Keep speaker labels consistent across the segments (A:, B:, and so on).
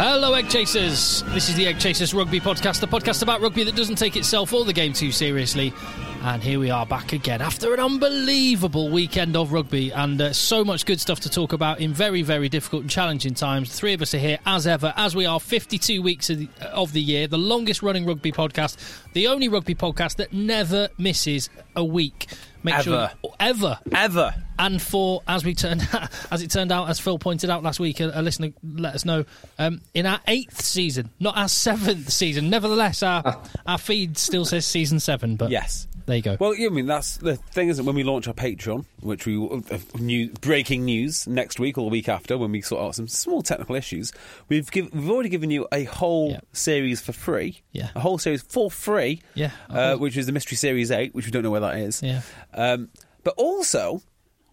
A: Hello, Egg Chasers. This is the Egg Chasers Rugby Podcast, the podcast about rugby that doesn't take itself or the game too seriously. And here we are back again after an unbelievable weekend of rugby and uh, so much good stuff to talk about in very, very difficult and challenging times. The three of us are here as ever, as we are 52 weeks of the, of the year, the longest running rugby podcast, the only rugby podcast that never misses a week. Make
B: Ever.
A: sure ever
B: Ever.
A: and for as we turned as it turned out as Phil pointed out last week a, a listener let us know um, in our eighth season not our seventh season nevertheless our our feed still says season seven but
B: Yes.
A: There you go
B: Well, yeah, I mean, that's the thing, is that? When we launch our Patreon, which we uh, new breaking news next week or the week after, when we sort out some small technical issues, we've give, we've already given you a whole
A: Yeah.
B: series for free.
A: Yeah.
B: a whole series for free.
A: Yeah,
B: uh, which is the Mystery Series Eight, which we don't know where that is.
A: Yeah.
B: Um, but also,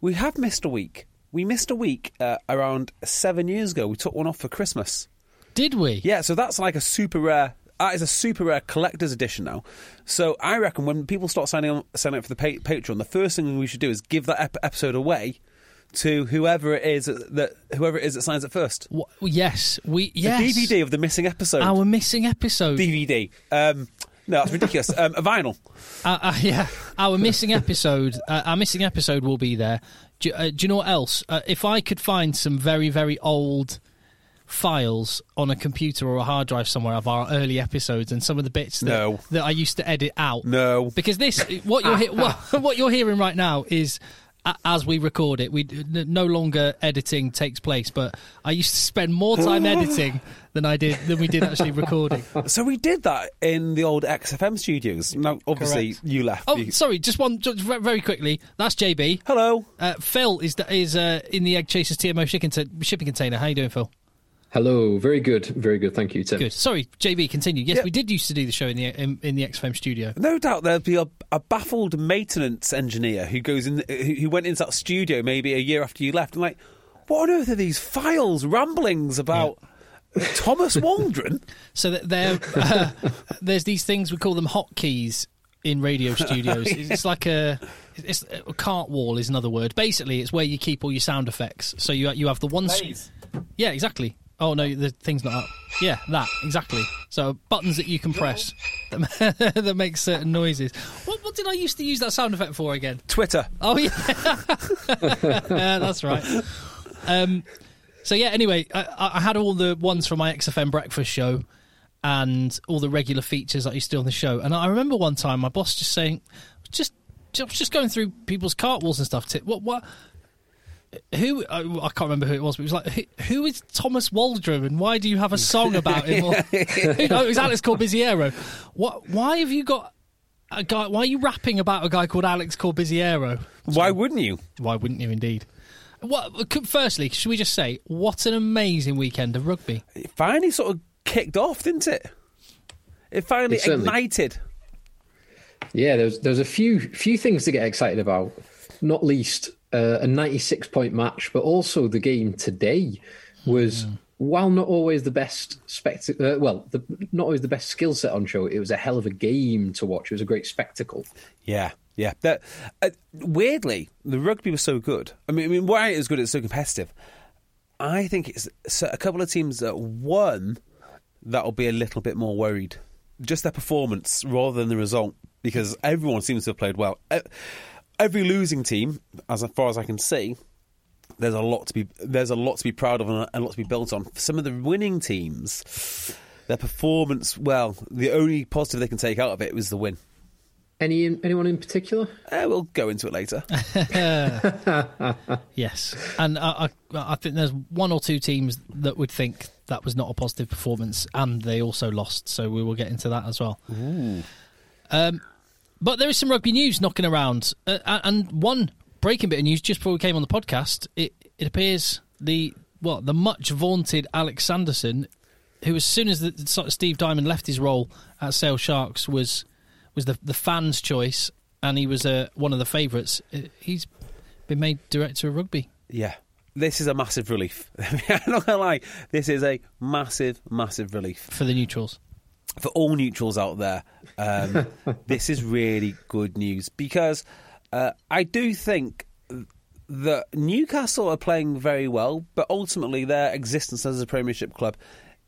B: we have missed a week. We missed a week uh, around seven years ago. We took one off for Christmas.
A: did we
B: Yeah, so that's like a super rare. That is a super rare collector's edition now. So I reckon when people start signing on, signing up for the pa- Patreon, the first thing we should do is give that ep- episode away to whoever it is that whoever it is that signs it first.
A: Wha- yes we
B: The DVD of the missing episode.
A: our missing episode
B: DVD. Um, no, that's ridiculous. um, a vinyl.
A: Uh, uh, yeah, our missing episode. Uh, our missing episode will be there. Do, uh, do you know what else? Uh, if I could find some very very old files on a computer or a hard drive somewhere of our early episodes and some of the bits that,
B: No.
A: that I used to edit out.
B: No.
A: because this what you're he- what, what you're hearing right now is. As we record it, we no longer editing takes place. But I used to spend more time editing than I did than we did actually recording.
B: So we did that in the old XFM studios. Now, obviously,
A: Correct.
B: you left.
A: Oh,
B: You-
A: sorry, just one, just very quickly. That's JB.
B: Hello.
A: Uh, Phil is is uh, in the Egg Chasers TMO shipping, shipping container. How you doing, Phil?
C: Hello, very good, very good. Thank you, Tim.
A: Good. Sorry, JB. Continue. Yes,
B: Yeah.
A: we did used to do the show in the in, in the XFM studio.
B: No doubt there'd be a, a baffled maintenance engineer who goes in, who who went into that studio maybe a year after you left, and like, what on earth are these files, ramblings about Thomas Waldrom?
A: So that there, uh, there's these things we call them hotkeys in radio studios. It's like a, it's a cart wall is another word. Basically, it's where you keep all your sound effects. So you you have the one. s- Yeah, exactly. Oh no, the thing's not up. Yeah, that exactly. So buttons that you can press that, that make certain noises. What, what did I used to use that sound effect for again?
B: Twitter.
A: Oh yeah, Yeah, that's right. Um, so yeah. Anyway, I, I had all the ones from my XFM breakfast show and all the regular features that to do on the show. And I remember one time my boss just saying, just just going through people's cart walls and stuff. What what. Who I I can't remember who it was, but it was like, who, who is Thomas Waldrom, and why do you have a song about him? Or, no, it was Alex Corbisiero. What? Why have you got a guy? Why are you rapping about a guy called Alex Corbisiero?
B: Why wouldn't you?
A: Why wouldn't you, indeed? What? Firstly, should we just say what an amazing weekend of rugby?
B: It finally sort of kicked off, didn't it? It finally
C: It
B: ignited.
C: Yeah, there's there's a few few things to get excited about. Not least uh, a 96 point match, but also the game today was while not always the best spect. Uh, well, the, not always the best skill set on show. It was a hell of a game to watch. It was a great spectacle.
B: Yeah, yeah. That, uh, weirdly, the rugby was so good. I mean, I mean, why it was good? It's so competitive. I think it's so a couple of teams that won that'll be a little bit more worried. Just their performance rather than the result, because everyone seems to have played well. E- Every losing team, as far as I can see, there's a lot to be there's a lot to be proud of and a lot to be built on. Some of the winning teams, their performance, well, the only positive they can take out of it was the win.
C: Any anyone in particular?
B: Uh, we'll go into it later.
A: yes, and I, I, I think there's one or two teams that would think that was not a positive performance, and they also lost. So we will get into that as well. Um, but there is some rugby news knocking around, uh, and one breaking bit of news just before we came on the podcast. It it appears the well the much vaunted Alex Sanderson, who as soon as the, sort of Steve Diamond left his role at Sale Sharks was was the the fans' choice, and he was uh, one of the favourites. Uh, He's been made director of rugby.
B: Yeah. This is a massive relief. I'm not to lie. This is a massive, massive relief.
A: for the neutrals.
B: For all neutrals out there, um, this is really good news because uh, I do think that Newcastle are playing very well, but ultimately their existence as a Premiership club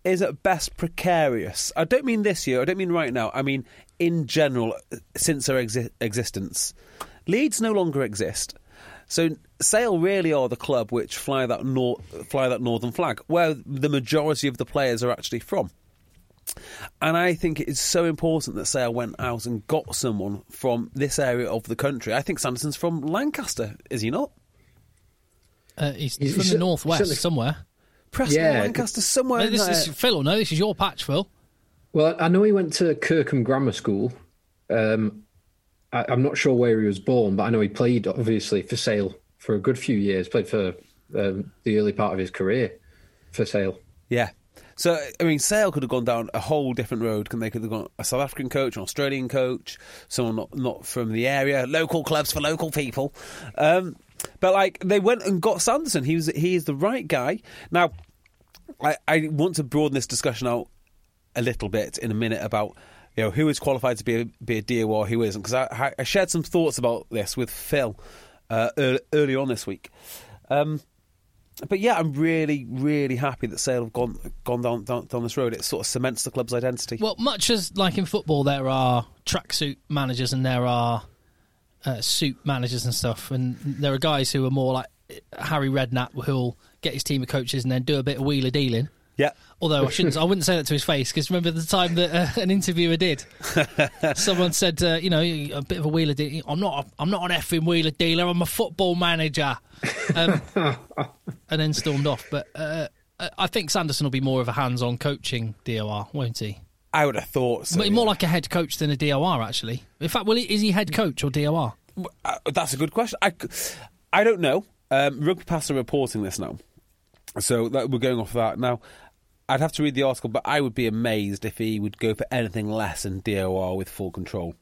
B: is at best precarious. I don't mean this year, I don't mean right now, I mean in general, since their exi- existence. Leeds no longer exist. So Sale really are the club which fly that nor- fly that northern flag, where the majority of the players are actually from. And I think it is so important that Sale went out and got someone from this area of the country. I think Sanderson's from Lancaster, is he not?
A: Uh, he's,
C: He's-
A: from
C: he's
A: the northwest
C: certainly-
A: somewhere.
B: Preston,
C: Yeah.
B: Lancaster, somewhere
A: No,
B: in
A: this
B: there.
A: is Phil. No, this is your patch, Phil.
C: Well, I know he went to Kirkham Grammar School. Um, I, I'm not sure where he was born, but I know he played obviously for Sale for a good few years. Played for um, the early part of his career for Sale.
B: Yeah. So, I mean, Sale could have gone down a whole different road. They could have gone a South African coach, an Australian coach, someone not, not from the area, local clubs for local people. Um, but, like, they went and got Sanderson. He, was, he is the right guy. Now, I, I want to broaden this discussion out a little bit in a minute about you know who is qualified to be a, be a DOR, who isn't. Because I, I shared some thoughts about this with Phil uh, early, early on this week. Um, but yeah, I'm really, really happy that Sale have gone gone down, down down this road. It sort of cements the club's identity.
A: Well, much as like in football, there are tracksuit managers and there are uh, suit managers and stuff, and there are guys who are more like Harry Redknapp who'll get his team of coaches and then do a bit of wheeler dealing.
B: yeah,
A: Although I shouldn't, I wouldn't say that to his face because remember the time that uh, an interviewer did. Someone said, uh, you know, a bit of a wheeler dealer. I'm not. A, I'm not an effing wheeler dealer. I'm a football manager. Um, and then stormed off. But uh, I think Sanderson will be more of a hands-on coaching DOR, won't he?
B: I would have thought so.
A: but more like a head coach than a DOR, actually. In fact, well, is he head coach or DOR?
B: Uh, that's a good question. I, I don't know. Um, Rugby Pass are reporting this now, so that, we're going off that now. I'd have to read the article, but I would be amazed if he would go for anything less than DOR with full control.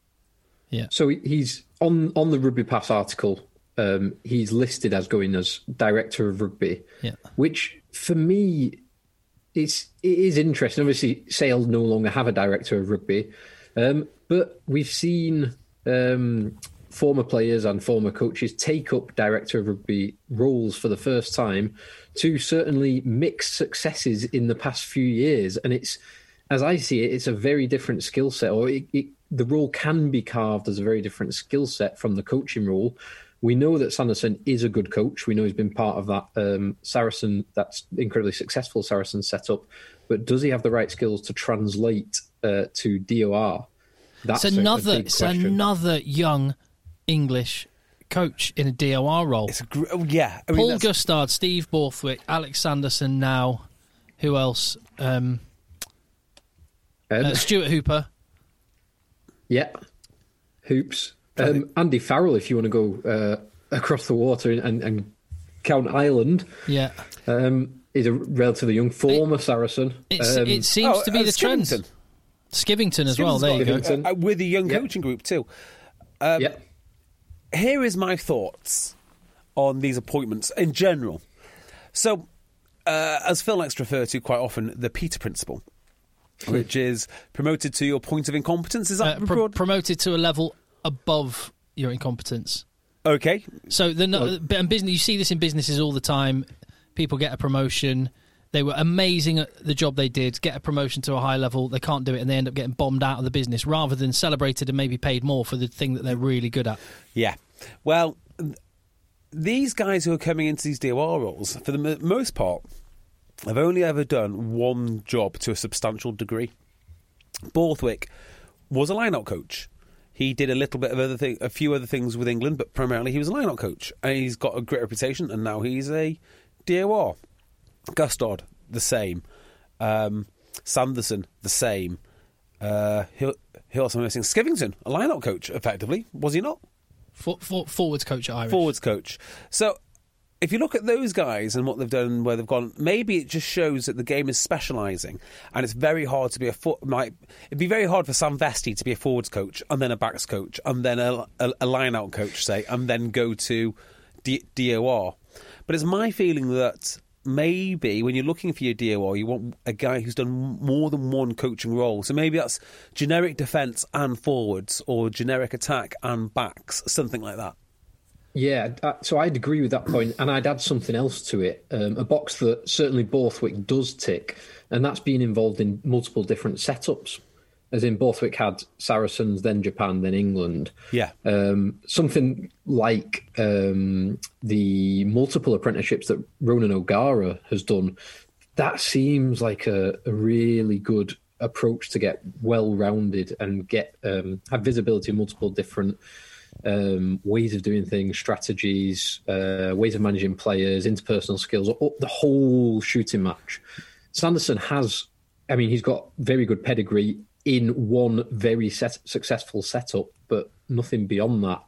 A: Yeah.
C: So he's on on the Rugby Pass article. Um, he's listed as going as director of rugby,
A: Yeah.
C: which for me, it's it is interesting. Obviously, Sale no longer have a director of rugby, um, but we've seen um, former players and former coaches take up director of rugby roles for the first time to certainly mixed successes in the past few years, and it's as I see it, it's a very different skill set, or it, it, the role can be carved as a very different skill set from the coaching role. We know that Sanderson is a good coach. We know he's been part of that um, Saracen, that's incredibly successful Saracen setup. But does he have the right skills to translate uh, to DOR? That's
A: It's another. It's another young English coach in a DOR role.
B: It's a gr- oh, yeah. I mean,
A: Paul
B: that's-
A: Gustard, Steve Borthwick, Alex Sanderson. Now, who else? Um,
C: Um,
A: uh, Stuart Hooper.
C: Yeah, hoops. Um, Andy Farrell, if you want to go uh, across the water and, and count Ireland,
A: Yeah,
C: um, is a relatively young former Saracen.
A: it's,
C: Um,
A: it seems
B: Oh,
A: to be
B: uh,
A: the trend.
B: Skivington.
A: Skivington as well. There you go.
B: Uh, with a young
C: Yeah.
B: coaching group too.
C: yeah,
B: here is my thoughts on these appointments in general. So, uh, as Phil likes to refer to quite often, the Peter Principle, which is promoted to your point of incompetence. Is that
A: Uh,
B: broad?
A: promoted to a level above your incompetence.
B: okay.
A: So the and business you see this in businesses all the time. People get a promotion. They were amazing at the job they did. Get a promotion to a high level. They can't do it, and they end up getting bombed out of the business rather than celebrated and maybe paid more for the thing that they're really good at.
B: Yeah. Well, th- these guys who are coming into these DOR roles, for the mo- most part, have only ever done one job to a substantial degree. Borthwick was a line-out coach. He did a little bit of other thing, a few other things with England, but primarily he was a line-out coach, and he's got a great reputation. And now he's a DOR. Gustard, the same. Um, Sanderson, the same. Uh, who, who else missing? Skivington, a line-out coach, effectively, was he not?
A: For, for, forwards coach at Irish.
B: forwards coach. So if you look at those guys and what they've done, where they've gone, maybe it just shows that the game is specialising, and it's very hard to be a foot. Like, it'd be very hard for Sam Vesty to be a forwards coach, and then a backs coach, and then a, a, a line out coach, say, and then go to D- DOR. But it's my feeling that maybe when you're looking for your DOR, you want a guy who's done more than one coaching role. So maybe that's generic defence and forwards, or generic attack and backs, something like that.
C: Yeah, uh, so I'd agree with that point, and I'd add something else to it. Um, a box that certainly Borthwick does tick, and that's being involved in multiple different setups. As in, Borthwick had Saracens, then Japan, then England.
B: Yeah.
C: Um, something like um, the multiple apprenticeships that Ronan O'Gara has done. That seems like a, a really good approach to get well rounded and get um, have visibility in multiple different um, ways of doing things, strategies, uh, ways of managing players, interpersonal skills, the whole shooting match. Sanderson has, I mean, he's got very good pedigree in one very set, successful setup, but nothing beyond that.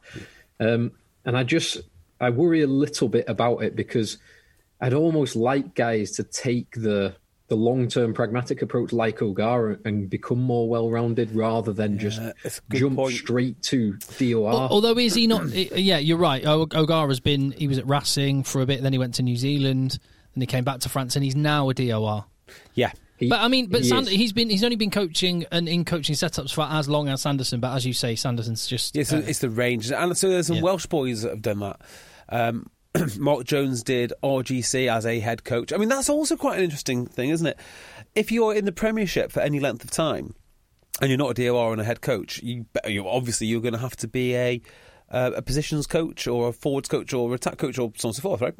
C: Um, and I just, I worry a little bit about it because I'd almost like guys to take the the long term pragmatic approach like O'Gara and become more well rounded rather than just jump point. straight to DOR.
A: Although is he not? yeah, you're right. O'Gara's been he was at Racing for a bit, then he went to New Zealand, then he came back to France, and he's now a DOR.
B: Yeah.
A: He, but I mean, but he Sand- he's been he's only been coaching and in coaching setups for as long as Sanderson. But as you say, Sanderson's just
B: yeah, it's, uh, it's the range, and so there's some yeah. Welsh boys that have done that. Um, Mark Jones did RGC as a head coach. I mean, that's also quite an interesting thing, isn't it? If you're in the Premiership for any length of time and you're not a DOR and a head coach, you, you obviously you're going to have to be a uh, a positions coach or a forwards coach or a attack coach or so on and so forth, right?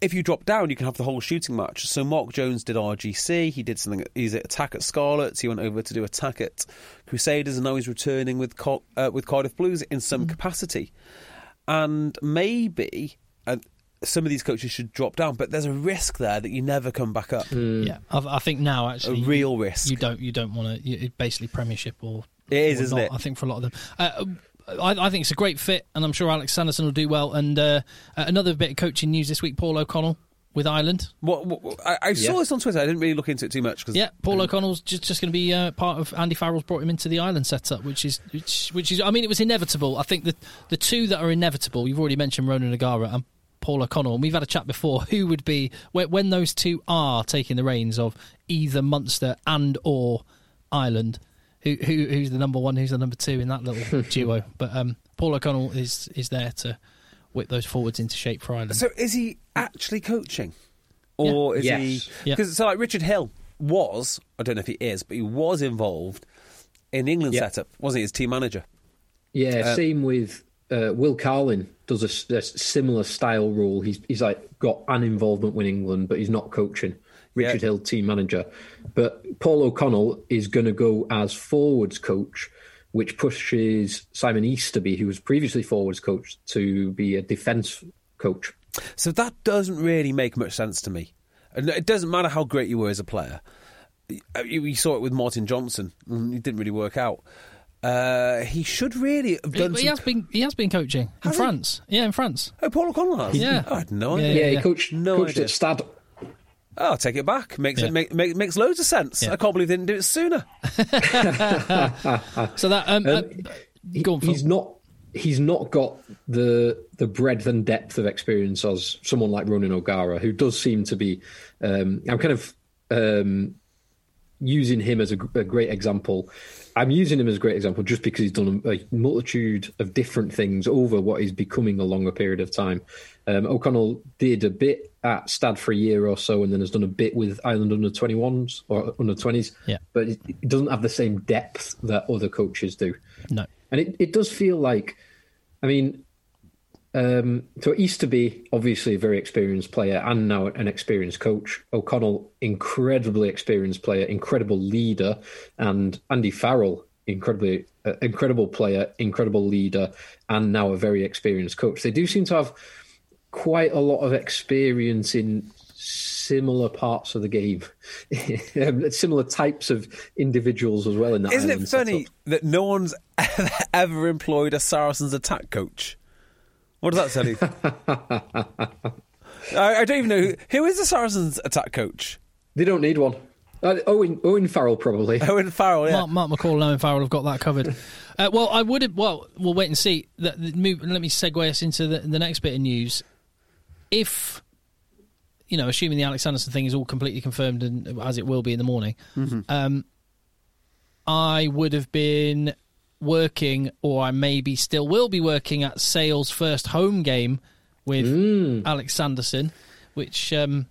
B: If you drop down, you can have the whole shooting match. So Mark Jones did RGC. He did something. He's at attack at Scarlets. He went over to do attack at Crusaders, and now he's returning with uh, with Cardiff Blues in some mm. capacity and maybe and some of these coaches should drop down, but there's a risk there that you never come back up.
A: Mm. Yeah, I, I, think now actually
B: a real risk.
A: You don't you don't want to basically Premiership or
B: it is,
A: or
B: isn't
A: not,
B: it?
A: I think for a lot of them. Uh, I, I, think it's a great fit, and I'm sure Alex Sanderson will do well. And uh, another bit of coaching news this week: Paul O'Connell with Ireland.
B: What, what I, I, saw yeah. this on Twitter. I didn't really look into it too much. Cause,
A: yeah, Paul O'Connell's just, just going to be uh, part of Andy Farrell's brought him into the Ireland setup, which is which which is. I mean, it was inevitable. I think the the two that are inevitable. You've already mentioned Ronan O'Gara and Paul O'Connell, and we've had a chat before. Who would be when, when those two are taking the reins of either Munster and or Ireland? Who, who who's the number one? Who's the number two in that little duo? But um, Paul O'Connell is is there to whip those forwards into shape for Ireland.
B: So is he actually coaching? or
C: yeah.
B: is yes. he? Because so like Richard Hill was, I don't know if he is, but he was involved in the England setup, wasn't he? His team manager.
C: Yeah, uh, same with uh, Will Carling does a, a, similar style role. He's he's like got an involvement with England, but he's not coaching. Richard yeah. Hill, team manager, but Paul O'Connell is going to go as forwards coach, which pushes Simon Easterby, who was previously forwards coach, to be a defence coach.
B: So that doesn't really make much sense to me. It doesn't matter how great you were as a player. We saw it with Martin Johnson. It didn't really work out. Uh, he should really have done.
A: He, he has been. He has been coaching in France. Yeah, in France.
B: Oh, Paul O'Connell has.
A: Yeah,
B: oh, I had no
C: idea.
B: Yeah,
C: yeah, he coached. No coached idea. at Stade.
B: Oh, I'll take it back. Makes yeah. it make, make, makes loads of sense. Yeah. I can't believe they didn't do it sooner.
A: so that um, um, uh,
C: he, he's not he's not got the the breadth and depth of experience as someone like Ronan O'Gara, who does seem to be. Um, I'm kind of um, using him as a, a, great example. I'm using him as a great example just because he's done a, a multitude of different things over what is becoming a longer period of time. Um, O'Connell did a bit at Stade for a year or so, and then has done a bit with Ireland under 21s or under 20s.
A: Yeah,
C: but it doesn't have the same depth that other coaches do.
A: No.
C: And it, it does feel like, I mean, Um, so Easterby, obviously a very experienced player and now an experienced coach. O'Connell, incredibly experienced player, incredible leader, and Andy Farrell, incredibly uh, incredible player, incredible leader, and now a very experienced coach. They do seem to have quite a lot of experience in similar parts of the game, similar types of individuals as well. In that,
B: isn't it funny setup. that no one's ever employed a Saracens attack coach? What does that tell you? I, I, don't even know who, who is the Saracens attack coach.
C: They don't need one. Uh, Owen Owen Farrell probably.
B: Owen Farrell, yeah.
A: Mark, Mark McCall and Owen Farrell have got that covered. uh, well, I would have. Well, we'll wait and see. That move, let me segue us into the, the next bit of news. If you know, assuming the Alex Sanderson thing is all completely confirmed and as it will be in the morning, mm-hmm. um, I would have been working, or I maybe still will be working at Sale's first home game with mm. Alex Sanderson, which um,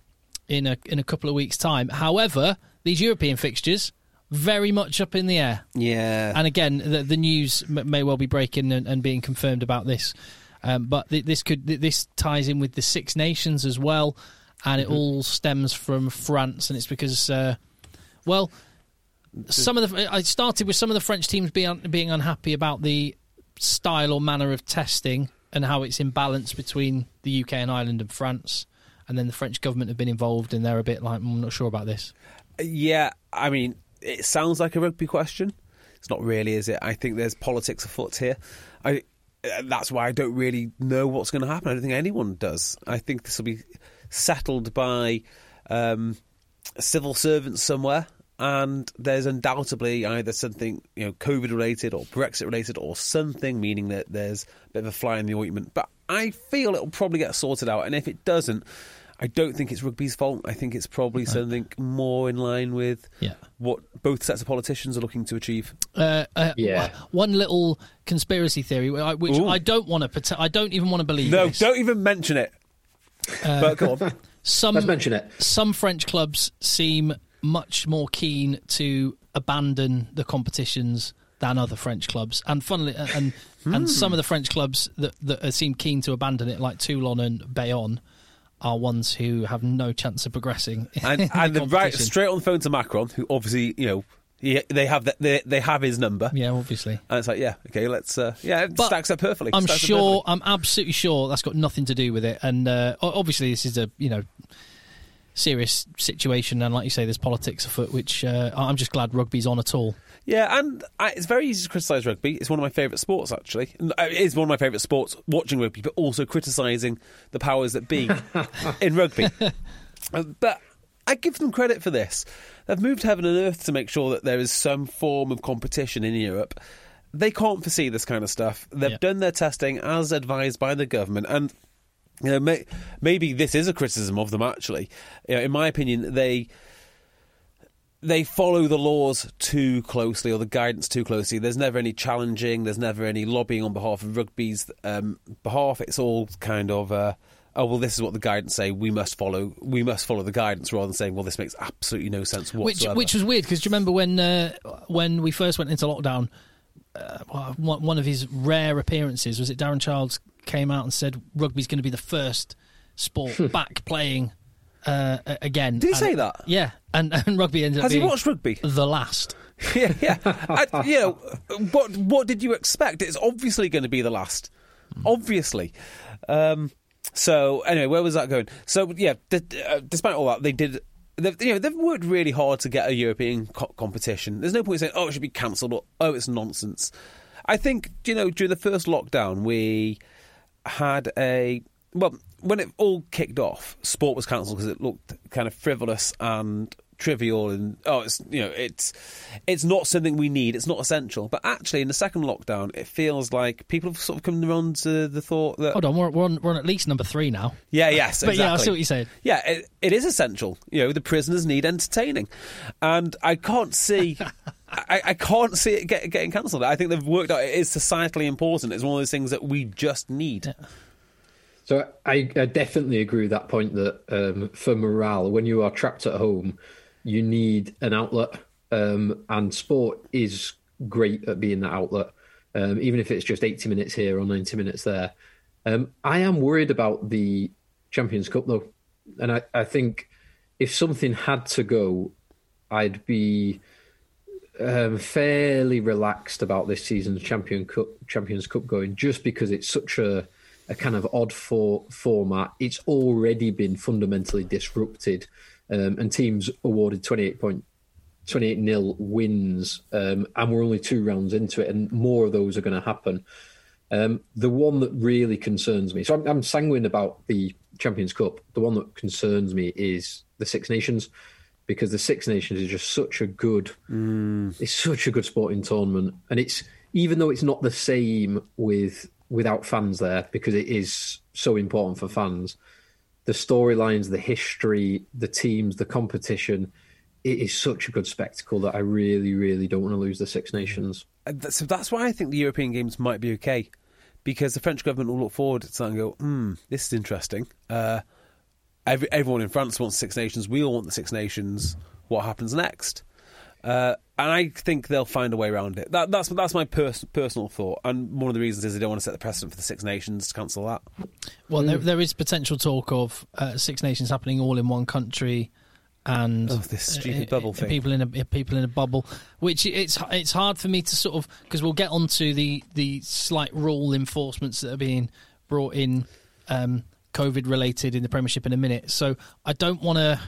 A: in a in a couple of weeks' time. However, these European fixtures very much up in the air.
B: Yeah,
A: and again, the, the news may well be breaking and, and being confirmed about this. Um, but th- this could th- this ties in with the Six Nations as well, and it mm-hmm. all stems from France, and it's because, uh, well, some of the I started with some of the French teams being being unhappy about the style or manner of testing and how it's imbalanced between the UK and Ireland and France, and then the French government have been involved and they're a bit like mm, I'm not sure about this.
B: Yeah, I mean, it sounds like a rugby question. It's not really, is it? I think there's politics afoot here. I that's why I don't really know what's going to happen. I don't think anyone does. I think this will be settled by um, civil servants somewhere and there's undoubtedly either something you know COVID related or Brexit related or something, meaning that there's a bit of a fly in the ointment. But I feel it'll probably get sorted out, and if it doesn't, I don't think it's rugby's fault. I think it's probably right. something more in line with
A: yeah.
B: what both sets of politicians are looking to achieve.
A: Uh, uh, yeah. One little conspiracy theory, which Ooh. I don't want to. I don't even want to believe.
B: No,
A: this.
B: don't even mention it. Uh, but go on.
C: Some, Let's mention it.
A: Some French clubs seem much more keen to abandon the competitions than other French clubs. And funnily, and and hmm. some of the French clubs that that seem keen to abandon it, like Toulon and Bayonne, are ones who have no chance of progressing.
B: And, and the right straight on the phone to Macron, who obviously you know he, they have the, they they have his number.
A: Yeah, obviously.
B: And it's like, yeah, okay, let's. Uh, yeah, it but stacks up perfectly.
A: I'm sure. I'm absolutely sure that's got nothing to do with it. And uh, obviously, this is a you know serious situation, and like you say, there's politics afoot, which uh, I'm just glad rugby's on at all.
B: Yeah, and I, it's very easy to criticise rugby. It's one of my favourite sports, actually. Uh, it is one of my favourite sports, watching rugby, but also criticising the powers that be in rugby. Uh, but I give them credit for this. They've moved heaven and earth to make sure that there is some form of competition in Europe. They can't foresee this kind of stuff. They've yep. done their testing as advised by the government, and you know, may, maybe this is a criticism of them. Actually, you know, in my opinion, they they follow the laws too closely or the guidance too closely. There's never any challenging. There's never any lobbying on behalf of rugby's um, behalf. It's all kind of. Uh, oh well, this is what the guidance say. We must follow. We must follow the guidance, rather than saying, "Well, this makes absolutely no sense whatsoever."
A: Which, which was weird because do you remember when uh, when we first went into lockdown? Uh, one of his rare appearances was it Darren Childs came out and said rugby's going to be the first sport hmm. back playing uh, again.
B: Did he
A: and,
B: say that?
A: Yeah, and, and rugby ended
B: Has
A: up.
B: Has he watched rugby?
A: The last.
B: yeah, yeah. I, you know, what what did you expect? It's obviously going to be the last. Mm. Obviously. Um, so anyway, where was that going? So yeah, d- uh, despite all that, they did. They've, you know, they've worked really hard to get a European co- competition. There's no point saying, "Oh, it should be cancelled," or "Oh, it's nonsense." I think you know during the first lockdown we had a well when it all kicked off, sport was cancelled because it looked kind of frivolous and trivial and oh it's you know it's it's not something we need it's not essential but actually in the second lockdown it feels like people have sort of come around to the thought that
A: hold on we're, we're, on, we're on at least number three now
B: yeah yes
A: but
B: exactly.
A: yeah I see what you're saying
B: yeah it, it is essential you know the prisoners need entertaining and I can't see I, I, can't see it get, getting cancelled. I think they've worked out it is societally important. It's one of those things that we just need. Yeah.
C: So I, I, definitely agree with that point that um, for morale, when you are trapped at home, you need an outlet, um, and sport is great at being that outlet. Um, even if it's just 80 minutes here or 90 minutes there, Um, I am worried about the Champions Cup though, and I, I think if something had to go, I'd be um, fairly relaxed about this season's Champion Cup, Champions Cup going, just because it's such a a kind of odd for, format. It's already been fundamentally disrupted, um, and teams awarded 28 point 28 nil wins, um, and we're only two rounds into it, and more of those are going to happen. Um, the one that really concerns me, so I'm, I'm, sanguine about the Champions Cup. The one that concerns me is the Six Nations, because the Six Nations is just such a good, mm. it's such a good sporting tournament, and it's even though it's not the same with without fans there because it is so important for fans. The storylines, the history, the teams, the competition, it is such a good spectacle that I really, really don't want to lose the Six Nations.
B: So that's why I think the European Games might be okay because the French government will look forward to that and go, hmm, this is interesting. Uh, every, everyone in France wants Six Nations. We all want the Six Nations. What happens next? Uh, and I think they'll find a way around it. That, that's that's my pers- personal thought, and one of the reasons is they don't want to set the precedent for the Six Nations to cancel that.
A: Well, there, there is potential talk of uh, Six Nations happening all in one country, and
B: oh, this stupid uh, bubble thing.
A: People in a people in a bubble, which it's it's hard for me to sort of because we'll get onto the the slight rule enforcements that are being brought in, um, COVID related in the Premiership in a minute. So I don't want to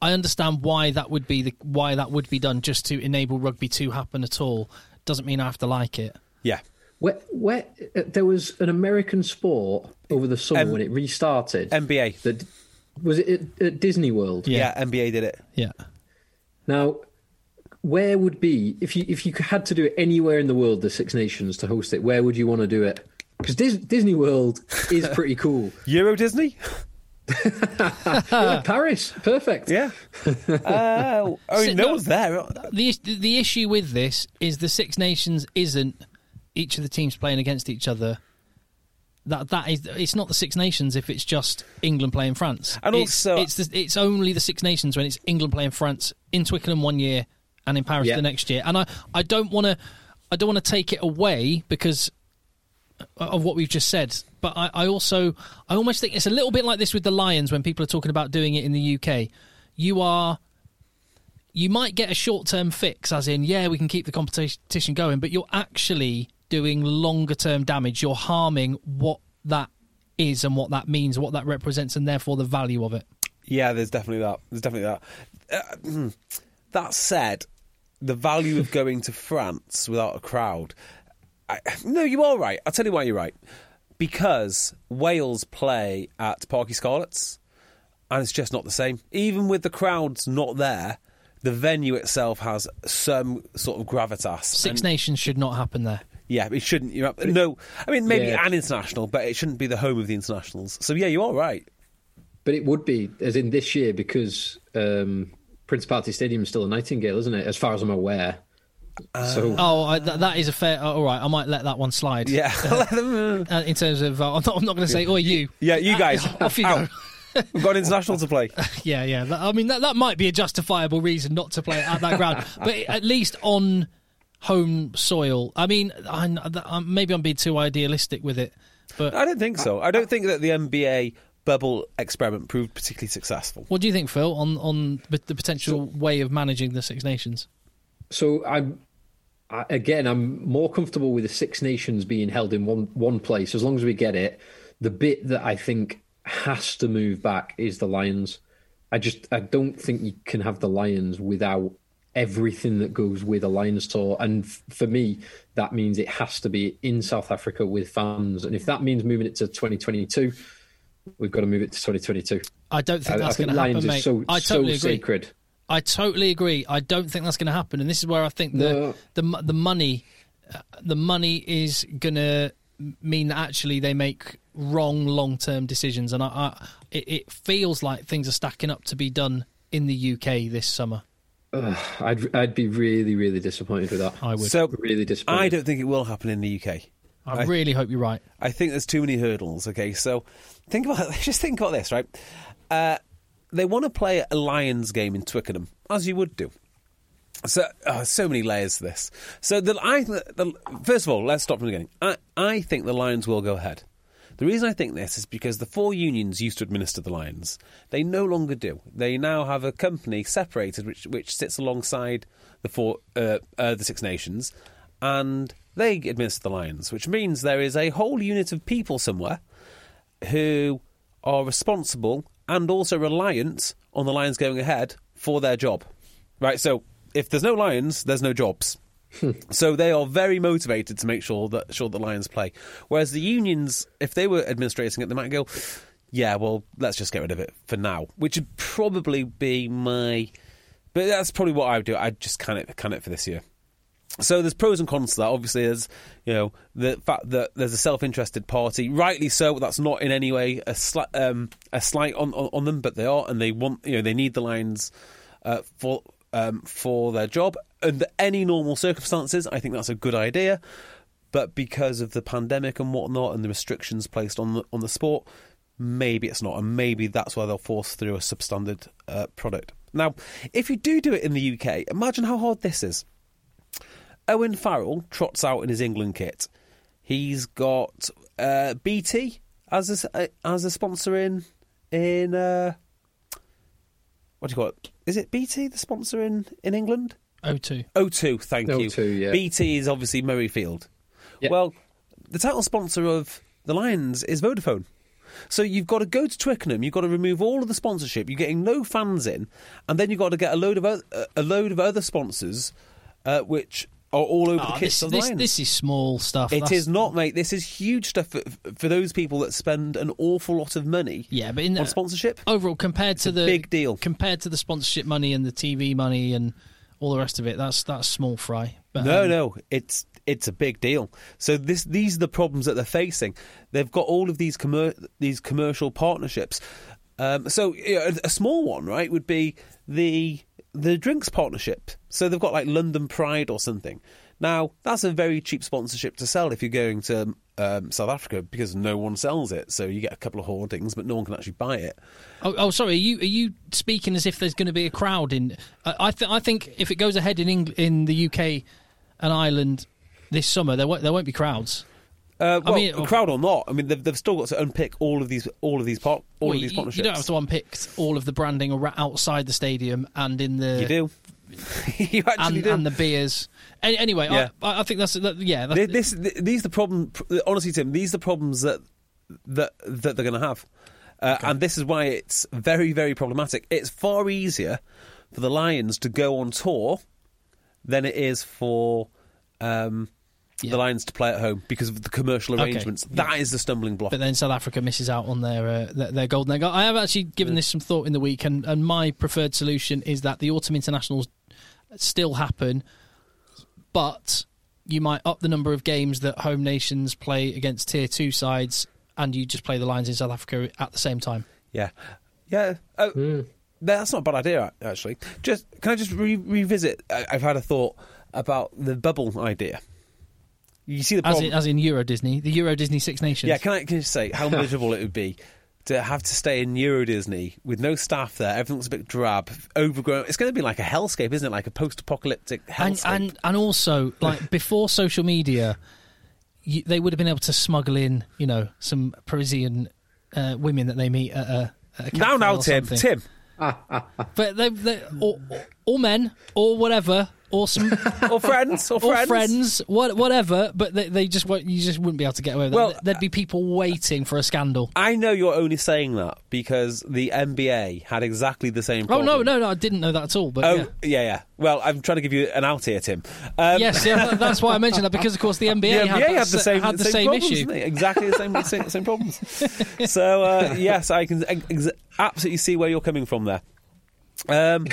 A: I understand why that would be the why that would be done just to enable rugby to happen at all. Doesn't mean I have to like it.
B: Yeah.
C: Where, where uh, there was an American sport over the summer um, when it restarted.
B: NBA.
C: That was it at, at Disney World.
B: Yeah. yeah, NBA did it.
A: Yeah.
C: Now, where would be if you if you had to do it anywhere in the world, the Six Nations to host it? Where would you want to do it? Because Dis- Disney World is pretty cool.
B: Euro Disney.
C: Yeah, Paris, perfect.
B: Yeah. Uh, I mean, no, no one's there.
A: The the issue with this is the Six Nations isn't each of the teams playing against each other. That that is it's not the Six Nations if it's just England playing France.
B: And
A: it's,
B: also,
A: it's the, it's only the Six Nations when it's England playing France in Twickenham one year and in Paris yeah. the next year. And I I don't want to I don't want to take it away because of what we've just said. But I, I, also, I almost think it's a little bit like this with the Lions when people are talking about doing it in the UK. You are, you might get a short term fix, as in, yeah, we can keep the competition going, but you're actually doing longer term damage. You're harming what that is and what that means, what that represents, and therefore the value of it.
B: Yeah, there's definitely that. There's definitely that. Uh, that said, the value of going to France without a crowd I, no, you are right. I'll tell you why you're right. Because Wales play at Parc y Scarlets, and it's just not the same. Even with the crowds not there, the venue itself has some sort of gravitas.
A: Six and, Nations should not happen there.
B: Yeah, it shouldn't. You no, I mean maybe yeah. an international, but it shouldn't be the home of the internationals. So yeah, you are right.
C: But it would be, as in this year, because um, Principality Stadium is still a Nightingale, isn't it? As far as I'm aware.
A: Uh, so, oh, I, th- that is a fair. Uh, all right, I might let that one slide.
B: Yeah,
A: uh, uh, in terms of, uh, I'm not, not going to say, "Oh, you."
B: Yeah, you guys.
A: off you go.
B: We've got international to play.
A: yeah, yeah. I mean, that, that might be a justifiable reason not to play at that ground, but at least on home soil. I mean, I, I, maybe I'm being too idealistic with it, but
B: I don't think so. I don't think that the NBA bubble experiment proved particularly successful.
A: What do you think, Phil, on on the potential so, way of managing the Six Nations?
C: So I'm I, again, I'm more comfortable with the Six Nations being held in one one place as long as we get it. The bit that I think has to move back is the Lions. I just I don't think you can have the Lions without everything that goes with a Lions tour. And f- for me, that means it has to be in South Africa with fans. And if that means moving it to 2022, we've got to move it to 2022.
A: I don't think that's going to happen, mate.
C: So,
A: I totally
C: so agree. sacred.
A: I totally agree. I don't think that's going to happen, and this is where I think the the, the money, uh, the money is going to mean that actually they make wrong long term decisions, and I, I it, it, feels like things are stacking up to be done in the UK this summer.
C: Uh, I'd I'd be really really disappointed with that.
A: I would.
B: So
C: really disappointed.
B: I don't think it will happen in the UK.
A: I, I really hope you're right.
B: I think there's too many hurdles. Okay, so think about just think about this, right? Uh, they want to play a Lions game in Twickenham, as you would do. So, oh, so many layers to this. So, the, I, the, first of all, let's stop from the beginning. I, I think the Lions will go ahead The reason I think this is because the four unions used to administer the Lions. They no longer do. They now have a company separated, which which sits alongside the four uh, uh, the Six Nations, and they administer the Lions, which means there is a whole unit of people somewhere who are responsible and also reliant on the Lions going ahead for their job. Right. So if there's no Lions, there's no jobs. Hmm. So they are very motivated to make sure that sure the Lions play. Whereas the unions, if they were administrating it, they might go, "Yeah, well, let's just get rid of it for now," which would probably be my. But that's probably what I would do. I'd just can it, can it for this year. So there's pros and cons to that. Obviously, there's you know the fact that there's a self-interested party, rightly so. That's not in any way a slight um, a slight on, on on them, but they are, and they want you know they need the Lions uh, for um, for their job. Under any normal circumstances, I think that's a good idea. But because of the pandemic and whatnot, and the restrictions placed on the on the sport, maybe it's not, and maybe that's why they'll force through a substandard uh, product. Now, if you do do it in the UK, imagine how hard this is. Owen Farrell trots out in his England kit. He's got uh, BT as a, uh, as a sponsor in in uh, what do you call it? Is it BT the sponsor in in England?
A: O2.
B: O2, thank you.
C: O2, yeah.
B: BT is obviously Murrayfield.
C: Yep.
B: Well, the title sponsor of the Lions is Vodafone. So you've got to go to Twickenham. You've got to remove all of the sponsorship. You're getting no fans in, and then you've got to get a load of other, a load of other sponsors, uh, which are all over the
A: Ah,
B: kits
A: this, this, this is small stuff.
B: It
A: That's-
B: is not, mate. This is huge stuff for, for those people that spend an awful lot of money
A: Yeah, but in
B: on
A: the,
B: sponsorship.
A: overall, compared to the
B: big deal.
A: compared to the sponsorship money and the TV money and all the rest of it, that's that's small fry. But,
B: No,
A: um,
B: no, it's it's a big deal. So this these are the problems that they're facing. They've got all of these commer- these commercial partnerships. Um, so you know, a, a small one, right, would be the the drinks partnership. So they've got like London Pride or something. Now that's a very cheap sponsorship to sell if you're going to um, South Africa because no one sells it. So you get a couple of hoardings, but no one can actually buy it.
A: Oh, oh, sorry. Are you are you speaking as if there's going to be a crowd in? I I, th- I think if it goes ahead in in the UK and Ireland this summer, there there won't be crowds.
B: Uh, well,
A: mean-
B: crowd or not, I mean they've, they've still got to unpick all of these all of these part all
A: Well,
B: of these
A: you,
B: partnerships.
A: you don't have to unpick all of the branding outside the stadium and in the
B: You do. you actually
A: and,
B: do.
A: and the beers. Any, anyway,
B: Yeah.
A: I, I think that's that, yeah. That's,
B: Th- this, these are the problem. Honestly, Tim, these are the problems that that that they're going to have, uh, and this is why it's very, very problematic. It's far easier for the Lions to go on tour than it is for um,
A: Yeah.
B: the Lions to play at home because of the commercial
A: Okay,
B: arrangements.
A: yeah.
B: That is the stumbling block.
A: but then South Africa misses out on their uh, their, their golden egg. I have actually given this some thought in the week, and, and my preferred solution is that the autumn internationals still happen, but you might up the number of games that home nations play against tier two sides, and you just play the Lions in South Africa at the same time.
B: Yeah, yeah. Oh, That's not a bad idea, actually. Just can I just re- revisit? I've had a thought about the bubble idea. You see the
A: As in, as in Euro Disney, the Euro Disney Six Nations.
B: Yeah, can I, can I just say how miserable it would be to have to stay in Euro Disney with no staff there? Everything's a bit drab, overgrown. It's going to be like a hellscape, isn't it? Like a post-apocalyptic
A: and,
B: hellscape.
A: and and also like before social media, you, they would have been able to smuggle in, you know, some Parisian uh, women that they meet at a, at a
B: now, now, Tim,
A: something.
B: Tim,
A: But they, they or, or men or whatever or some
B: or friends, or
A: or
B: friends.
A: friends, what, whatever. But they, they just won't, you just wouldn't be able to get away with
B: Well,
A: that. There'd be people waiting for a scandal.
B: I know you're only saying that because the NBA had exactly the same.
A: Oh no, no, no! I didn't know that at all. But
B: Oh
A: yeah.
B: yeah. yeah, Well, I'm trying to give you an out here, Tim. Um,
A: yes, yeah, that's why I mentioned that because of course the NBA,
B: the
A: had,
B: NBA
A: that
B: had the same,
A: had the
B: same,
A: same,
B: problems,
A: issue.
B: Exactly the same, same, same problems. So uh, yes, I can ex- absolutely see where you're coming from there. Um,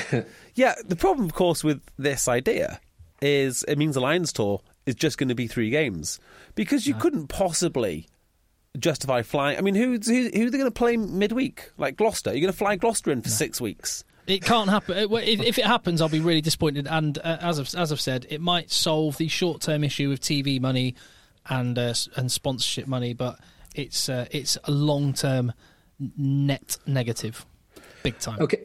B: yeah, the problem, of course, with this idea is it means the Lions tour is just going to be three games because you couldn't possibly justify flying. I mean, who's who, who are they going to play midweek? Like Gloucester? You're going to fly Gloucester in for six weeks?
A: It can't happen. If, if it happens, I'll be really disappointed. And uh, as I've, as I've said, it might solve the short term issue of TV money and uh, and sponsorship money, but it's uh, it's a long term net negative, big time.
C: Okay.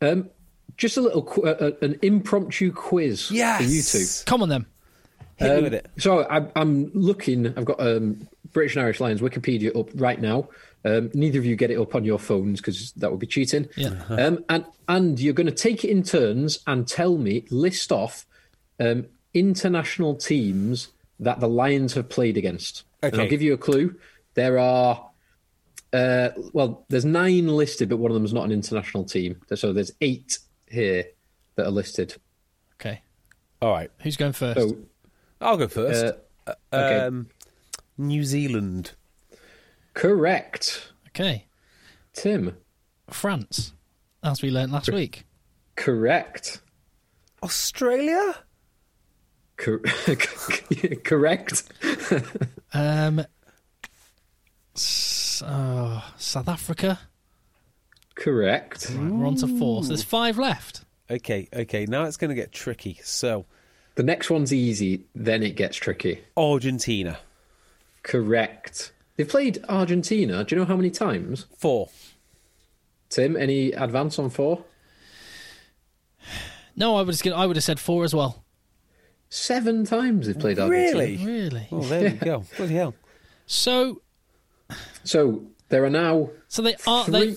C: Um, just a little, qu- uh, an impromptu quiz for you two.
A: Come on then.
B: Hit me
C: Um,
B: with it.
C: So I, I'm looking. I've got um, British and Irish Lions Wikipedia up right now. Um, neither of you get it up on your phones because that would be cheating.
A: Yeah.
C: Um, and and you're going to take it in turns and tell me list off um, international teams that the Lions have played against. And
B: Okay.
C: I'll give you a clue. There are. Uh, well, there's nine listed, but one of them is not an international team. So there's eight here that are listed.
A: Okay.
B: All right,
A: Who's going first?
C: So
B: I'll go first.
C: Uh, okay.
B: Um, New Zealand.
C: correct,
A: Okay.
C: Tim.
A: France, as we learnt last week.
C: Correct.
B: Australia?
C: Cor- correct.
A: Um, s- oh, South Africa.
C: Correct.
A: Right, we're on to four. So there's five left.
B: Okay, okay. Now it's going to get tricky. So,
C: The next one's easy, then it gets tricky.
B: Argentina.
C: Correct. They've played Argentina. Do you know how many times?
B: Four.
C: Tim, any advance on four?
A: No, I was gonna, I would have said four as well.
C: Seven times they've played Argentina.
B: Really?
A: Really?
B: Oh, there we go. Bloody hell.
A: So,
C: So there are now
A: so they are
C: three.
A: they.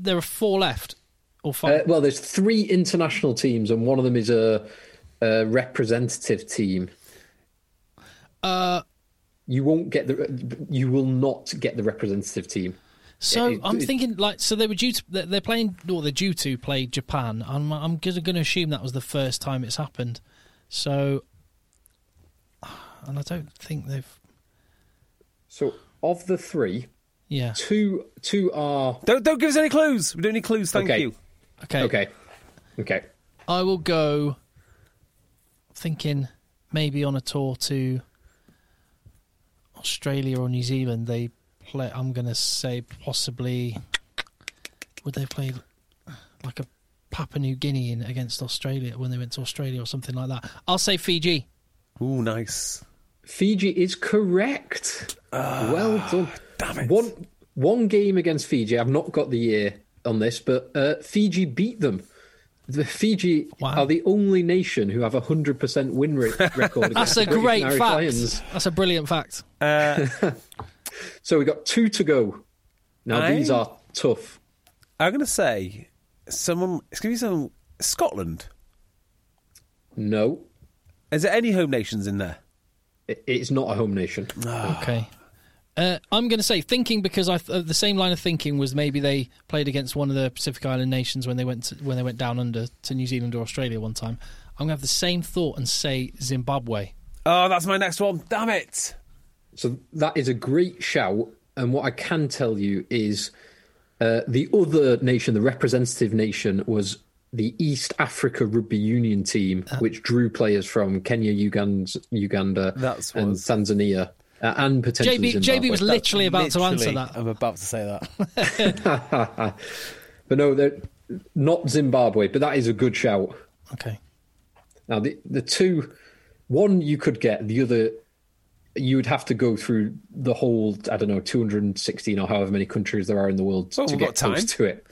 A: There are four left, or
C: Uh,
A: five.
C: well, there's three international teams, and one of them is a, a representative team.
A: uh,
C: You won't get the. You will not get the representative team.
A: so
C: it-
A: I'm
C: it-
A: thinking like so they were due to they're they're playing or they're due to play Japan. I'm I'm going to assume that was the first time it's happened. So, and I don't think they've.
C: So of the three,
A: Yeah.
C: two two are
B: Don't, don't give us any clues. We don't need clues. Thank
C: Okay.
B: you.
A: Okay.
C: okay. Okay.
A: I will go. Thinking maybe on a tour to Australia or New Zealand. They play. I'm going to say possibly. Would they play like a Papua New Guinea in, against Australia when they went to Australia or something like that? I'll say Fiji.
B: Ooh, nice.
C: Fiji is correct. Ah. well done.
B: Damn it.
C: One one game against Fiji. I've not got the year on this, but uh, Fiji beat them. The Fiji
A: Wow.
C: are the only nation who have a hundred percent win rate record.
A: That's a
C: British
A: great
C: Irish
A: fact.
C: Lions.
A: That's a brilliant fact.
C: So we got two to go. Now
B: I-
C: these are tough.
B: I'm going to say someone. It's going to be some Scotland.
C: No,
B: Is there any home nations in there?
C: it- it's not a home nation.
A: Okay. Uh, I'm going to say thinking because I uh, the same line of thinking was maybe they played against one of the Pacific Island nations when they went to, when they went down under to New Zealand or Australia one time. I'm going to have the same thought and say Zimbabwe.
B: Oh, that's my next one. Damn it.
C: So that is a great shout. And what I can tell you is uh, the other nation, the representative nation, was the East Africa Rugby Union team, which drew players from Kenya, Uganda, Uganda and
B: was-
C: Tanzania, uh, and potentially
A: JB,
C: Zimbabwe.
A: JB was literally about to answer that.
B: I'm about to say that.
C: But no, they're not Zimbabwe. But that is a good shout.
A: Okay.
C: Now the the two, one you could get, the other you would have to go through the whole I don't know 216 or however many countries there are in the world
B: Well,
C: to get
B: got time.
C: close to it.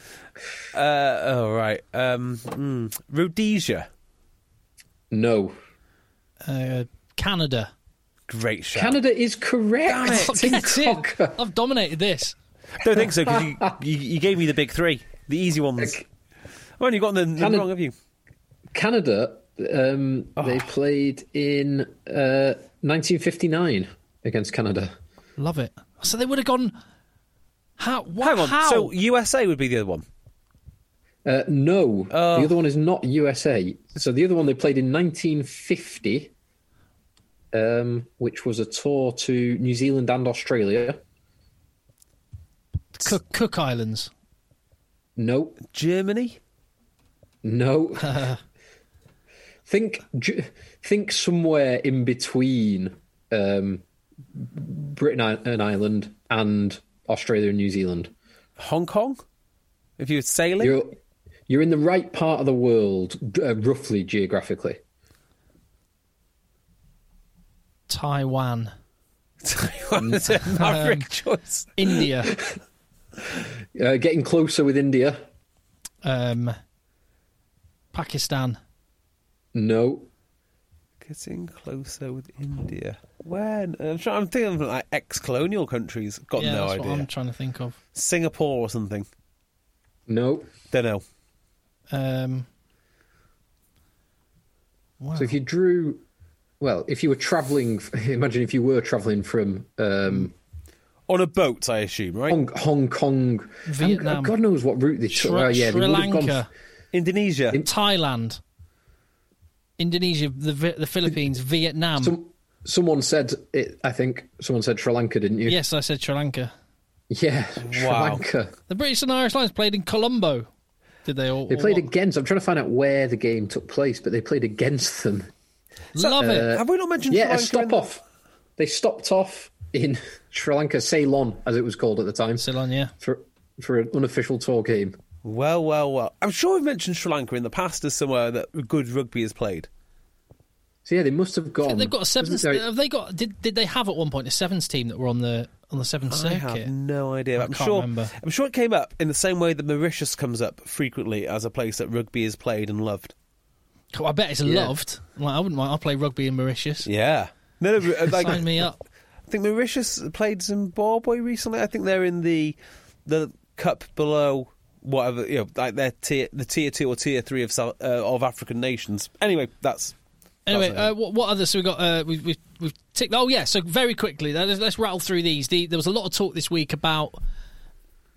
B: Uh, oh, right. Um, mm, Rhodesia.
C: No,
A: Uh, Canada.
B: Great shout.
C: Canada is correct.
B: Damn it.
A: In.
C: Cocker.
A: I've dominated this.
B: Don't think so because you, you, you gave me the big three, the easy ones. Well, you got them
C: Canada-
B: wrong, have you?
C: Canada, um,
B: Oh.
C: they played in uh, 1959 against Canada.
A: Love it. So they would have gone. How? What,
B: Hang on.
A: How?
B: So USA would be the other one.
C: Uh, no,
B: Oh.
C: the other one is not USA. So the other one they played in 1950, um, which was a tour to New Zealand and Australia.
A: Cook, Cook Islands.
C: No,
B: Germany.
C: no. think, think somewhere in between um, Britain and Ireland and Australia and New Zealand.
B: Hong Kong. If you're sailing.
C: You're you're in the right part of the world, uh, roughly geographically.
A: Taiwan.
B: That's a maverick choice.
A: India.
C: Uh, getting closer with India.
A: um, Pakistan.
C: No,
B: Getting closer with India. When? I'm, trying, I'm thinking of like ex-colonial countries. Got
A: yeah,
B: no
A: that's
B: idea.
A: what I'm trying to think of.
B: Singapore or something.
C: No.
B: Don't know.
A: Um, wow.
C: So if you drew, well, if you were traveling, imagine if you were traveling from um,
B: On a boat, I assume, right?
C: Hong, Hong Kong,
A: Vietnam.
C: and God knows what route they
A: Sri,
C: took. Oh, yeah,
A: Sri
C: they would have gone.
A: Lanka,
B: Indonesia.
A: Thailand, Indonesia, the the Philippines, Vietnam.
C: Some, someone said it. I think someone said Sri Lanka, didn't you?
A: yes, I said Sri Lanka.
C: Yeah, Sri
B: Wow.
C: Lanka.
A: The British and Irish Lions played in Colombo. Did they all?
C: They played
A: what?
C: against. I'm trying to find out where the game took place, but they played against them.
A: Love it.
B: Uh, have we not mentioned
C: Yeah,
B: Sri
C: a stop off. They stopped off in Sri Lanka, Ceylon, as it was called at the time,
A: Ceylon, yeah.
C: for for an unofficial tour game.
B: Well, well, well. I'm sure we've mentioned Sri Lanka in the past as somewhere that good rugby is played.
C: So yeah, they must have gone.
A: They've got a sevens.
C: Sorry,
A: Have they got? Did did they have at one point a sevens team that were on the on the seventh
B: I
A: circuit?
B: have no idea.
A: I
B: I'm
A: can't
B: sure.
A: remember.
B: I'm sure it came up in the same way that Mauritius comes up frequently as a place that rugby is played and loved.
A: Oh, I bet it's
C: Yeah.
A: loved. Like I wouldn't mind. I'll play rugby in Mauritius.
B: Yeah. No, no, uh, like,
A: Sign me up.
B: I think Mauritius played Zimbabwe recently. I think they're in the the cup below whatever you know, like their tier, the tier two or tier three of South, uh, of African nations. Anyway, that's
A: Anyway,
B: that's
A: uh, what, what others? So we got. Uh, we've, we've we've ticked. Oh yeah. So very quickly, let's, let's rattle through these. The, there was a lot of talk this week about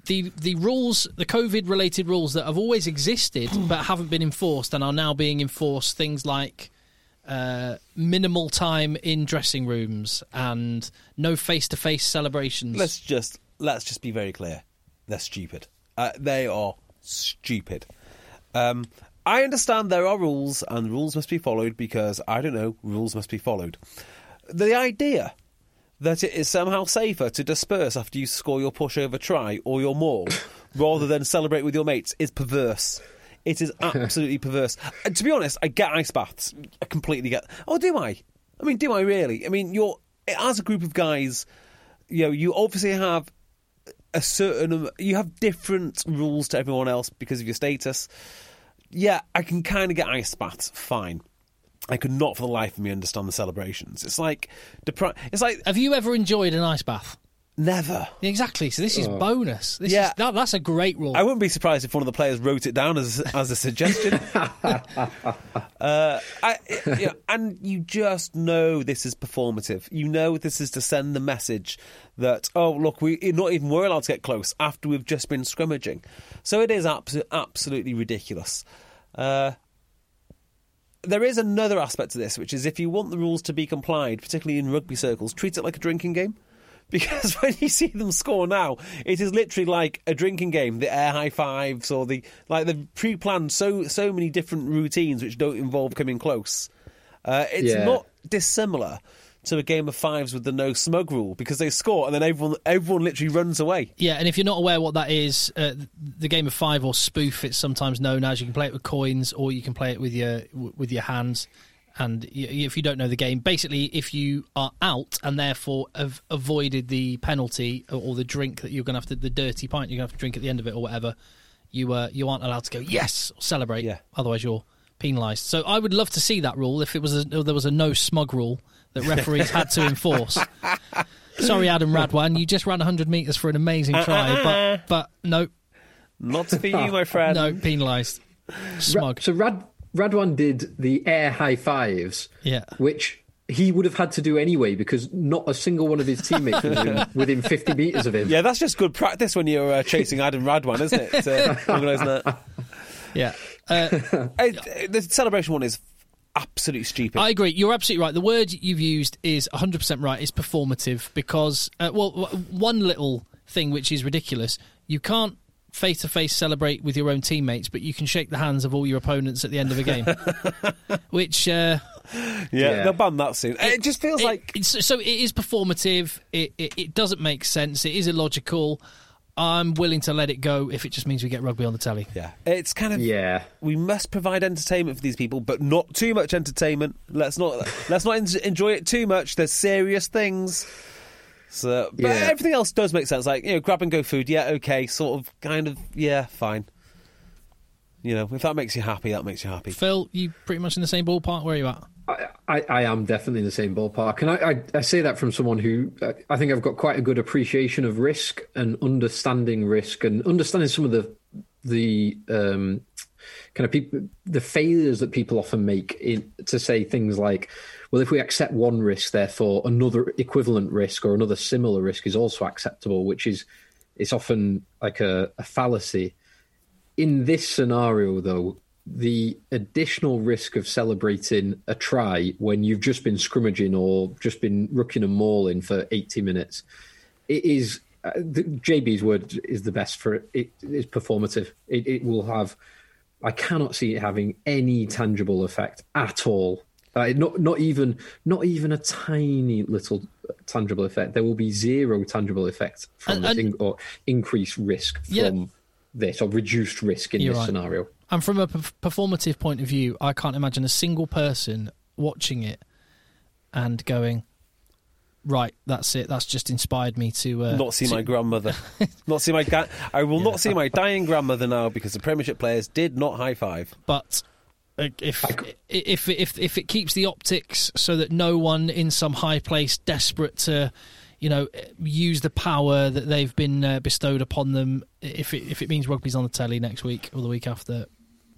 A: the the rules, the COVID related rules that have always existed but haven't been enforced and are now being enforced. Things like uh, minimal time in dressing rooms and no face to face celebrations.
B: let's just let's just be very clear. They're stupid. Uh, they are stupid. Um, I understand there are rules and rules must be followed because I don't know rules must be followed. The idea that it is somehow safer to disperse after you score your pushover try or your maul rather than celebrate with your mates is perverse. It is absolutely perverse. And to be honest, I get ice baths. I completely get. Oh, do I? I mean, do I really? I mean, you're as a group of guys. You know, you obviously have a certain. You have different rules to everyone else because of your status. Yeah, I can kind of get ice baths. Fine. I could not for the life of me understand the celebrations. It's like depri- It's like
A: Have you ever enjoyed an ice bath?
B: never.
A: Exactly. So this is
C: Oh.
A: bonus. This
B: Yeah.
A: is, that, that's a great rule.
B: I wouldn't be surprised if one of the players wrote it down as as a suggestion. uh, I, you know, and you just know this is performative. You know this is to send the message that oh look, we not even we're allowed to get close after we've just been scrimmaging. So it is abso- absolutely ridiculous. Uh, there is another aspect to this, which is if you want the rules to be complied, particularly in rugby circles, treat it like a drinking game. Because when you see them score now, it is literally like a drinking game. The air high fives or the like. They've pre-planned so so many different routines which don't involve coming close. Uh, it's
C: Yeah.
B: not dissimilar to a game of fives with the no smug rule because they score and then everyone everyone literally runs away.
A: Yeah, and if you're not aware what that is, uh, the game of five or spoof, it's sometimes known as. You can play it with coins, or you can play it with your with your hands. And if you don't know the game, basically, if you are out and therefore have avoided the penalty or, the drink that you're going to have to, the dirty pint you're going to have to drink at the end of it or whatever, you uh, you aren't allowed to go yes or celebrate.
B: Yeah.
A: Otherwise, you're penalised. So I would love to see that rule if it was a, there was a no smug rule that referees had to enforce. Sorry, Adam Radwan, you just ran 100 metres for an amazing try, but but no,
B: Not for you, my friend.
A: no, penalised. Smug.
C: So Rad Radwan did the air high fives,
A: Yeah.
C: which he would have had to do anyway because not a single one of his teammates was within, within 50 meters of him.
B: Yeah, that's just good practice when you're uh, chasing Adam Radwan, isn't it? To organise that.
A: Yeah. Uh,
B: Uh, the celebration one is absolutely stupid.
A: I agree. You're absolutely right. The word you've used is 100% right. It's performative because, uh, well, one little thing which is ridiculous you can't face to face celebrate with your own teammates, but you can shake the hands of all your opponents at the end of a game. which. Uh,
B: yeah,
C: Yeah.
B: they'll ban that soon. It, just feels
A: it-
B: like
A: it's, so it is performative. It, it it doesn't make sense. It is illogical. I'm willing to let it go if it just means we get rugby on the telly.
B: yeah, it's kind of
C: Yeah.
B: we must provide entertainment for these people, but not too much entertainment. Let's not let's not enjoy it too much. There's serious things. So, but
C: Yeah.
B: everything else does make sense. Like you know, grab and go food. Yeah, okay, sort of, kind of. Yeah, fine. You know, if that makes you happy, that makes you happy.
A: Phil, you pretty much in the same ballpark. Where are you at?
C: I, I am definitely in the same ballpark, and I, I, I say that from someone who I think I've got quite a good appreciation of risk and understanding risk and understanding some of the the um, kind of people the failures that people often make in, to say things like, well, if we accept one risk, therefore another equivalent risk or another similar risk is also acceptable, which is it's often like a, a fallacy. In this scenario, though, the additional risk of celebrating a try when you've just been scrimmaging or just been rucking and mauling for 80 minutes, it is uh, the, JB's word is the best for it. It is performative. It, it, will have. I cannot see it having any tangible effect at all. Uh, not not even not even a tiny little tangible effect. There will be zero tangible effect from and, and, or increased risk from yeah, this or reduced risk in this right. scenario.
A: And from a performative point of view, I can't imagine a single person watching it and going, right, that's it. That's just inspired me to uh,
B: not see
A: to...
B: my grandmother. not see my. Ga- I will yeah. not see my dying grandmother now because the Premiership players did not high five.
A: But uh, if if if if it keeps the optics so that no one in some high place desperate to you know, use the power that they've been uh, bestowed upon them. If it if it means rugby's on the telly next week or the week after,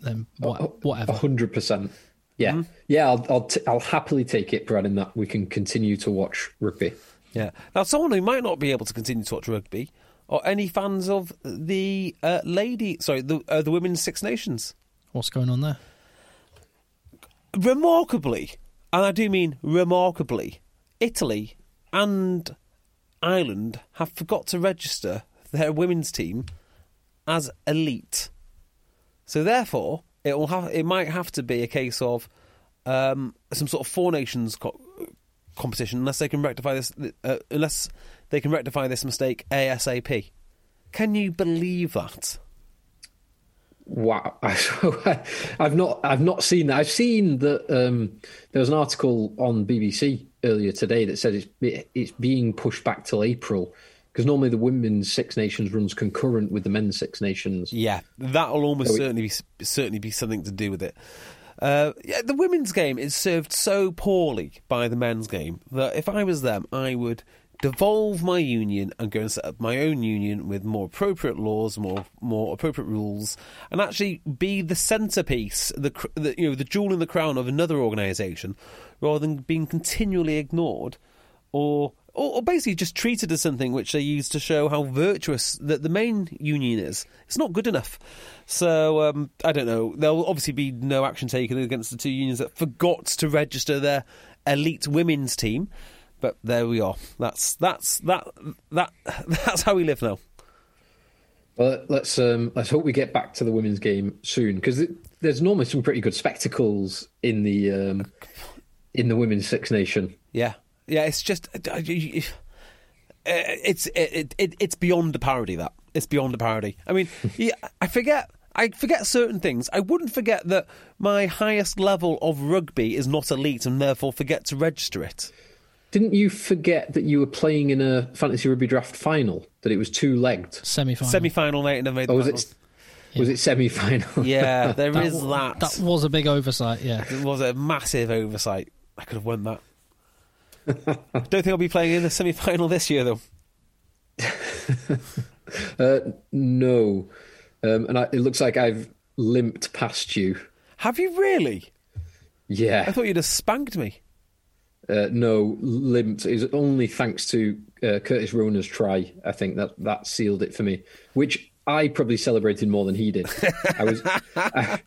A: then what, whatever.
C: hundred percent. Yeah, mm-hmm. yeah. I'll I'll, t- I'll happily take it, Brad, in that we can continue to watch rugby.
B: Yeah. Now, someone who might not be able to continue to watch rugby, or any fans of the uh, lady, sorry, the uh, the women's Six Nations.
A: What's going on there?
B: Remarkably, and I do mean remarkably, Italy and Ireland have forgot to register their women's team as elite. So therefore, it will have it might have to be a case of um, some sort of four nations co- competition unless they can rectify this uh, unless they can rectify this mistake ASAP. Can you believe that?
C: Wow, I've not I've not seen that. I've seen that um, there was an article on BBC earlier today that said it's it's being pushed back till April because normally the women's Six Nations runs concurrent with the men's Six Nations.
B: Yeah, that'll almost so certainly it, be certainly be something to do with it. Uh, yeah, the women's game is served so poorly by the men's game that if I was them, I would devolve my union and go and set up my own union with more appropriate laws, more more appropriate rules, and actually be the centerpiece, the, the you know the jewel in the crown of another organisation, rather than being continually ignored or or, or, basically just treated as something which they use to show how virtuous that the main union is. It's not good enough. So um, I don't know. There'll obviously be no action taken against the two unions that forgot to register their elite women's team. But there we are. That's that's that that that's how we live now.
C: Well, let's um, let's hope we get back to the women's game soon because there's normally some pretty good spectacles in the um, in the women's Six Nation.
B: Yeah, yeah, it's just uh, uh, it's it, it, it's beyond a parody. That it's beyond a parody. I mean, yeah, I forget. I forget certain things. I wouldn't forget that my highest level of rugby is not elite, and therefore forget to register it.
C: Didn't you forget that you were playing in a fantasy rugby draft final? That it was two legged
A: semi final.
B: Semi final, mate. Never made
C: oh, was it? Yeah. Was it semi final?
B: Yeah, there that is that.
A: That was a big oversight. Yeah,
B: it was a massive oversight. I could have won that. Don't think I'll be playing in the semi final this year, though.
C: uh, no. Um, and I, it looks like I've limped past you.
B: Have you really?
C: Yeah.
B: I thought you'd have spanked me.
C: Uh, no, limped is only thanks to uh, Curtis Rona's try. I think that that sealed it for me, which I probably celebrated more than he did. I was I,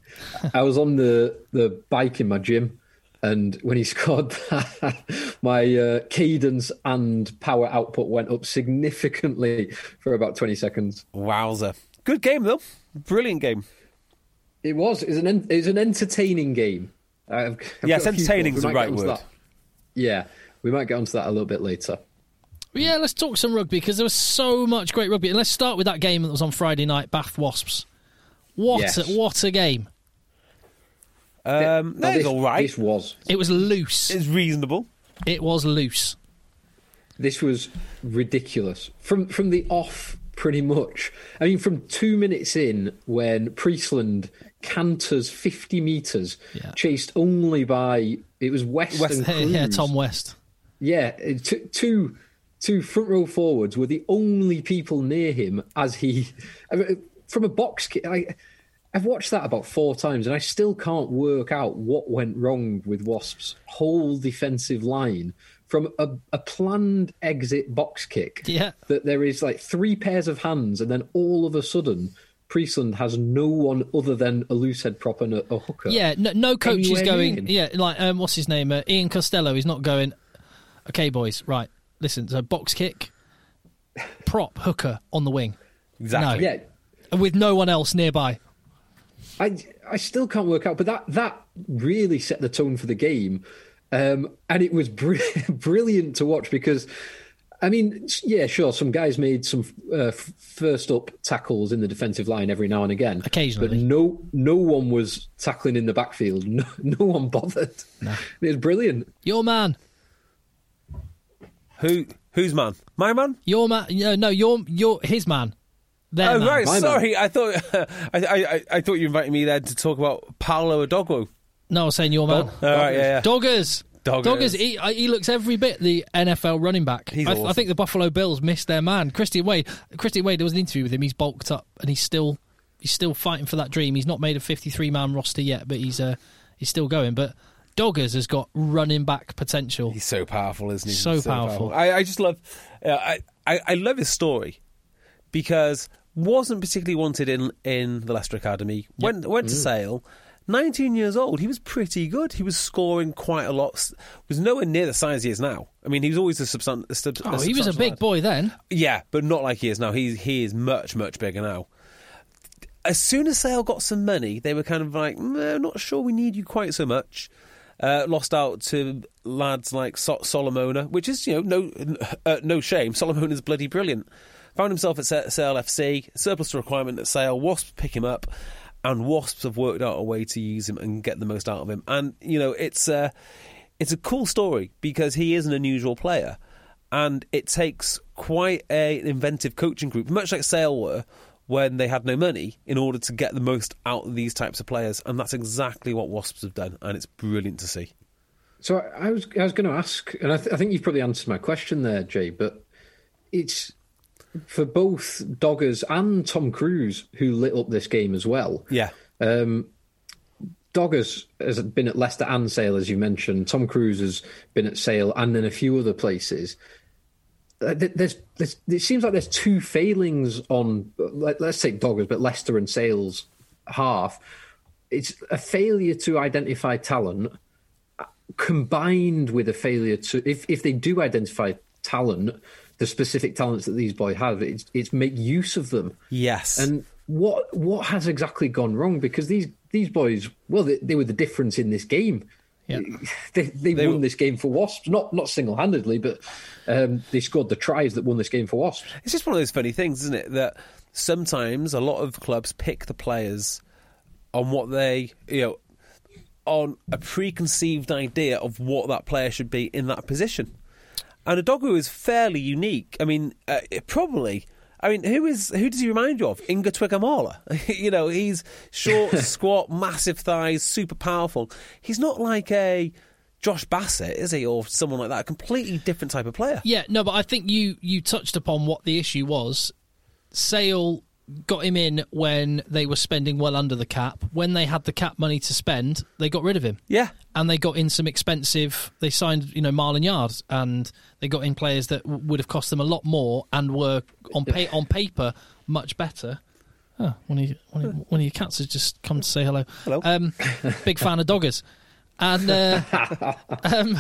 C: I was on the the bike in my gym and when he scored that, my uh, cadence and power output went up significantly for about 20 seconds.
B: Wowzer. Good game, though. Brilliant game.
C: It was. It was an, it was an entertaining game.
B: I've, I've yes, entertaining is the right word.
C: Yeah, we might get onto that a little bit later.
A: Yeah, let's talk some rugby because there was so much great rugby. And let's start with that game that was on Friday night, Bath Wasps. What yes. a, what a game!
B: Um, no, this, all right.
C: This was.
A: It was loose.
B: It's reasonable.
A: It was loose.
C: This was ridiculous from from the off pretty much. I mean, from two minutes in, when Priestland canters 50 metres,
A: Yeah.
C: chased only by, it was West,
B: West-
C: and Cruse.
A: yeah, Tom West.
C: Yeah, uh, t- two two front row forwards were the only people near him as he I mean, from a box kick. I, I've watched that about four times, and I still can't work out what went wrong with Wasps' whole defensive line from a, a planned exit box kick.
A: Yeah.
C: that there is like three pairs of hands, and then all of a sudden. Priestland has no one other than a loose head prop and a, a hooker.
A: Yeah, no, no coach is going.
C: in.
A: Yeah, like um, what's his name? Uh, Ian Costello. is not going. Okay, boys, right. Listen, so box kick, prop hooker on the wing,
B: Exactly.
C: yeah.
A: with no one else nearby.
C: I I still can't work out, but that that really set the tone for the game, um, and it was br- brilliant to watch because. I mean, yeah, sure. Some guys made some uh, first up tackles in the defensive line every now and again.
A: Occasionally.
C: but no, no one was tackling in the backfield. No, no one bothered. It was brilliant.
A: Your man,
B: Who? Who's man? My man?
A: your man. No, no, your your his man. Their
B: Oh
A: man.
B: right,
C: My
B: sorry. I thought I, I, I, I thought you invited me there to talk about Paolo Odogwu.
A: No, I was saying your man.
B: All right, yeah, yeah.
A: Doggers.
B: Doggers.
A: Doggers. He, he looks every bit the NFL running back.
B: He's
A: I, I think the Buffalo Bills missed their man, Christian Wade. Christian Wade. There was an interview with him. He's bulked up and he's still he's still fighting for that dream. He's not made a 53 man roster yet, but he's uh, he's still going. But Doggers has got running back potential.
B: He's so powerful, isn't he?
A: So
B: He's
A: powerful.
B: I, I just love. Uh, I, I I love his story because wasn't particularly wanted in in the Leicester Academy. Went went
A: Mm.
B: to Sale. 19 years old, he was pretty good. He was scoring quite a lot. Was nowhere near the size he is now. I mean, he was always a, substan- a, sub-
A: Oh, he was a big
B: lad.
A: boy then.
B: Yeah, but not like he is now. He he is much much bigger now. As soon as Sale got some money, they were kind of like, "Mm, not sure we need you quite so much. Uh, lost out to lads like so- Solomona, which is you know no uh, no shame. Solomona's bloody brilliant. Found himself at Sale FC, surplus to requirement at Sale. Wasps pick him up, and Wasps have worked out a way to use him and get the most out of him. And you know it's uh, it's a cool story because he is an unusual player and it takes quite a, an inventive coaching group, much like Sale were when they had no money, in order to get the most out of these types of players, and that's exactly what Wasps have done, and it's brilliant to see.
C: So I, I was I was going to ask, and I, th- I think you've probably answered my question there, Jay. But it's for both Doggers and Tom Cruse who lit up this game as well.
B: Yeah, Um,
C: Doggers has been at Leicester and Sale, as you mentioned. Tom Cruse has been at Sale and then a few other places. Uh, There's, there's, it seems like there's two failings on, let, let's take Doggers, but Leicester and Sale's half. It's a failure to identify talent uh, combined with a failure to, if, if they do identify talent, the specific talents that these boys have, it's, it's make use of them.
B: yes,
C: And what what has exactly gone wrong? Because these these boys, well, they, they were the difference in this game.
A: Yeah.
C: They, they,
B: They
C: won this game for Wasps, not not single handedly, but um, they scored the tries that won this game for Wasps.
B: it's just one of those funny things, isn't it? That sometimes a lot of clubs pick the players on what they, you know, on a preconceived idea of what that player should be in that position. And Odogwu is fairly unique. I mean, uh, probably. I mean, who is who does he remind you of? Inga Tuigamala. you know, he's short, squat, massive thighs, super powerful. He's not like a Josh Bassett, is he, or someone like that? A completely different type of player.
A: Yeah, no, but I think you you touched upon what the issue was. Sale got him in when they were spending well under the cap. When they had the cap money to spend, they got rid of him.
B: Yeah,
A: And they got in some expensive. They signed, you know, Marland Yarde, and they got in players that w- would have cost them a lot more and were on pay, on paper much better. Oh, one of, your, one, of, one of your cats has just come to say hello.
B: Hello.
A: Um, big fan of doggers, and uh, um,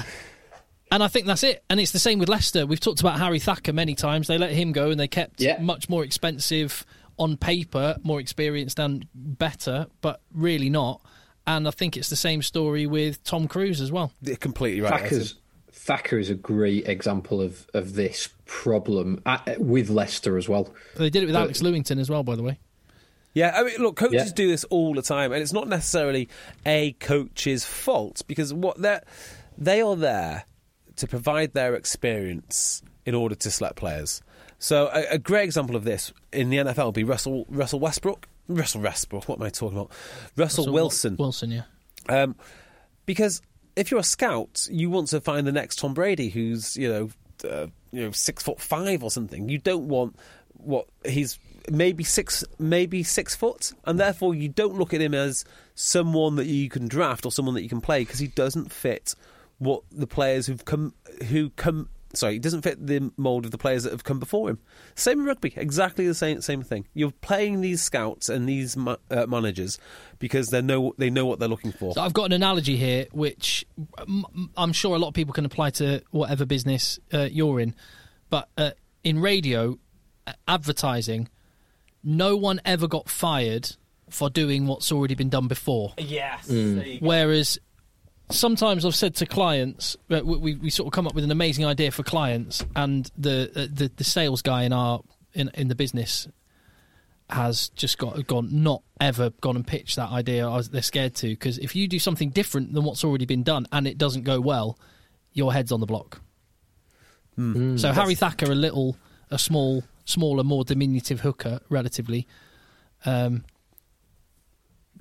A: and I think that's it. And it's the same with Leicester. We've talked about Harry Thacker many times. They let him go, and they kept
C: Yeah.
A: much more expensive on paper, more experienced and better, but really not. And I think it's the same story with Tom Cruse as well.
B: You're completely right.
C: Thacker's, Thacker is a great example of, of this problem uh, with Leicester as well.
A: They did it with Alex Lewington as well, by the way.
B: Yeah, I mean, look, coaches
C: Yeah.
B: do this all the time, and it's not necessarily a coach's fault because what they they are there to provide their experience in order to select players. So a, a great example of this in the NFL would be Russell Russell Westbrook. Russell Westbrook. What am I talking about? Russell,
A: So
B: Wilson.
A: Wilson, yeah.
B: Um, because if you're a scout, you want to find the next Tom Brady, who's you know, uh, you know, six foot five or something. You don't want what he's maybe six, maybe six foot, and therefore you don't look at him as someone that you can draft or someone that you can play because he doesn't fit what the players who've come who come. Sorry, he doesn't fit the mold of the players that have come before him. Same in rugby, exactly the same same thing. You're playing these scouts and these ma- uh, managers because they know they know what they're looking for.
A: So I've got an analogy here, which I'm sure a lot of people can apply to whatever business uh, you're in. But uh, in radio, uh, advertising, no one ever got fired for doing what's already been done before.
B: Yes.
A: Whereas sometimes I've said to clients, uh, we, we, we sort of come up with an amazing idea for clients, and the uh, the, the sales guy in our in, in the business has just got gone not ever gone and pitched that idea. I was, they're scared to because if you do something different than what's already been done and it doesn't go well, your head's on the block. so Harry Thacker, a little, a small, smaller, more diminutive hooker, relatively. Um,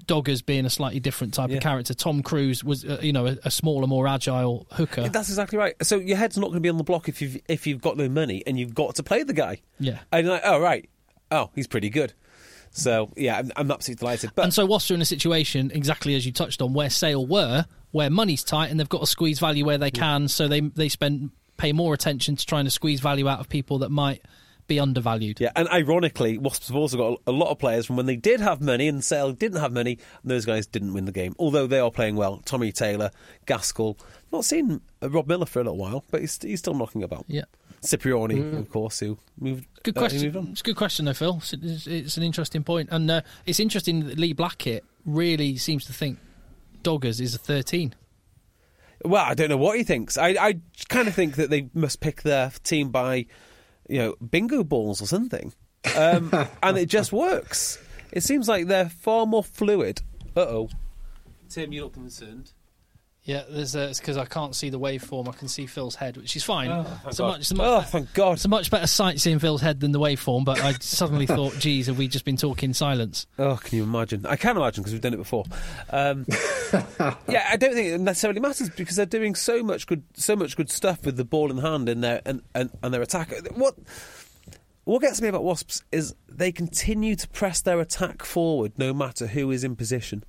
A: Doggers being a slightly different type
B: Yeah.
A: of character. Tom Cruse was, uh, you know, a, a smaller, more agile hooker.
B: That's exactly right. So your head's not going to be on the block if you've if you've got no money and you've got to play the guy.
A: Yeah.
B: And you're like, oh right, oh he's pretty good. So yeah, I'm, I'm absolutely delighted. But
A: and so Worcester in a situation exactly as you touched on, where Sale were, where money's tight and they've got to squeeze value where they can, so they they spend pay more attention to trying to squeeze value out of people that might be undervalued.
B: yeah, and ironically, Wasps have also got a lot of players from when they did have money and Sale didn't have money, and those guys didn't win the game. Although they are playing well. Tommy Taylor, Gaskell. Not seen uh, Rob Miller for a little while, but he's, he's still knocking about.
A: Yeah.
B: Cipriani, of course, who moved.
A: Good
B: uh,
A: question.
B: moved on.
A: it's a good question, though, Phil. It's, it's, it's an interesting point, and uh, it's interesting that Lee Blackett really seems to think Doggers is a thirteen.
B: Well, I don't know what he thinks. I, I kind of think that they must pick their team by, you know, bingo balls or something, um, and it just works. It seems like they're far more fluid. Uh oh. Tim, you look concerned.
A: Yeah, there's a, it's because I can't see the waveform. I can see Phil's head, which is fine. it's, a
B: God.
A: much, it's, a much,
B: Oh, thank God.
A: it's a much better sight seeing Phil's head than the waveform. But I suddenly thought, geez, have we just been talking silence?
B: Oh, can you imagine? I can imagine because we've done it before. Um, yeah, I don't think it necessarily matters because they're doing so much good, so much good stuff with the ball in hand in their and, and, and their attack. What what gets me about Wasps is they continue to press their attack forward no matter who is in position.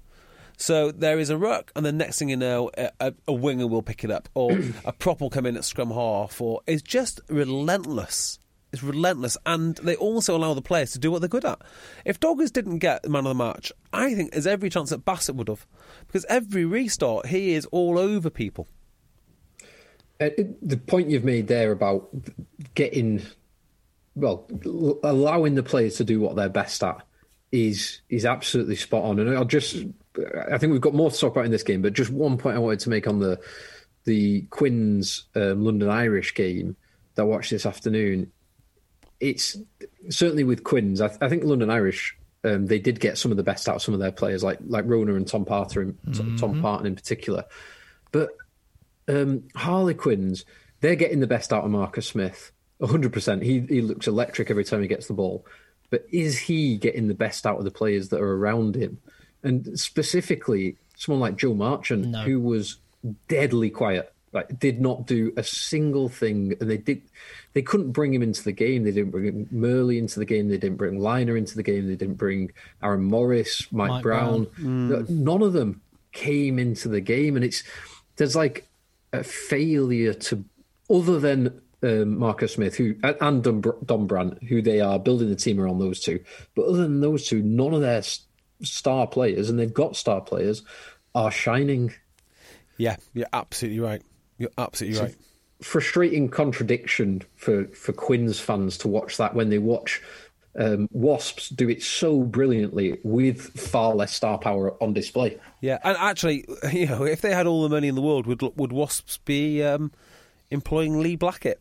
B: So there is a ruck, and the next thing you know, a, a, a winger will pick it up, or a prop will come in at scrum half, or it's just relentless. It's relentless, and they also allow the players to do what they're good at. If Doggers didn't get the man of the match, I think there's every chance that Bassett would have, because every restart he is all over people.
C: Uh, the point you've made there about getting, well, allowing the players to do what they're best at is is absolutely spot on. And I'll just, I think we've got more to talk about in this game, but just one point I wanted to make on the the Quins um, London Irish game that I watched this afternoon. It's certainly with Quins. I, th- I think London Irish. Um, they did get some of the best out of some of their players, like like Rona and Tom Parter, and Tom Parton in particular. But um, Harlequins, they're getting the best out of Marcus Smith. 100%. He, he looks electric every time he gets the ball. But is he getting the best out of the players that are around him? And specifically, someone like Joe Marchant,
A: No.
C: who was deadly quiet, like did not do a single thing, and they did. They couldn't bring him into the game. They didn't bring Murley into the game. They didn't bring Lynagh into the game. They didn't bring Aaron Morris, Mike,
A: Mike
C: Brown. None of them came into the game, and it's there's like a failure to, other than um, Marcus Smith, who and Dom, Dombrandt, who they are building the team around those two. But other than those two, none of their s- star players, and they've got star players, are shining.
B: Yeah, you're absolutely right. You're absolutely right.
C: Frustrating contradiction for for Quins fans to watch that when they watch. Um, Wasps do it so brilliantly with far less star power on display.
B: Yeah, and actually, you know, if they had all the money in the world, would would Wasps be um, employing Lee Blackett?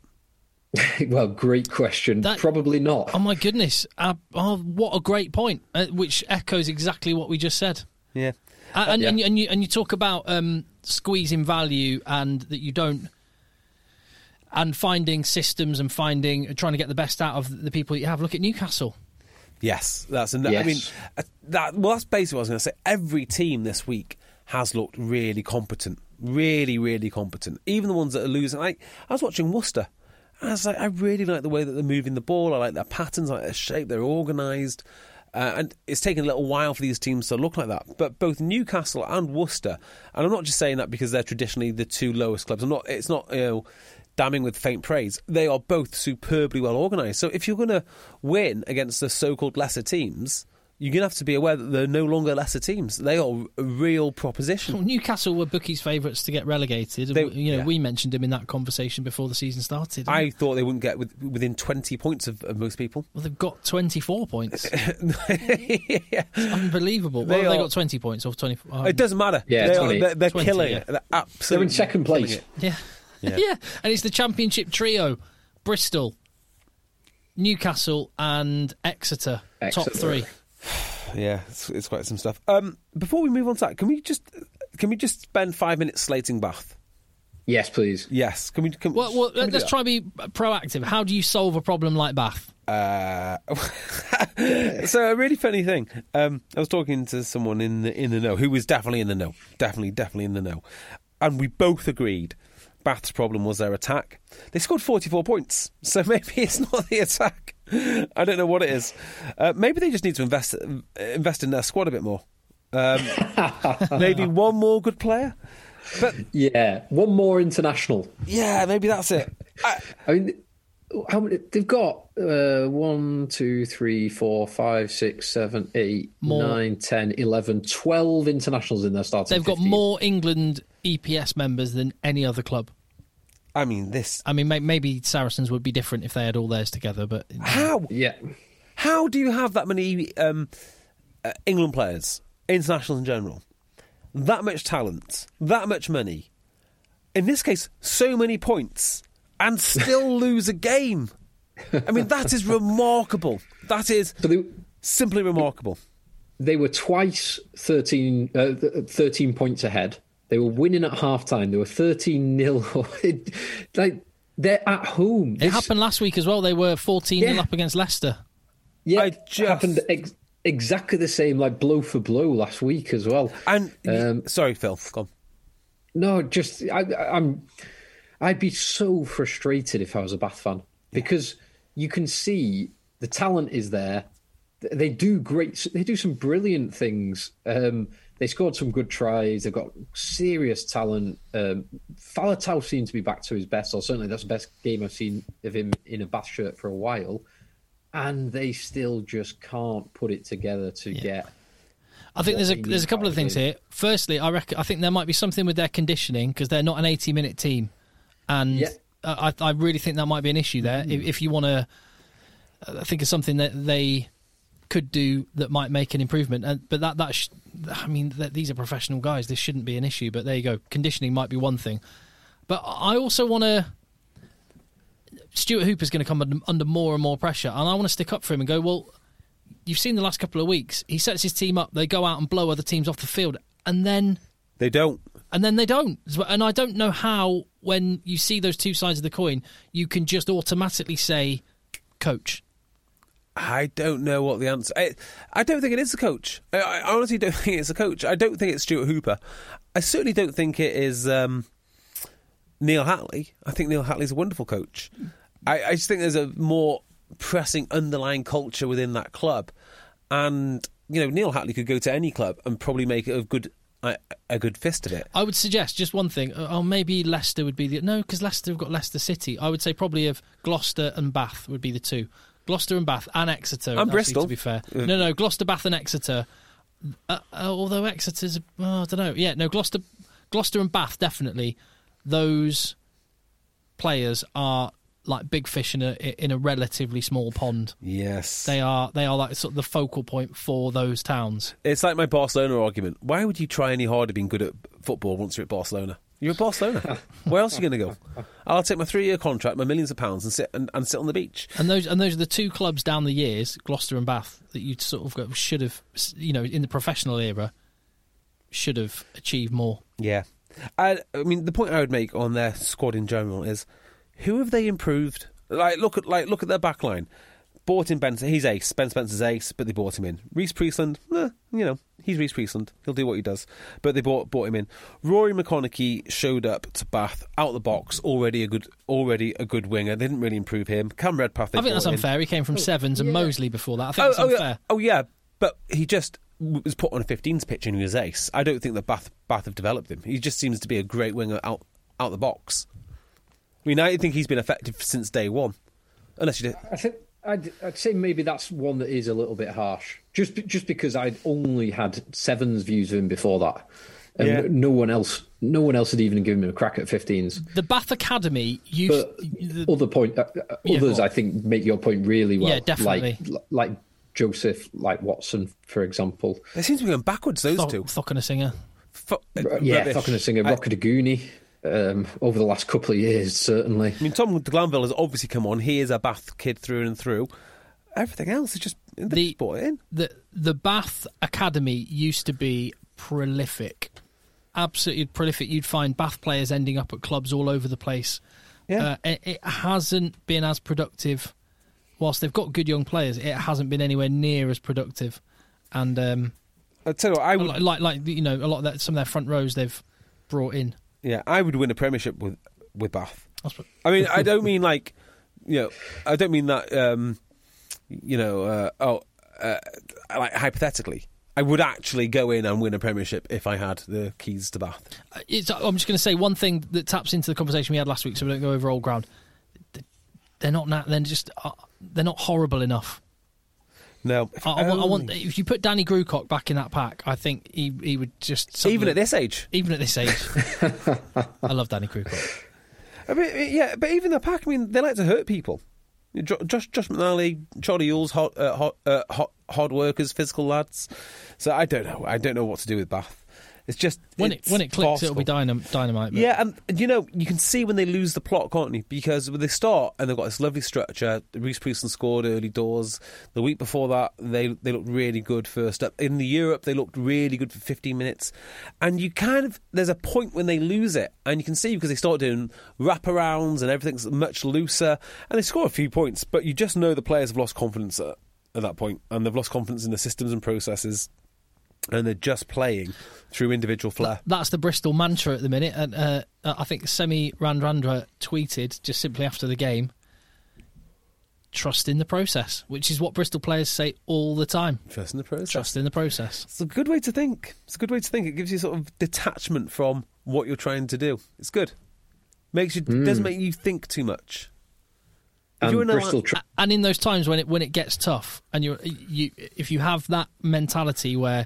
C: well, great question.
A: That-
C: Probably not.
A: Oh my goodness! Uh, oh, what a great point, uh, which echoes exactly what we just said.
B: Yeah,
A: Uh, and,
C: yeah.
A: and, you- and you and you talk about um, squeezing value and that you don't. and finding systems and finding trying to get the best out of the people you have. Look at Newcastle.
B: Yes, that's. And I mean, uh, that. Well, that's basically what I was going to say. Every team this week has looked really competent, really, really competent. Even the ones that are losing. Like I was watching Worcester. I was like, I really like the way that they're moving the ball. I like their patterns, I like their shape. They're organised. Uh, and it's taken a little while for these teams to look like that. But both Newcastle and Worcester, and I'm not just saying that because they're traditionally the two lowest clubs. I'm not. It's not. You know, damning with faint praise. They are both superbly well organised. So if you're going to win against the so-called lesser teams, you're going to have to be aware that they're no longer lesser teams. They are a real proposition.
A: Well, Newcastle were bookies' favourites to get relegated.
B: They-
A: you know,
B: yeah.
A: we mentioned him in that conversation before the season started.
B: I thought they wouldn't get with, within 20 points of, of most people.
A: well, they've got 24 points.
B: yeah.
A: Unbelievable.
B: They
A: well, they
B: are-
A: got 20 points off 20. oh, um,
B: It doesn't matter.
C: Yeah,
B: they
C: 20.
B: are, they're, they're
A: 20,
B: killing
A: yeah.
B: it. They're
C: They're in second place.
A: Yeah.
B: Yeah.
A: yeah. And it's the championship trio Bristol, Newcastle, and Exeter, top three.
B: Yeah, it's, it's quite some stuff. Um, before we move on to that, can we just can we just spend five minutes slating Bath?
C: Yes, please.
B: Yes. Can we? Can,
A: Well, well
B: can
A: let's
B: that?
A: try to be proactive. How do you solve a problem like Bath?
B: Uh, so a really funny thing. Um, I was talking to someone in the in the know who was definitely in the know, definitely, definitely in the know, and we both agreed Bath's problem was their attack. They scored forty four points, so maybe it's not the attack. I don't know what it is. Uh, maybe they just need to invest invest in their squad a bit more. Um, maybe one more good player. But
C: Yeah, one more international.
B: yeah, maybe that's it. I,
C: I mean, how many? They've got uh, one, two, three, four, five, six, seven, eight,
A: More.
C: nine, 10, 11, 12 internationals in their starting.
A: They've got more England EPS members than any other club.
B: I mean, this.
A: I mean, maybe Saracens would be different if they had all theirs together, but
B: How
C: Yeah,
B: How do you have that many um, uh, England players, internationals in general, that much talent, that much money, in this case, so many points, and still lose a game? I mean, that is remarkable. That is
C: so they
B: simply remarkable.
C: they were twice 13, uh, 13 points ahead. They were winning at half time. They were thirteen 0 Like they're at home.
A: it
C: This-
A: happened last week as well. They were 14 0
C: Yeah.
A: up against Leicester.
C: Yeah, it
B: just-
C: happened ex- exactly the same, like blow for blow last week as well.
B: And
C: Um,
B: sorry, Phil, go on.
C: No, just I, I'm. I'd be so frustrated if I was a Bath fan because you can see the talent is there. They do great. They do some brilliant things. Um, they scored some good tries. They've got serious talent. Um, Faletau seems to be back to his best, or certainly that's the best game I've seen of him in a Bath shirt for a while. And they still just can't put it together to get.
A: I think there's a there's a couple of things here. Firstly, I reckon I think there might be something with their conditioning because they're not an 80 minute team, and
C: Yeah.
A: I, I really think that might be an issue there. If, if you want to uh, think of something that they could do that might make an improvement, and but that that sh- I mean that these are professional guys. This shouldn't be an issue. But there you go. Conditioning might be one thing, but I also want to. Stuart Hooper's going to come under, under more and more pressure, and I want to stick up for him and go. Well, you've seen the last couple of weeks. He sets his team up. They go out and blow other teams off the field, and then
B: They don't.
A: and then they don't. And I don't know how, when you see those two sides of the coin, you can just automatically say, "Coach."
B: I don't know what the answer. I, I don't think it is the coach. I, I honestly don't think it's a coach. I don't think it's Stuart Hooper. I certainly don't think it is um, Neil Hatley. I think Neil Hatley's a wonderful coach. I, I just think there's a more pressing underlying culture within that club, and you know Neil Hatley could go to any club and probably make a good a good fist of it.
A: I would suggest just one thing. Oh, maybe Leicester would be the no, because Leicester have got Leicester City. I would say probably of Gloucester and Bath would be the two. Gloucester and Bath and Exeter.
B: And
A: actually,
B: Bristol.
A: to be fair. No, no, Gloucester, Bath, and Exeter. Uh, uh, although Exeter's, oh, I don't know. Yeah, no, Gloucester, Gloucester and Bath definitely. Those players are like big fish in a in a relatively small pond.
B: Yes,
A: They are they are like sort of the focal point for those towns.
B: It's like my Barcelona argument. Why would you try any harder being good at football once you're at Barcelona? You're at Barcelona. Where else are you going to go? I'll take my three-year contract, my millions of pounds, and sit and, and sit on the beach.
A: And those and those are the two clubs down the years, Gloucester and Bath, that you sort of go, should have, you know, in the professional era, should have achieved more.
B: Yeah, I, I mean the point I would make on their squad in general is who have they improved? Like look at like look at their back line. Bought in Benson, he's ace. Ben Spencer's ace, but they bought him in. Rhys Priestland, eh, you know, he's Rhys Priestland. He'll do what he does, but they bought bought him in. Ruaridh McConnochie showed up to Bath out the box, already a good already a good winger. They didn't really improve him. Cam Redpath, they
A: I think that's
B: brought in.
A: unfair. He came from sevens and
C: yeah.
A: Moseley before that. I think
B: Oh,
A: that's
B: oh,
A: unfair.
B: yeah, oh yeah, but he just was put on a 15s pitch and he was ace. I don't think that Bath Bath have developed him. He just seems to be a great winger out out the box. I mean, I think he's been effective since day one, unless you did.
C: I think I'd, I'd say maybe that's one that is a little bit harsh, just just because I'd only had Sevens views of him before that, and
B: Yeah.
C: no one else, no one else had even given him a crack at 15s.
A: The Bath Academy used.
C: But
A: the-
C: other point, uh, uh,
A: Yeah,
C: others
A: go.
C: I think make your point really well.
A: Yeah, definitely.
C: Like like Joseph, like Watson, for example.
B: They seem to be going backwards. Those
A: Thok-
B: two.
A: Thok and a singer.
B: Fu- uh,
C: yeah,
B: rubbish.
C: talking to singer
B: I-
C: Rokoduguni um, over the last couple of years, certainly.
B: I mean, Tom Glanville has obviously come on. He is a Bath kid through and through. Everything else is just they
A: The-
B: just bought in.
A: the the Bath Academy used to be prolific, absolutely prolific. You'd find Bath players ending up at clubs all over the place.
B: Yeah.
A: Uh, it, it hasn't been as productive. Whilst they've got good young players, it hasn't been anywhere near as productive. And um,
B: I tell you, what, I would.
A: like, like, like you know, a lot of that, some of their front rows they've brought in.
B: Yeah, I would win a Premiership with with Bath. I mean, I don't mean like, you know, I don't mean that, um, you know, uh, oh, uh, like hypothetically. I would actually go in and win a Premiership if I had the keys to Bath.
A: It's, I'm just going to say one thing that taps into the conversation we had last week, so we don't go over old ground. They're not. They're just. Uh, they're not horrible enough.
B: No, if
A: I, I, want, I want. If you put Danny Grewcock back in that pack, I think he he would just
B: even at this age.
A: even at this age. I love Danny Grewcock.
B: I mean, yeah, but even the pack. I mean, they like to hurt people. Jo- Josh, Josh McNally, Charlie Ewels, hot, uh, hot, uh, hot, hard workers, physical lads. So I don't know. I don't know what to do with Bath. It's just
A: When
B: it's
A: it when it clicks, it'll be dynam- dynamite. but-
B: Yeah, and you know you can see when they lose the plot, can't you? Because when they start and they've got this lovely structure. Rhys Priestland scored early doors. The week before that, they they looked really good first up. In the Europe, they looked really good for 15 minutes. And you kind of there's a point when they lose it, and you can see because they start doing wraparounds and everything's much looser, and they score a few points. But you just know the players have lost confidence at, at that point, and they've lost confidence in the systems and processes, and they're just playing through individual flair.
A: That's the Bristol mantra at the minute, and uh, I think Semi Radradra tweeted just simply after the game. Trust in the process, which is what Bristol players say all the time.
B: Trust in the process.
A: Trust in the process.
B: It's a good way to think. It's a good way to think. It gives you sort of detachment from what you're trying to do. It's good. Makes you doesn't make you think too much. If
C: And
B: you're in
C: Bristol,
B: li-
C: tr-
A: and in those times when it when it gets tough, and you you if you have that mentality where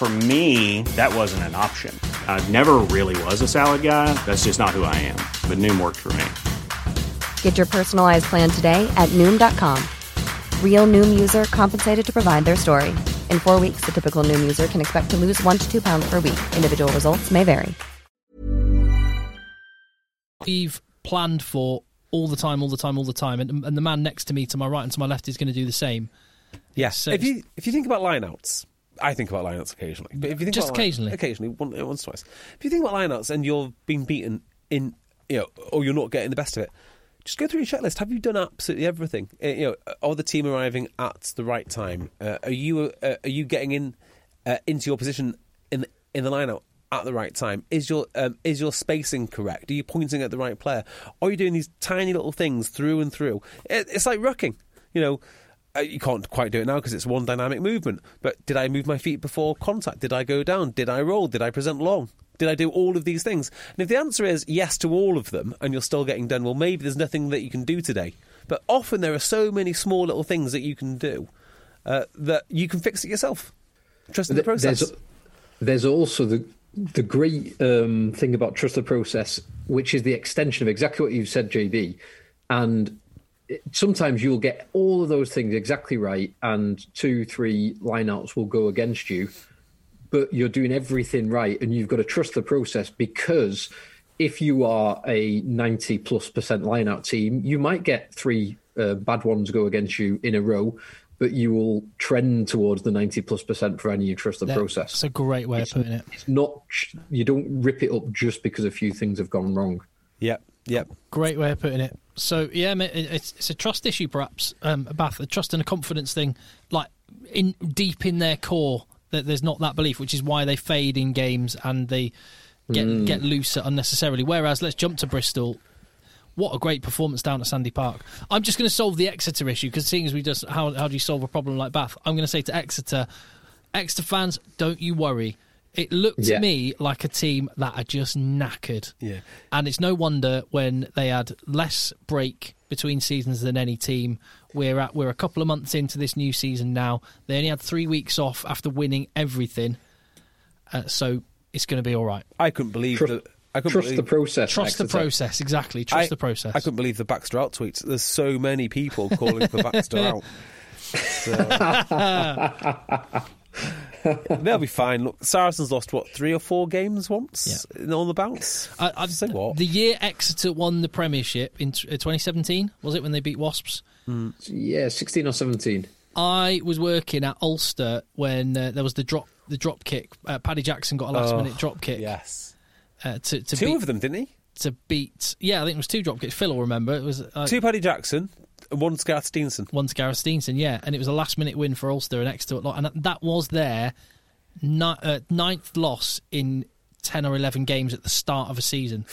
D: For me, that wasn't an option. I never really was a salad guy. That's just not who I am. But Noom worked for me.
E: Get your personalized plan today at Noom.com. Real Noom user compensated to provide their story. In four weeks, the typical Noom user can expect to lose one to two pounds per week. Individual results may vary.
A: we've planned for all the time, all the time, all the time, and, and the man next to me, to my right and to my left, is going to do the same.
B: Yes.
A: So
B: if you if you think about lineouts, I think about lineouts occasionally. But if you think
A: Just
B: about line-
A: occasionally?
B: occasionally, one, once twice. If you think about lineouts and you're being beaten in, you know, or you're not getting the best of it, just go through your checklist. Have you done absolutely everything? Uh, you know, are the team arriving at the right time? Uh, are you uh, are you getting in uh, into your position in the, in the lineout? At the right time, is your um, is your spacing correct? Are you pointing at the right player? Are you doing these tiny little things through and through? It, it's like rucking, you know. Uh, you can't quite do it now because it's one dynamic movement. But did I move my feet before contact? Did I go down? Did I roll? Did I present long? Did I do all of these things? And if the answer is yes to all of them and you're still getting done, well, maybe there's nothing that you can do today. But often there are so many small little things that you can do uh, that you can fix it yourself. Trust in the process.
C: There's, there's also the the great um, thing about trust the process, which is the extension of exactly what you've said, JB. and sometimes you'll get all of those things exactly right, and two, three lineouts will go against you. But you're doing everything right, and you've got to trust the process because if you are a 90 plus percent lineout team, you might get three uh, bad ones go against you in a row, but you will trend towards the 90 plus percent for any you trust the process.
A: That's a great way of putting it.
C: It's not, you don't rip it up just because a few things have gone wrong.
B: Yep, yep.
A: Great way of putting it. So yeah, mate, it's, it's a trust issue, perhaps. Um, Bath, a trust and a confidence thing, like in deep in their core, that there's not that belief, which is why they fade in games and they get get looser unnecessarily. Whereas, let's jump to Bristol. What a great performance down at Sandy Park. I'm just going to solve the Exeter issue because seeing as we just how how do you solve a problem like Bath? I'm going to say to Exeter, Exeter fans, don't you worry. It looked
C: Yeah.
A: to me like a team that are just knackered.
B: Yeah.
A: And it's no wonder when they had less break between seasons than any team. We're at we're a couple of months into this new season now. They only had three weeks off after winning everything, uh, so it's going to be all right.
B: I couldn't believe
C: Trust,
B: the. I couldn't
C: trust
B: believe,
C: the process.
A: Trust the
C: Exeter.
A: process, exactly. Trust
B: I-
A: the process.
B: I couldn't believe the Baxter out tweets. There's so many people calling for Baxter out. So- They'll be fine. Look, Saracens lost what three or four games once in on the bounce.
A: I, I,
B: say what?
A: The year Exeter won the Premiership in uh, 2017 was it when they beat Wasps?
C: Yeah, 16 or 17.
A: I was working at Ulster when uh, there was the drop the drop kick. Uh, Paddy Jackson got a last minute drop kick
B: yes,
A: uh, to to
B: two
A: beat,
B: of them, didn't he?
A: to beat. Yeah, I think it was two drop kicks. Phil will remember. It was uh,
B: Two Paddy Jackson, one Gareth Steenson.
A: one to Gareth Steenson, yeah, and it was a last minute win for Ulster and Exeter, and that was their uh, ninth loss in ten or eleven games at the start of a season,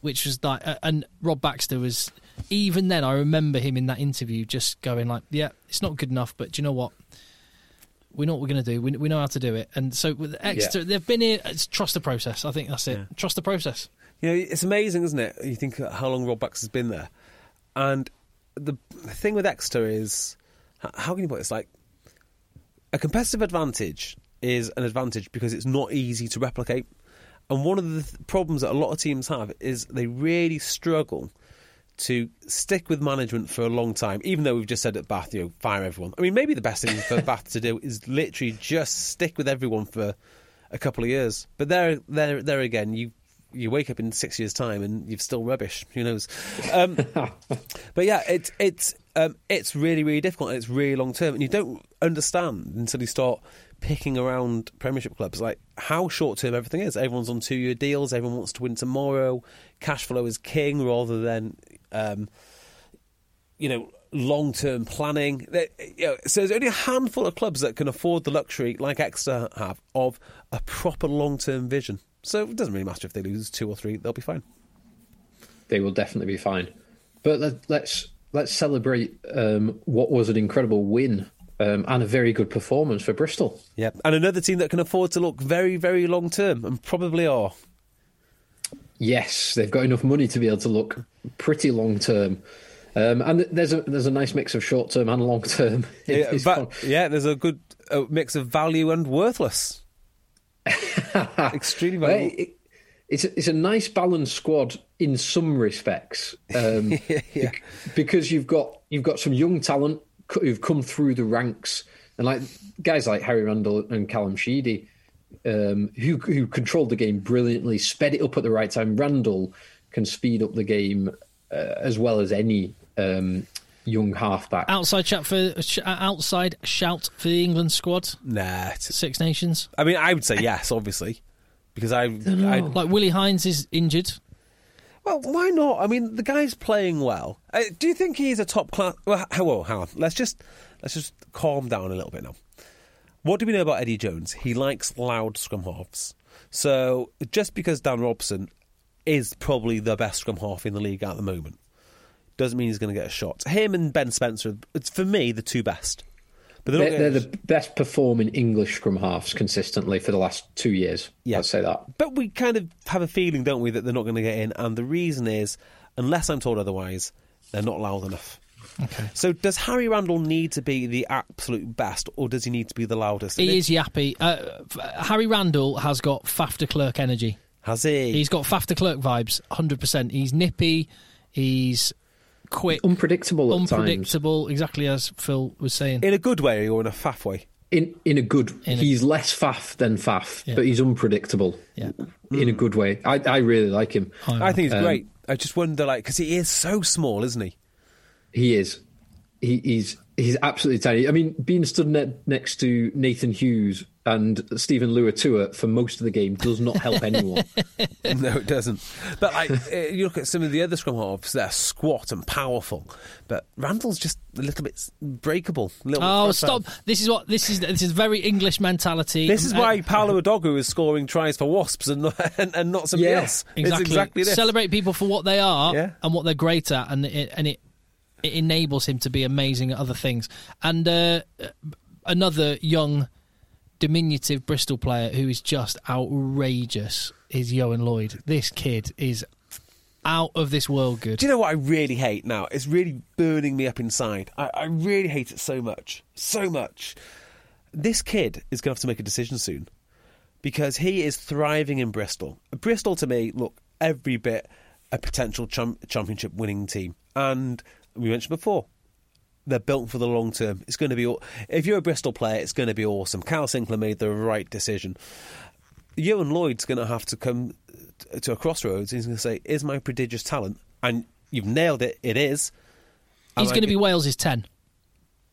A: which was like, uh, and Rob Baxter was even then. I remember him in that interview just going like, "Yeah, it's not good enough, but do you know what?" We know what we're going to do. We, we know how to do it, and so with Exeter, they've been here. It's trust the process. I think that's it. Trust the process.
B: You know, it's amazing, isn't it? You think how long Rob Baxter's been there, and the thing with Exeter is, how can you put it? It's like a competitive advantage is an advantage because it's not easy to replicate. And one of the th- problems that a lot of teams have is they really struggle to stick with management for a long time, even though we've just said at Bath, you know, fire everyone. I mean, maybe the best thing for Bath to do is literally just stick with everyone for a couple of years. But there, there, there again, you you wake up in six years' time and you've still rubbish. Who knows? Um, but yeah, it's it's um, it's really really difficult and it's really long term, and you don't understand until you start picking around Premiership clubs like how short term everything is. Everyone's on two year deals. Everyone wants to win tomorrow. Cash flow is king rather than um, you know long term planning. You know, so there's only a handful of clubs that can afford the luxury, like Exeter have, of a proper long term vision. So it doesn't really matter if they lose two or three; they'll be fine.
C: They will definitely be fine. But let, let's let's celebrate um, what was an incredible win um, and a very good performance for Bristol.
B: Yeah, and another team that can afford to look very, very long term, and probably are.
C: Yes, they've got enough money to be able to look pretty long term. Um, and there's a there's a nice mix of short term and long term.
B: Yeah, yeah, there's a good uh, mix of value and worthless. Extremely
C: Well,
B: valuable.
C: it- it's a, it's a nice balanced squad in some respects um,
B: yeah.
C: bec- because you've got you've got some young talent who've come through the ranks and like guys like Harry Randall and Callum Sheedy um, who who controlled the game brilliantly, sped it up at the right time. Randall can speed up the game uh, as well as any um, young halfback.
A: Outside shout for sh- outside shout for the England squad,
B: Nah, it's-
A: Six Nations.
B: I mean, I would say yes, obviously, because I, I,
A: Like Willi Heinz is injured.
B: well, why not? I mean, the guy's playing well. Uh, do you think he's a top class? Well, h- whoa, hang on. Let's just let's just calm down a little bit now. What do we know about Eddie Jones? He likes loud scrum halves. So just because Dan Robson is probably the best scrum half in the league at the moment, doesn't mean he's going to get a shot. Him and Ben Spencer, it's for me the two best. But they're,
C: They're, they're the best performing English scrum halves consistently for the last two years.
B: Yeah.
C: I'd say that.
B: But we kind of have a feeling, don't we, that they're not going to get in. And the reason is, unless I'm told otherwise, they're not loud enough.
A: Okay.
B: So does Harry Randall need to be the absolute best, or does he need to be the loudest?
A: He is yappy. Uh, Harry Randall has got Faf Clerk energy.
B: Has he?
A: He's got Faf Clerk vibes, hundred percent. He's nippy. He's quick,
C: unpredictable, at times.
A: unpredictable. Exactly as Phil was saying.
B: In a good way or in a faff way?
C: In in a good,
A: In a-
C: he's less faff than faff,
A: Yeah.
C: but he's unpredictable.
A: Yeah.
C: in a good way. I I really like him.
B: I think he's
C: Um,
B: great. I just wonder, like, because he is so small, isn't he?
C: He is. He, he's he's absolutely tiny. I mean, being stood ne- next to Nathan Hughes and Steven Luatua for most of the game does not help anyone.
B: no, it doesn't. But like, uh, you look at some of the other scrum halves; they're squat and powerful. But Randall's just a little bit breakable. a little
A: Oh,
B: fragile.
A: stop! This is what this is. This is very English mentality.
B: This is
A: Uh,
B: why Paolo Odogwu is scoring tries for Wasps and not, and, and not somebody
C: Yeah,
B: else.
A: exactly,
B: It's exactly this.
A: celebrate people for what they are
B: Yeah.
A: and what they're great at, and it, and it it enables him to be amazing at other things. And uh, another young, diminutive Bristol player who is just outrageous is Ioan Lloyd. This kid is out of this world good.
B: Do you know what I really hate now? It's really burning me up inside. I, I really hate it so much. So much. This kid is going to have to make a decision soon because he is thriving in Bristol. Bristol, to me, look, every bit a potential cham- championship winning team. And we mentioned before, they're built for the long term. It's going to be, if you're a Bristol player, it's going to be awesome. Cal Sinclair made the right decision. Ioan Lloyd's going to have to come to a crossroads. He's going to say, "Is my prodigious talent?" And you've nailed it. It is.
A: He's going to be
B: g-
A: Wales's ten.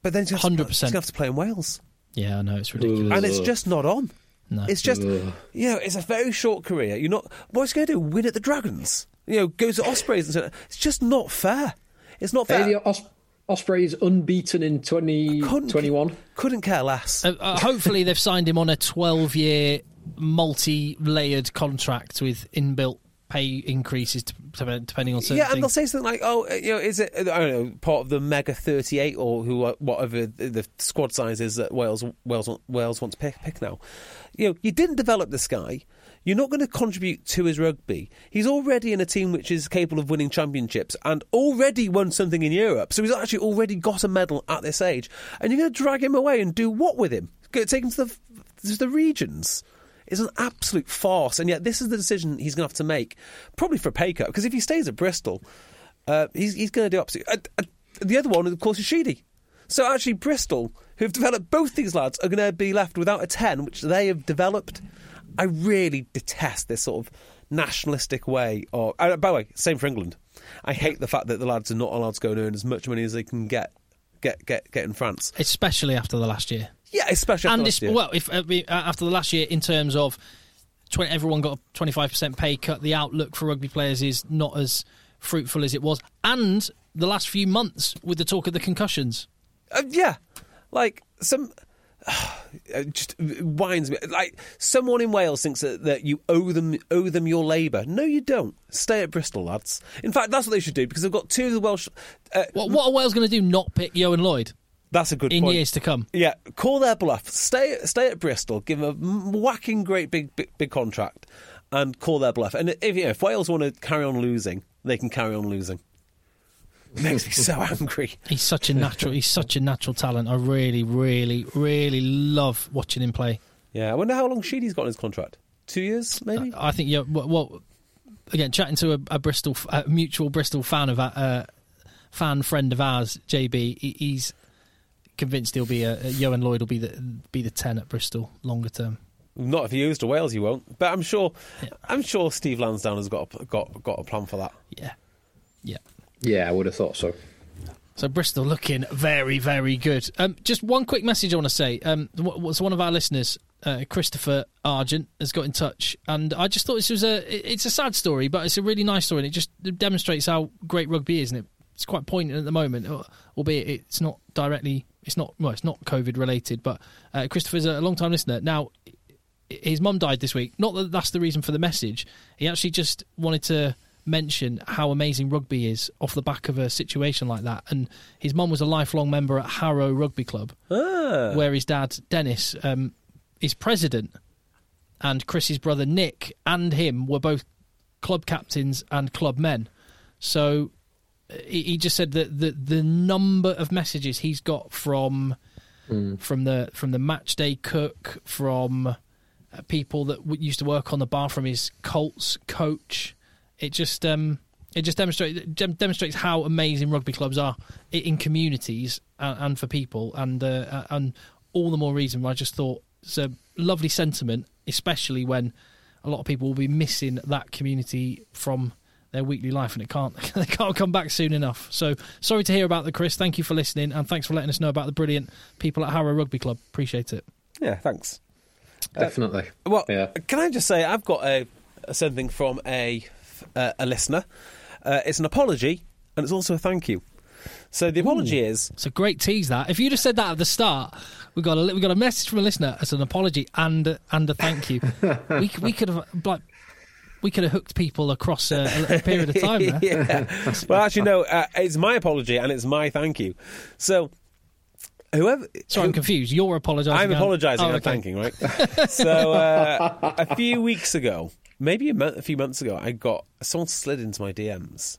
B: But then he's going to
A: 100%.
B: He's going to have to play in Wales,
A: Yeah, I know it's ridiculous.
B: and it's just not on.
A: No.
B: It's just, you know, it's a very short career. You're not. What's he going to do? Win at the Dragons? You know, go to Ospreys and so. It's just not fair. It's not fair.
C: Hey, the Os- Ospreys unbeaten in
B: Couldn't-
C: 2021.
B: Couldn't care less.
A: Uh, uh, hopefully, they've signed him on a 12 year, multi layered contract with inbuilt pay increases to, to- depending on certain
B: yeah, and they'll say something like, "Oh, uh, you know, is it I don't know part of the Mega Thirty Eight or who uh, whatever the the squad size is that Wales Wales Wales wants to pick pick now." You know, you didn't develop this guy. You're not going to contribute to his rugby. He's already in a team which is capable of winning championships and already won something in Europe. So he's actually already got a medal at this age. And you're going to drag him away and do what with him? Take him to the to the regions. It's an absolute farce, and yet this is the decision he's going to have to make, probably for a pay cut. Because if he stays at Bristol, uh, he's, he's going to do absolutely. Uh, uh, the other one, of course, is Sheedy. So actually, Bristol, who've developed both these lads, are going to be left without a ten, which they have developed. I really detest this sort of nationalistic way. Or uh, by the way, same for England. I hate the fact that the lads are not allowed to go and earn as much money as they can get get get get in France.
A: Especially after the last year.
B: Yeah, especially after
A: and
B: last year.
A: well, if uh, uh, after the last year, in terms of 20, everyone got a twenty five percent pay cut, the outlook for rugby players is not as fruitful as it was, and the last few months with the talk of the concussions.
B: Uh, yeah, like some. It just winds me. Like someone in Wales thinks that, that you owe them owe them your labour. No, you don't. Stay at Bristol, lads. In fact, that's what they should do because they've got two of the Welsh. Uh,
A: What, what are Wales going to do? Not pick Ioan Lloyd
B: that's a good
A: in
B: point.
A: years to come?
B: Yeah, call their bluff. Stay stay at Bristol. Give them a whacking great big big, big contract, and call their bluff. And if you know, if Wales want to carry on losing, they can carry on losing. Makes me so angry.
A: He's such a natural. he's such a natural talent. I really, really, really love watching him play.
B: Yeah, I wonder how long Sheedy's got in his contract. Two years, maybe.
A: I think yeah. Well, well again, chatting to a, a Bristol, a mutual Bristol fan of uh, fan friend of ours, JB. He, he's convinced he'll be a, a Ioan Lloyd will be the be the ten at Bristol longer term.
B: Not if he goes to Wales, he won't. But I'm sure, I'm sure Steve Lansdown has got a, got got a plan for that.
A: Yeah, yeah.
C: Yeah, I would have thought so.
A: So Bristol looking very, very good. Um, just one quick message I want to say. Um, was one of our listeners, uh, Christopher Argent, has got in touch, and I just thought this was a. It's a sad story, but it's a really nice story, and it just demonstrates how great rugby is, and it, it's quite poignant at the moment, albeit it's not directly. It's not well. It's not COVID related, but uh, Christopher's a long time listener. Now, his mum died this week. Not that that's the reason for the message. He actually just wanted to mention how amazing rugby is off the back of a situation like that. And his mum was a lifelong member at Harrow Rugby Club,
B: Ah.
A: where his dad Dennis um, is president, and Chris's brother Nick and him were both club captains and club men. So uh, he, he just said that the the number of messages he's got from from the from the match day cook from uh, people that w- used to work on the bar from his Colts coach. It just um It just demonstrates demonstrates how amazing rugby clubs are in communities and, and for people, and uh, and all the more reason. why I just thought it's a lovely sentiment, especially when a lot of people will be missing that community from their weekly life, and it can't they can't come back soon enough. So sorry to hear about the Chris. Thank you for listening, and thanks for letting us know about the brilliant people at Harrow Rugby Club. Appreciate it.
B: Yeah, thanks.
C: Definitely.
B: Well,
C: Yeah.
B: can I just say I've got a, a something from a uh, a listener. Uh, it's an apology and it's also a thank you. So the apology is
A: It's a great tease. That if you just said that at the start, we got a we got a message from a listener as an apology and a- and a thank you. we we could have like we could have hooked people across a, a period of time.
B: Yeah. well, actually, no. Uh, it's my apology and it's my thank you. So whoever.
A: Sorry, I'm confused. You're apologising.
B: I'm apologising
A: Oh,
B: and
A: okay.
B: thanking, right? so uh, a few weeks ago, maybe a, month, a few months ago, I got someone slid into my DMs.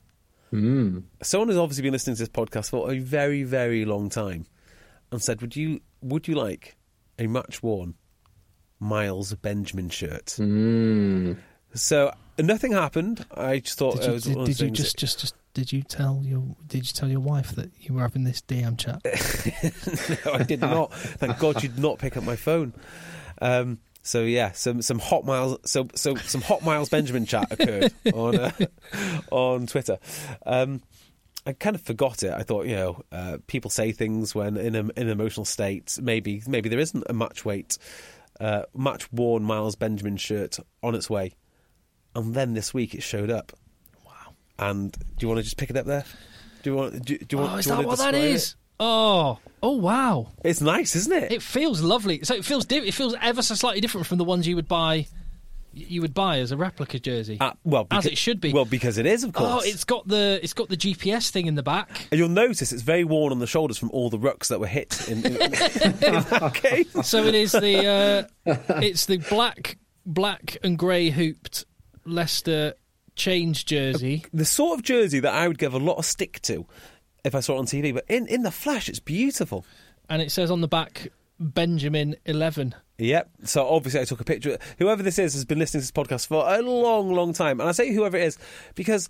C: Mm.
B: Someone has obviously been listening to this podcast for a very, very long time, and said, "Would you would you like a much worn Miles Benjamin shirt?"
C: Mm.
B: So nothing happened. I just thought
A: Did you,
B: was
A: did, did you
B: things
A: just, just just did you tell your did you tell your wife that you were having this DM chat?
B: no, I did not. Thank God you did not pick up my phone. Um, so yeah, some some hot miles, so so some hot miles Benjamin chat occurred on uh, on Twitter. Um, I kind of forgot it. I thought, you know, uh, people say things when in, a, in an emotional state. Maybe maybe there isn't a match weight, uh, match worn Miles Benjamin shirt on its way, and then this week it showed up. Wow! And do you want to just pick it up there? Do you want? Do, do you want?
A: oh, is that what
B: to
A: that is? Oh, oh wow!
B: It's nice, isn't it?
A: It feels lovely. So it feels di- it feels ever so slightly different from the ones you would buy. You would buy as a replica jersey.
B: Uh, well,
A: as it should be.
B: Well, because it is, of course.
A: Oh, it's got the it's got the GPS thing in the back.
B: And you'll notice it's very worn on the shoulders from all the rucks that were hit in, in, in.
A: So it is the uh, it's the black black and grey hooped Leicester change jersey.
B: The sort of jersey that I would give a lot of stick to if I saw it on TV, but in, in the flash, it's beautiful.
A: and it says on the back Benjamin Eleven.
B: Yep. So obviously, I took a picture. Whoever this is has been listening to this podcast for a long, long time, and I say whoever it is because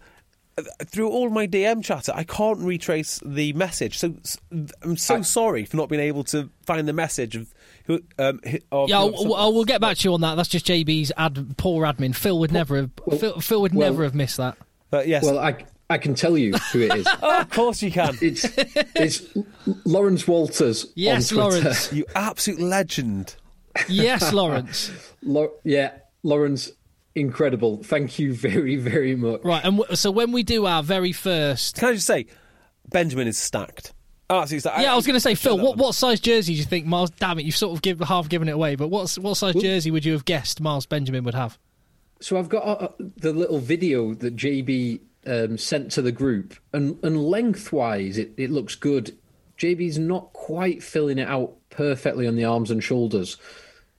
B: uh, through all my DM chatter, I can't retrace the message. So I'm so sorry for not being able to find the message of who. Um, of
A: Yeah,
B: who-
A: I'll, I'll- we'll get back to you on that. That's just JB's ad, poor admin. Phil would never have. Phil, Phil would
C: well-
A: never have missed that.
B: But yes,
C: Well, I, I can tell you who it is.
B: oh, of course you can.
C: It's it's Lawrence Walters.
A: Yes,
C: on Twitter.
A: Lawrence.
B: You absolute legend.
A: Yes, Lawrence.
C: Lau- yeah, Lawrence, incredible. Thank you very very much.
A: Right, and w- so when we do our very first,
B: Can I just say, Benjamin is stacked. Absolutely stacked.
A: yeah, I was going to say, Phil, what,
B: one.
A: what size jersey do you think Miles? Damn it, you've sort of give, half given it away. But what what size jersey would you have guessed Miles Benjamin would have?
C: So I've got uh, the little video that JB um, sent to the group, and, and lengthwise, it, it looks good. JB's not quite filling it out perfectly on the arms and shoulders.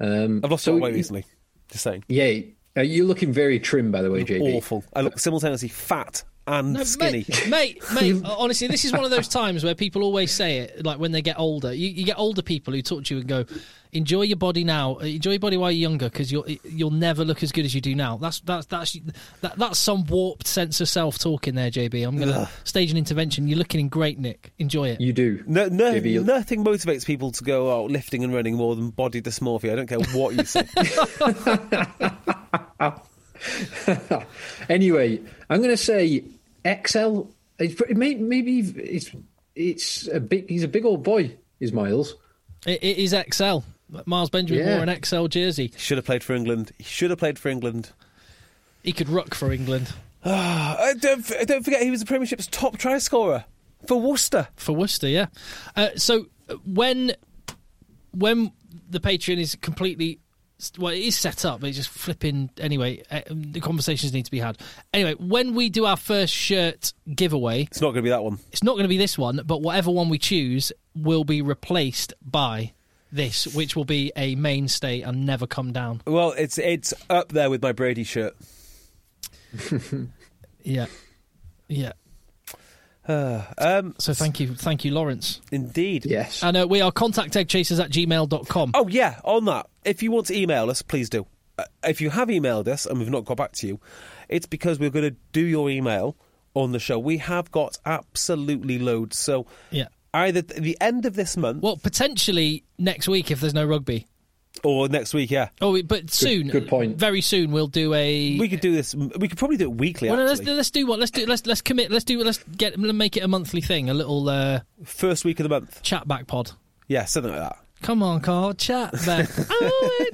C: Um,
B: I've lost
C: so
B: a lot of weight recently. Just saying.
C: Yeah, uh, you're looking very trim, by the way, JB.
B: Awful. I look simultaneously fat and
A: No,
B: skinny.
A: mate, mate, mate. honestly, this is one of those times where people always say it, like when they get older. You, you get older people who talk to you and go, "Enjoy your body now. Enjoy your body while you're younger, because you'll you'll never look as good as you do now." That's that's that's that, that's some warped sense of self talking there, JB. I'm gonna stage an intervention. You're looking in great, Nick. Enjoy it.
C: You do.
B: No, no,
C: JB,
B: nothing motivates people to go out lifting and running more than body dysmorphia. I don't care what you say.
C: Anyway, I'm going to say XL. It's, pretty- may- maybe it's it's a big. He's a big old boy. Is Miles?
A: It, it is XL. Miles Benjamin
C: Yeah.
A: wore an XL jersey.
B: should have played for England. He should have played for England.
A: He could ruck for England
B: Uh, don't, don't forget, he was the Premiership's top try scorer for Worcester.
A: for Worcester. Yeah. Uh, so uh, when when the Patreon is completely well, it is set up. but It's just flipping. Anyway, uh, the conversations need to be had. Anyway, when we do our first shirt giveaway,
B: It's not going to be that one.
A: it's not going to be this one, but whatever one we choose will be replaced by this, which will be a mainstay and never come down.
B: Well, it's it's up there with my Brady shirt.
A: Yeah, yeah.
B: Um,
A: So thank you, thank you, Lawrence.
C: Uh,
B: indeed.
C: Yes.
A: And uh, we are contact contacteggchasers at gmail.com.
B: Oh yeah, on that. If you want to email us, please do. Uh, if you have emailed us and we've not got back to you, it's because we're going to do your email on the show. We have got absolutely loads. So
A: Yeah.
B: either at the end of this month
A: Well, potentially next week if there's no rugby.
B: or next week, yeah.
A: Oh, but soon,
C: good point.
A: Very soon, we'll do a.
B: We could do this. We could probably do it weekly.
A: Well, no, let's let's do what let's do let's let's commit let's do let's get Let's make it a monthly thing a little uh,
B: First week of the month.
A: chat back pod.
B: Yeah, something like that.
A: Come on, Carl, chat back.
B: Oh,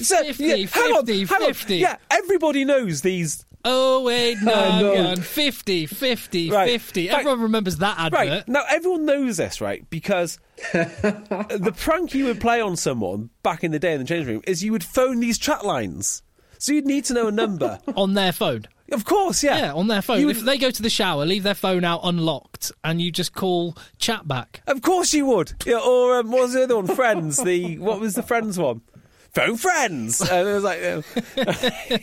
B: so,
A: 50,
B: yeah, hang on,
A: 50,
B: hang on.
A: 50.
B: Yeah, everybody knows these.
A: oh wait, no,
C: no.
A: 50, 50,
B: Right.
A: 50.
B: Right.
A: Everyone remembers that advert.
B: Right now, everyone knows this, right? Because the prank you would play on someone back in the day in the changing room is you would phone these chat lines. So you'd need to know a number.
A: On their phone.
B: Of course, yeah.
A: Yeah, on their phone.
B: You would-
A: If they go to the shower, leave their phone out unlocked, and you just call chat back.
B: Of course you would. Yeah, or um, what was the other one? Friends. The what was the Friends one? Phone friends. And it was like,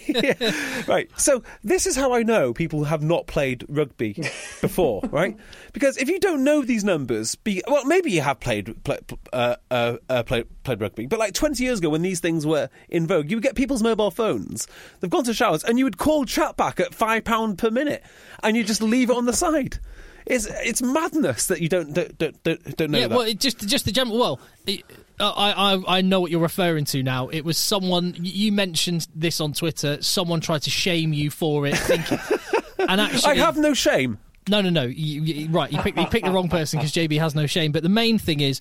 B: Yeah. right. So this is how I know people have not played rugby before, right? Because if you don't know these numbers, be, well, maybe you have played play, uh, uh, uh, played played rugby, but like 20 years ago when these things were in vogue, you would get people's mobile phones. They've gone to showers, and you would call chat back at five pound per minute, and you just leave it on the side. It's it's madness that you don't don't don't, don't, know
A: yeah,
B: that.
A: well, it just just the general. Well, it, Uh, I, I I know what you're referring to now. It was someone you mentioned this on Twitter. Someone tried to shame you for it, thinking, and actually,
B: I have no shame.
A: no, no, no. You, you, right, you picked you picked the wrong person because JB has no shame. But the main thing is,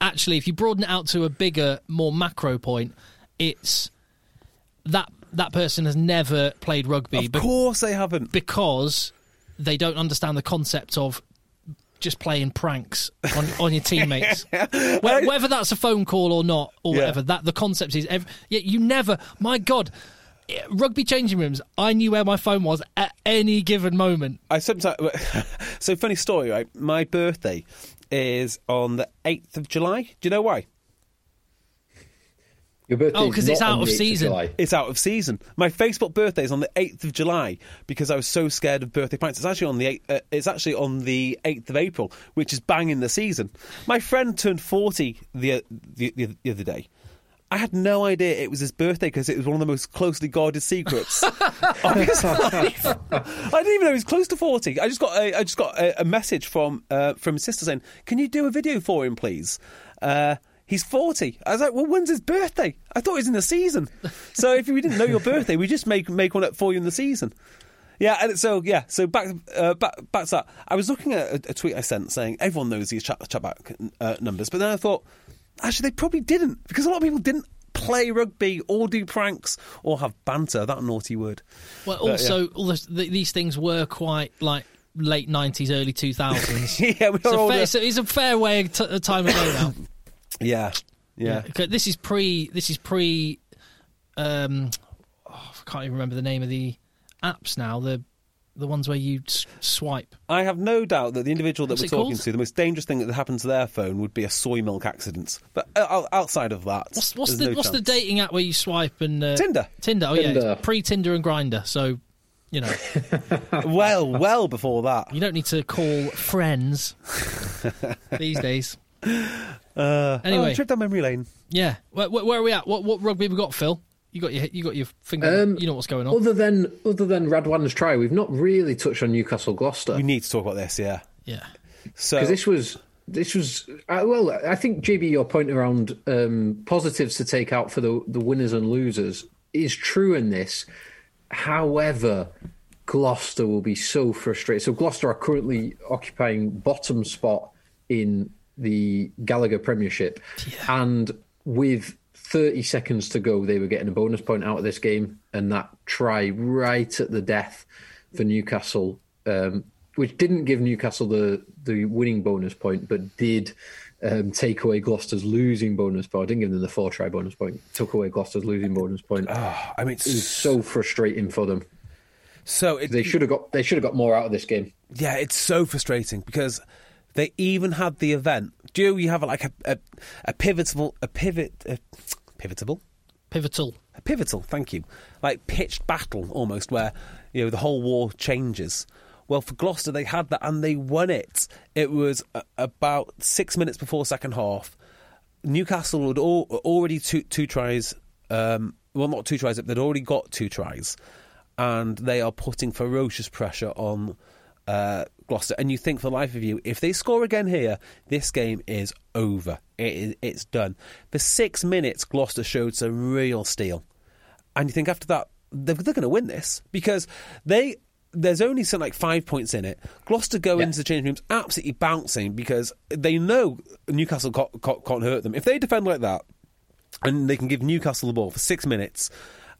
A: actually, if you broaden it out to a bigger, more macro point, it's that that person has never played rugby.
B: Of
A: but-
B: course they haven't.
A: because they don't understand the concept of just playing pranks on, on your teammates. Whe- Whether that's a phone call or not, or
B: Yeah.
A: whatever, that the concept is. Ev- yeah, you never. My God, eh, rugby changing rooms. I knew where my phone was at any given moment.
B: I sometimes. So funny story, right? My birthday is on the eighth of July. Do you know why?
C: Your birthday
A: Oh, 'cause it's out of season.
B: It's out of season. My Facebook birthday is on the eighth of July because I was so scared of birthday pranks. It's actually on the 8th, uh, it's actually on the eighth of April, which is bang in the season. My friend turned forty the the, the, the other day. I had no idea it was his birthday because it was one of the most closely guarded secrets of his life. I didn't even know he was close to forty. I just got a, I just got a, a message from uh, from his sister saying, "Can you do a video for him, please?" Uh, He's 40. I was like, well, when's his birthday? I thought he was in the season. So if we didn't know your birthday, we just make make one up for you in the season. Yeah, and so yeah, so back uh, back back to that. I was looking at a, a tweet I sent saying everyone knows these chat, chat back uh, numbers, but then I thought actually they probably didn't because a lot of people didn't play rugby or do pranks or have banter. That naughty word.
A: Well, also, all these things were quite like late nineties, early two thousands.
B: yeah, we
A: it's, a fair, it's, a, it's a fair way t- a time ago now.
B: Yeah, yeah.
A: Okay, This is pre. This is pre. Um, oh, I can't even remember the name of the apps now. The the ones where you s- swipe.
B: I have no doubt that the individual that
A: What's
B: we're talking
A: called?
B: to, the most dangerous thing that could happen to their phone would be a soy milk accident. But uh, outside of that,
A: What's what's the
B: no
A: what's the dating app where you swipe and uh,
B: Tinder.
A: Tinder. Oh yeah,
C: Tinder.
A: pre Tinder and Grindr. So you know
B: well, well before that.
A: you don't need to call friends these days.
B: Uh,
A: Anyway.
B: oh, trip down memory lane.
A: Yeah, where, where, where are we at? What what rugby have we got, Phil? You got your you got your finger.
C: Um,
A: you know what's going on.
C: Other than other than Radwan's try, we've not really touched on Newcastle Gloucester
B: We need to talk about this. Yeah.
A: yeah.
B: So
C: because this was this was uh, well. I think JB, your point around um, positives to take out for the the winners and losers is true in this. However, Gloucester will be so frustrated. So Gloucester are currently occupying bottom spot in the Gallagher Premiership, and with 30 seconds to go, they were getting a bonus point out of this game, and that try right at the death for Newcastle, um, which didn't give Newcastle the the winning bonus point, but did. Um, take away Gloucester's losing bonus point. I didn't give them the four try bonus point. Took away Gloucester's losing bonus point.
B: I mean,
C: It was so frustrating for them.
B: so it,
C: They should have got. They should have got more out of this game.
B: yeah, it's so frustrating because they even had the event. Do you, have like a a, a pivotal a pivot a, pivotable
A: Pivotal.
B: a pivotal? Thank you. Like pitched battle almost where you know the whole war changes. Well, for Gloucester, they had that and they won it. It was a, about six minutes before second half. Newcastle had all, already two, two tries. Um, well, not two tries. They'd already got two tries, and they are putting ferocious pressure on uh, Gloucester. And you think, for the life of you, if they score again here, this game is over. It is, it's done. For six minutes, Gloucester showed some real steel, and you think after that they're, they're going to win this because they. There's only something like five points in it. Gloucester go
C: Yeah.
B: into the change rooms absolutely bouncing because they know Newcastle can't, can't, can't hurt them. If they defend like that, and they can give Newcastle the ball for six minutes,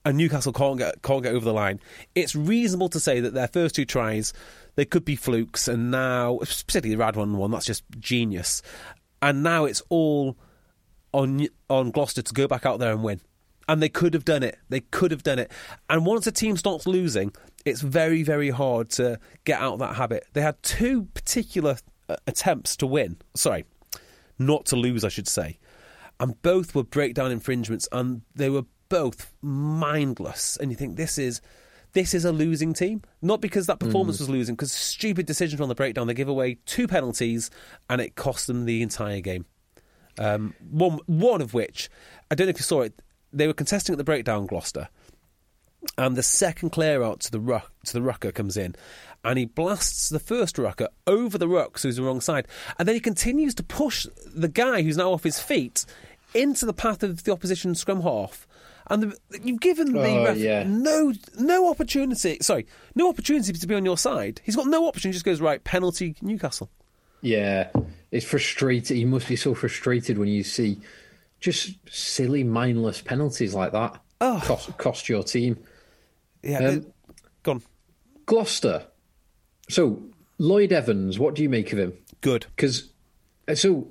B: and Newcastle can't get can't get over the line. It's reasonable to say that their first two tries they could be flukes, and now particularly the Radwan one that's just genius. And now it's all on on Gloucester to go back out there and win. And they could have done it. They could have done it. And once a team starts losing, it's very, very hard to get out of that habit. They had two particular uh, attempts to win. Sorry, not to lose, I should say. And both were breakdown infringements, and they were both mindless. And you think this is this is a losing team, not because that performance was losing, because stupid decisions on the breakdown. They give away two penalties, and it cost them the entire game. Um, one one of which I don't know if you saw it. They were contesting at the breakdown, Gloucester, and the second clear out to the ruck, to the rucker comes in, and he blasts the first rucker over the ruck, so he's the wrong side, and then he continues to push the guy who's now off his feet into the path of the opposition scrum half. And the, you've given the
C: Oh,
B: ref
C: yeah.
B: no no opportunity. Sorry, no opportunity to be on your side. He's got no option. He just goes right penalty Newcastle.
C: Yeah, it's frustrating. You must be so frustrated when you see just silly, mindless penalties like that
B: Oh.
C: cost cost your team.
B: Yeah,
C: Um,
B: the- gone
C: Gloucester. So Lloyd Evans, what do you make of him?
B: good.
C: Because so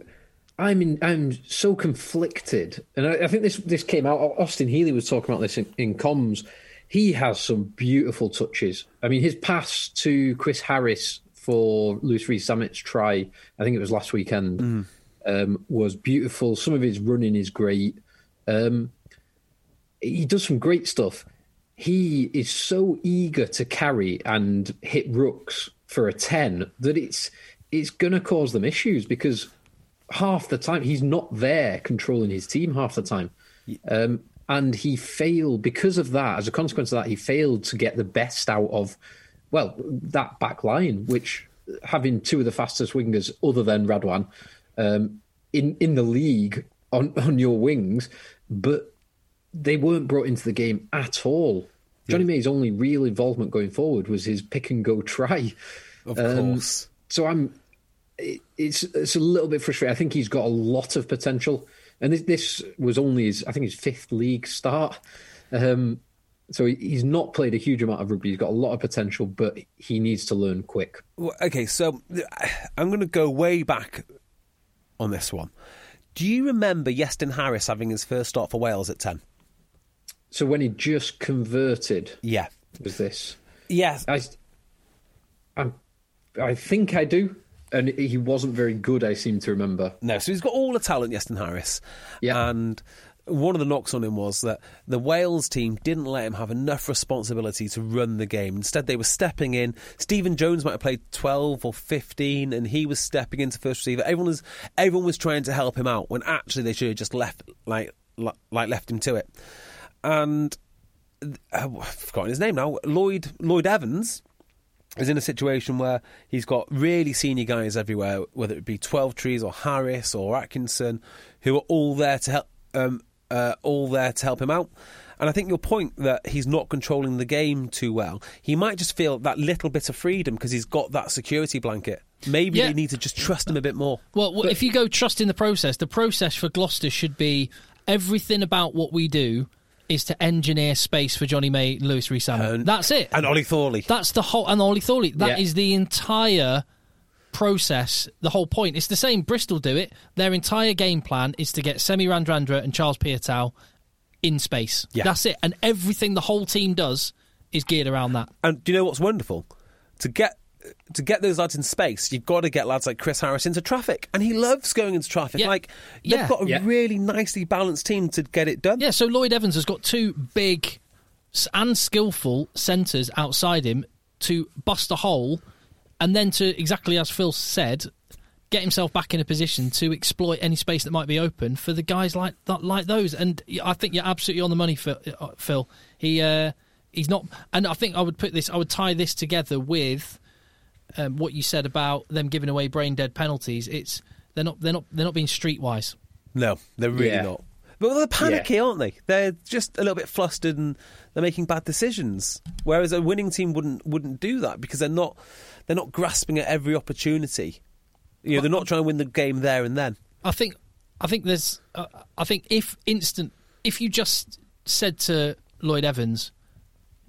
C: I'm in, I'm so conflicted, and I, I think this this came out. Austin Healey was talking about this in, in comms. He has some beautiful touches. I mean, his pass to Chris Harris for Louis Rees-Zammit's try, I think it was last weekend, um, was beautiful. Some of his running is great. Um, he does some great stuff. He is so eager to carry and hit rucks for a ten that it's it's going to cause them issues because half the time he's not there controlling his team half the time. Um, and he failed because of that. As a consequence of that, he failed to get the best out of well that back line, which having two of the fastest wingers other than Radwan um, in in the league on on your wings, but they weren't brought into the game at all. Johnny May's only real involvement going forward was his pick and go try.
B: Of
C: Um,
B: course.
C: So I'm. It- It's it's a little bit frustrating. I think he's got a lot of potential, and this, this was only his I think his fifth league start. Um, so he's not played a huge amount of rugby. He's got a lot of potential, but he needs to learn quick.
B: Okay, so I'm going to go way back on this one. Do you remember Iestyn Harris having his first start for Wales at 10?
C: So when he just converted,
B: Yeah.
C: was this?
B: Yes.
C: I, I'm, I think I do, and he wasn't very good. I seem to remember.
B: No, so he's got all the talent, Iestyn Harris.
C: Yeah.
B: And one of the knocks on him was that the Wales team didn't let him have enough responsibility to run the game. Instead, they were stepping in. Stephen Jones might have played 12 or 15, and he was stepping into first receiver. Everyone was, everyone was trying to help him out when actually they should have just left, like, like, left him to it. And uh, I've forgotten his name now. Lloyd Lloyd Evans is in a situation where he's got really senior guys everywhere, whether it be Twelvetrees or Harris or Atkinson, who are all there to help, um, uh, all there to help him out. And I think your point that he's not controlling the game too well, he might just feel that little bit of freedom because he's got that security blanket. Maybe
A: Yeah.
B: they need to just trust him a bit more.
A: Well, well, if you go trust in the process, the process for Gloucester should be everything about what we do is to engineer space for Johnny May, Louis Rees.
B: And-
A: That's it.
B: And Ollie Thorley.
A: That's the whole. And Ollie Thorley. That is
C: Yeah.
A: the entire process. The whole point. It's the same. Bristol do it. Their entire game plan is to get Semi Radradra and Charles Piutau in space.
B: Yeah.
A: That's it. And everything the whole team does is geared around that.
B: And do you know what's wonderful? To get to get those lads in space, you've got to get lads like Chris Harris into traffic, and he loves going into traffic.
A: Yeah.
B: Like they've
A: Yeah.
B: got a
C: Yeah.
B: really nicely balanced team to get it done.
A: Yeah, so Lloyd Evans has got two big and skillful centres outside him to bust a hole and then to, exactly as Phil said, get himself back in a position to exploit any space that might be open for the guys like that, like those. And I think you're absolutely on the money, Phil. uh, Phil. He, uh, he's not. And I think I would put this. I would tie this together with um, what you said about them giving away brain dead penalties. It's they're not they're not they're not being streetwise.
B: No, they're really
C: Yeah.
B: not. But they're panicky, aren't they? They're just a little bit flustered and they're making bad decisions. Whereas a winning team wouldn't wouldn't do that because they're not they're not grasping at every opportunity. You know, they're not trying to win the game there and then.
A: I think I think there's uh, I think if instant if you just said to Lloyd Evans,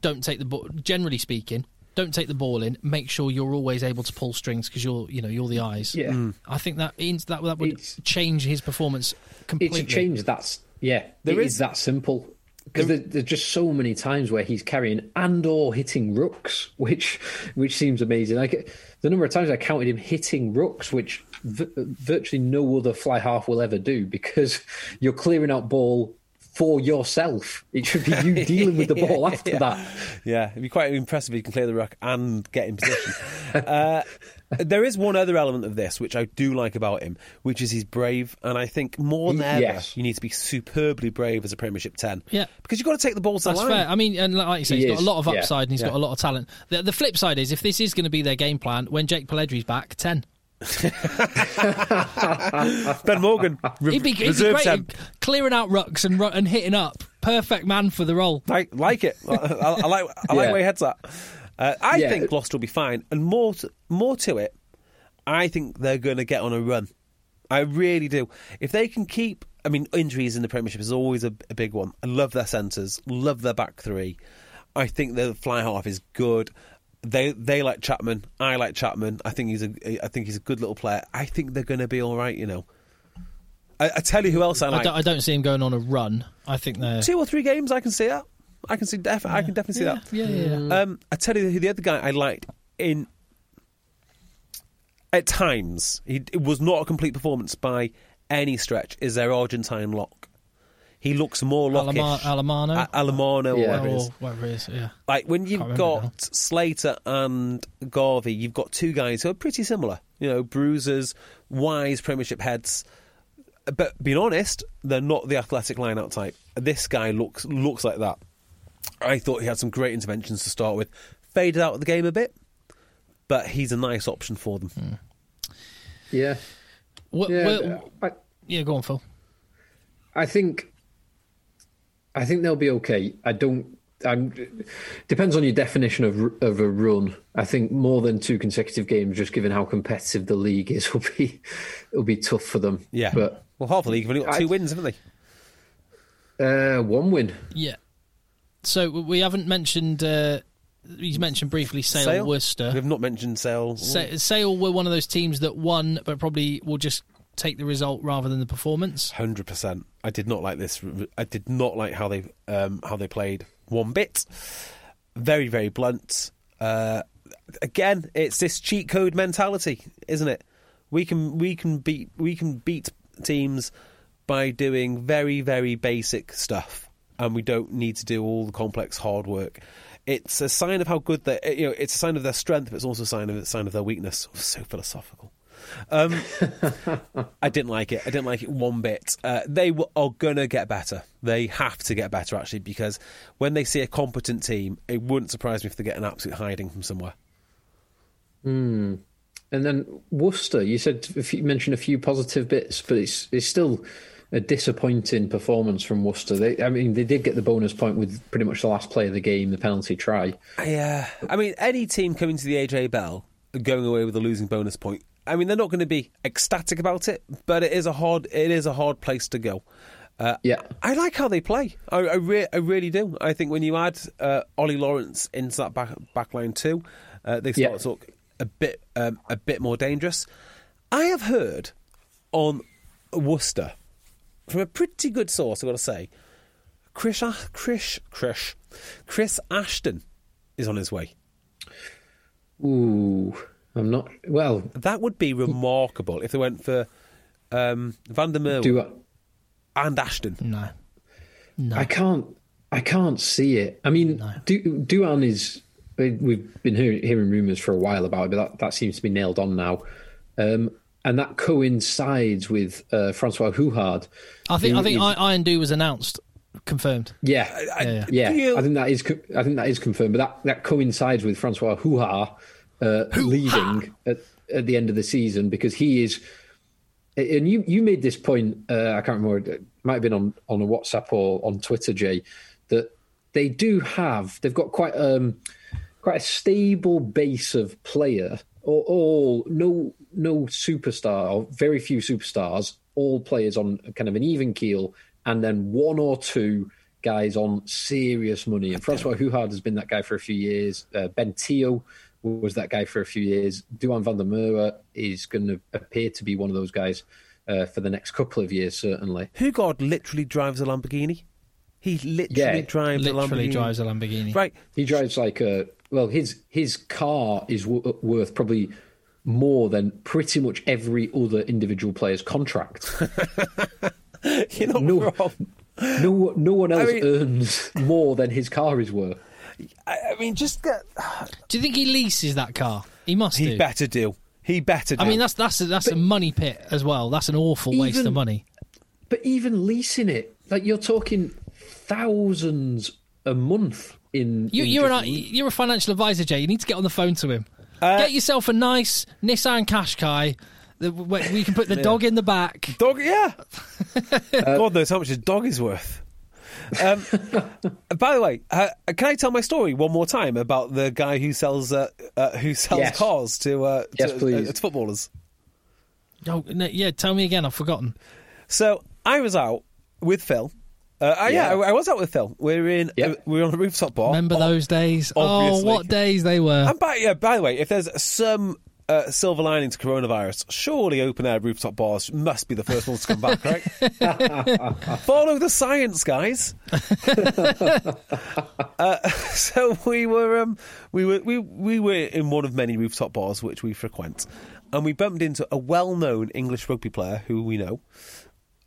A: don't take the ball. Generally speaking, don't take the ball in. Make sure you're always able to pull strings because you're you know you're the eyes.
C: Yeah. Mm.
A: I think that ins- that that would
C: It's-
A: change his performance
C: It's
A: completely.
C: a change that's yeah.
B: There
C: it
B: is-
C: is that simple. Because there, there's just so many times where he's carrying and or hitting rucks, which which seems amazing. Like the number of times I counted him hitting rucks, which v- virtually no other fly half will ever do, because you're clearing out ball for yourself. It should be you dealing with the ball after
B: yeah.
C: that.
B: Yeah, it'd be quite impressive if you can clear the ruck and get in position. uh, there is one other element of this which I do like about him, which is he's brave, and I think more than ever
C: Yes.
B: you need to be superbly brave as a Premiership ten.
A: Yeah.
B: because you've got to take the ball to
A: That's
B: the line.
A: fair. I mean, and like you say,
C: He
A: he's got a lot of
C: yeah.
A: upside and he's
B: Yeah.
A: got a lot of talent. The, the flip side is, if this is going to be their game plan, when Jake Polledri's back, ten.
B: Ben Morgan, re-
A: He'd be, he'd be great at clearing out rucks and ru- and hitting up. Perfect man for the role.
B: like like it. I, I, I like I like
C: Yeah.
B: where your head's at. Uh, I
C: Yeah.
B: think Gloucester will be fine, and more to, more to it. I think they're going to get on a run. I really do. If they can keep, I mean, injuries in the Premiership is always a, a big one. I love their centres, love their back three. I think the fly half is good. They they like Chapman. I like Chapman. I think he's a I think he's a good little player. I think they're going to be all right. You know. I, I tell you who else I
A: I,
B: like.
A: don't, I don't see him going on a run. I think they're
B: Two or three games, I can see that. I can see def- I can definitely see
A: yeah,
B: that.
A: yeah, yeah, yeah.
B: Um, I tell you who the other guy I liked in at times he, it was not a complete performance by any stretch. Is their Argentine lock? He looks more lockish.
A: Alama- Alemanno?
B: A- Alemanno, or whatever it
A: or
B: is.
A: whatever it is. Yeah.
B: Like when you've got
A: now.
B: Slater and Garvey, you've got two guys who are pretty similar. You know, bruisers, wise Premiership heads. But being honest, they're not the athletic line-out type. This guy looks looks like that. I thought he had some great interventions to start with. Faded out of the game a bit, but he's a nice option for them.
A: Hmm.
C: Yeah.
A: Well,
C: Yeah.
A: well,
C: I,
A: yeah, go on, Phil.
C: I think I think they'll be okay. I don't. I'm, depends on your definition of of a run. I think more than two consecutive games, just given how competitive the league is, will be it'll be tough for them.
B: Yeah.
C: but
B: well, half the league have only got
C: I-
B: two wins, haven't they?
C: uh, one win.
A: Yeah. So we haven't mentioned. Uh, he's mentioned briefly Sale, Worcester.
B: We've not mentioned Sale.
A: Sa- Sale were one of those teams that won, but probably will just take the result rather than the performance.
B: Hundred percent. I did not like this. I did not like how they um, how they played one bit. Very very blunt. Uh, again, it's this cheat code mentality, isn't it? We can we can beat we can beat teams by doing very very basic stuff, and we don't need to do all the complex hard work. It's a sign of how good they. You know, it's a sign of their strength, but it's also a sign of a sign of their weakness. So philosophical. Um, I didn't like it. I didn't like it one bit. Uh, they w- are gonna get better. They have to get better actually because when they see a competent team, it wouldn't surprise me if they get an absolute hiding from somewhere.
C: And then Worcester, you said if you mentioned a few positive bits, but it's it's still a disappointing performance from Worcester. They, I mean, they did get the bonus point with pretty much the last play of the game, the penalty try.
B: Yeah, I mean, any team coming to the AJ Bell going away with a losing bonus point. I mean, they're not going to be ecstatic about it, but it is a hard it is a hard place to go. Uh,
C: Yeah.
B: I like how they play. I, I, re- I really do. I think when you add uh, Ollie Lawrence into that back back line too, uh, they start
C: Yeah.
B: to look a bit um, a bit more dangerous. I have heard on Worcester from a pretty good source. I've got to say, Chris Ash- Chris Chris Chris Ashton is on his way.
C: Ooh, I'm not. Well,
B: That would be remarkable if they went for um, Van der Merwe
C: do I,
B: and Ashton.
A: No. No.
C: I can't. I can't see it. I mean, Du Duhan is. We've been hearing, hearing rumours for a while about it, but that, that seems to be nailed on now. Um, and that coincides with uh, Francois Hougaard.
A: I think
C: who
A: I think
C: is-
A: I- Iron Do was announced confirmed.
C: Yeah,
A: Yeah, yeah.
C: yeah.
B: You-
C: I think that is. I think that is confirmed. But that, that coincides with Francois Hougaard uh, leaving at, at the end of the season because he is. And you you made this point. Uh, I can't remember. It might have been on on a WhatsApp or on Twitter, Jay. That they do have. They've got quite um quite a stable base of player. All, all no no superstar or very few superstars. All players on kind of an even keel, and then one or two guys on serious money. And Francois Hougaard has been that guy for a few years. Uh, ben Te'o was that guy for a few years. Duhan van der Merwe is going to appear to be one of those guys uh, for the next couple of years, certainly.
B: Hougaard literally drives a Lamborghini. He literally
C: Yeah,
B: drives a Lamborghini.
A: drives a Lamborghini.
B: Right.
C: He drives like a well. His his car is w- worth probably more than pretty much every other individual player's contract.
B: You're not
C: No.
B: wrong.
C: No, no one else
B: mean-
C: earns more than his car is worth.
B: I, I mean, just get.
A: Do you think he leases that car? He must
B: He
A: do.
B: better do. He better do.
A: I mean, that's that's a, that's a money pit as well. That's an awful waste
C: Even-
A: of money.
C: But even leasing it, like you're talking thousands a month in.
A: You,
C: in
A: you're
C: just-
A: an, you're a financial advisor, Jay. You need to get on the phone to him.
B: Uh,
A: Get yourself a nice Nissan Qashqai. that- We can put the dog in the back.
B: Dog, yeah. God knows how much a dog is worth. Um, by the way, uh, can I tell my story one more time about the guy who sells uh, uh, who sells
C: Yes.
B: cars to uh,
C: Yes,
B: to,
C: please.
B: uh, to footballers?
A: Oh no, yeah, tell me again. I've forgotten.
B: So I was out with Phil. Uh, I- yeah,
C: Yeah.
B: I, I was out with Phil. We were in.
C: Yeah.
B: Uh, we were on a rooftop bar.
A: Remember
B: Oh,
A: those days? Oh, what days they were!
B: And by yeah, by the way, if there's some uh, silver lining to coronavirus, surely open air rooftop bars must be the first ones to come back, right? Follow the science, guys. uh, so we were, um, we were, we we were in one of many rooftop bars which we frequent, and we bumped into a well-known English rugby player who we know.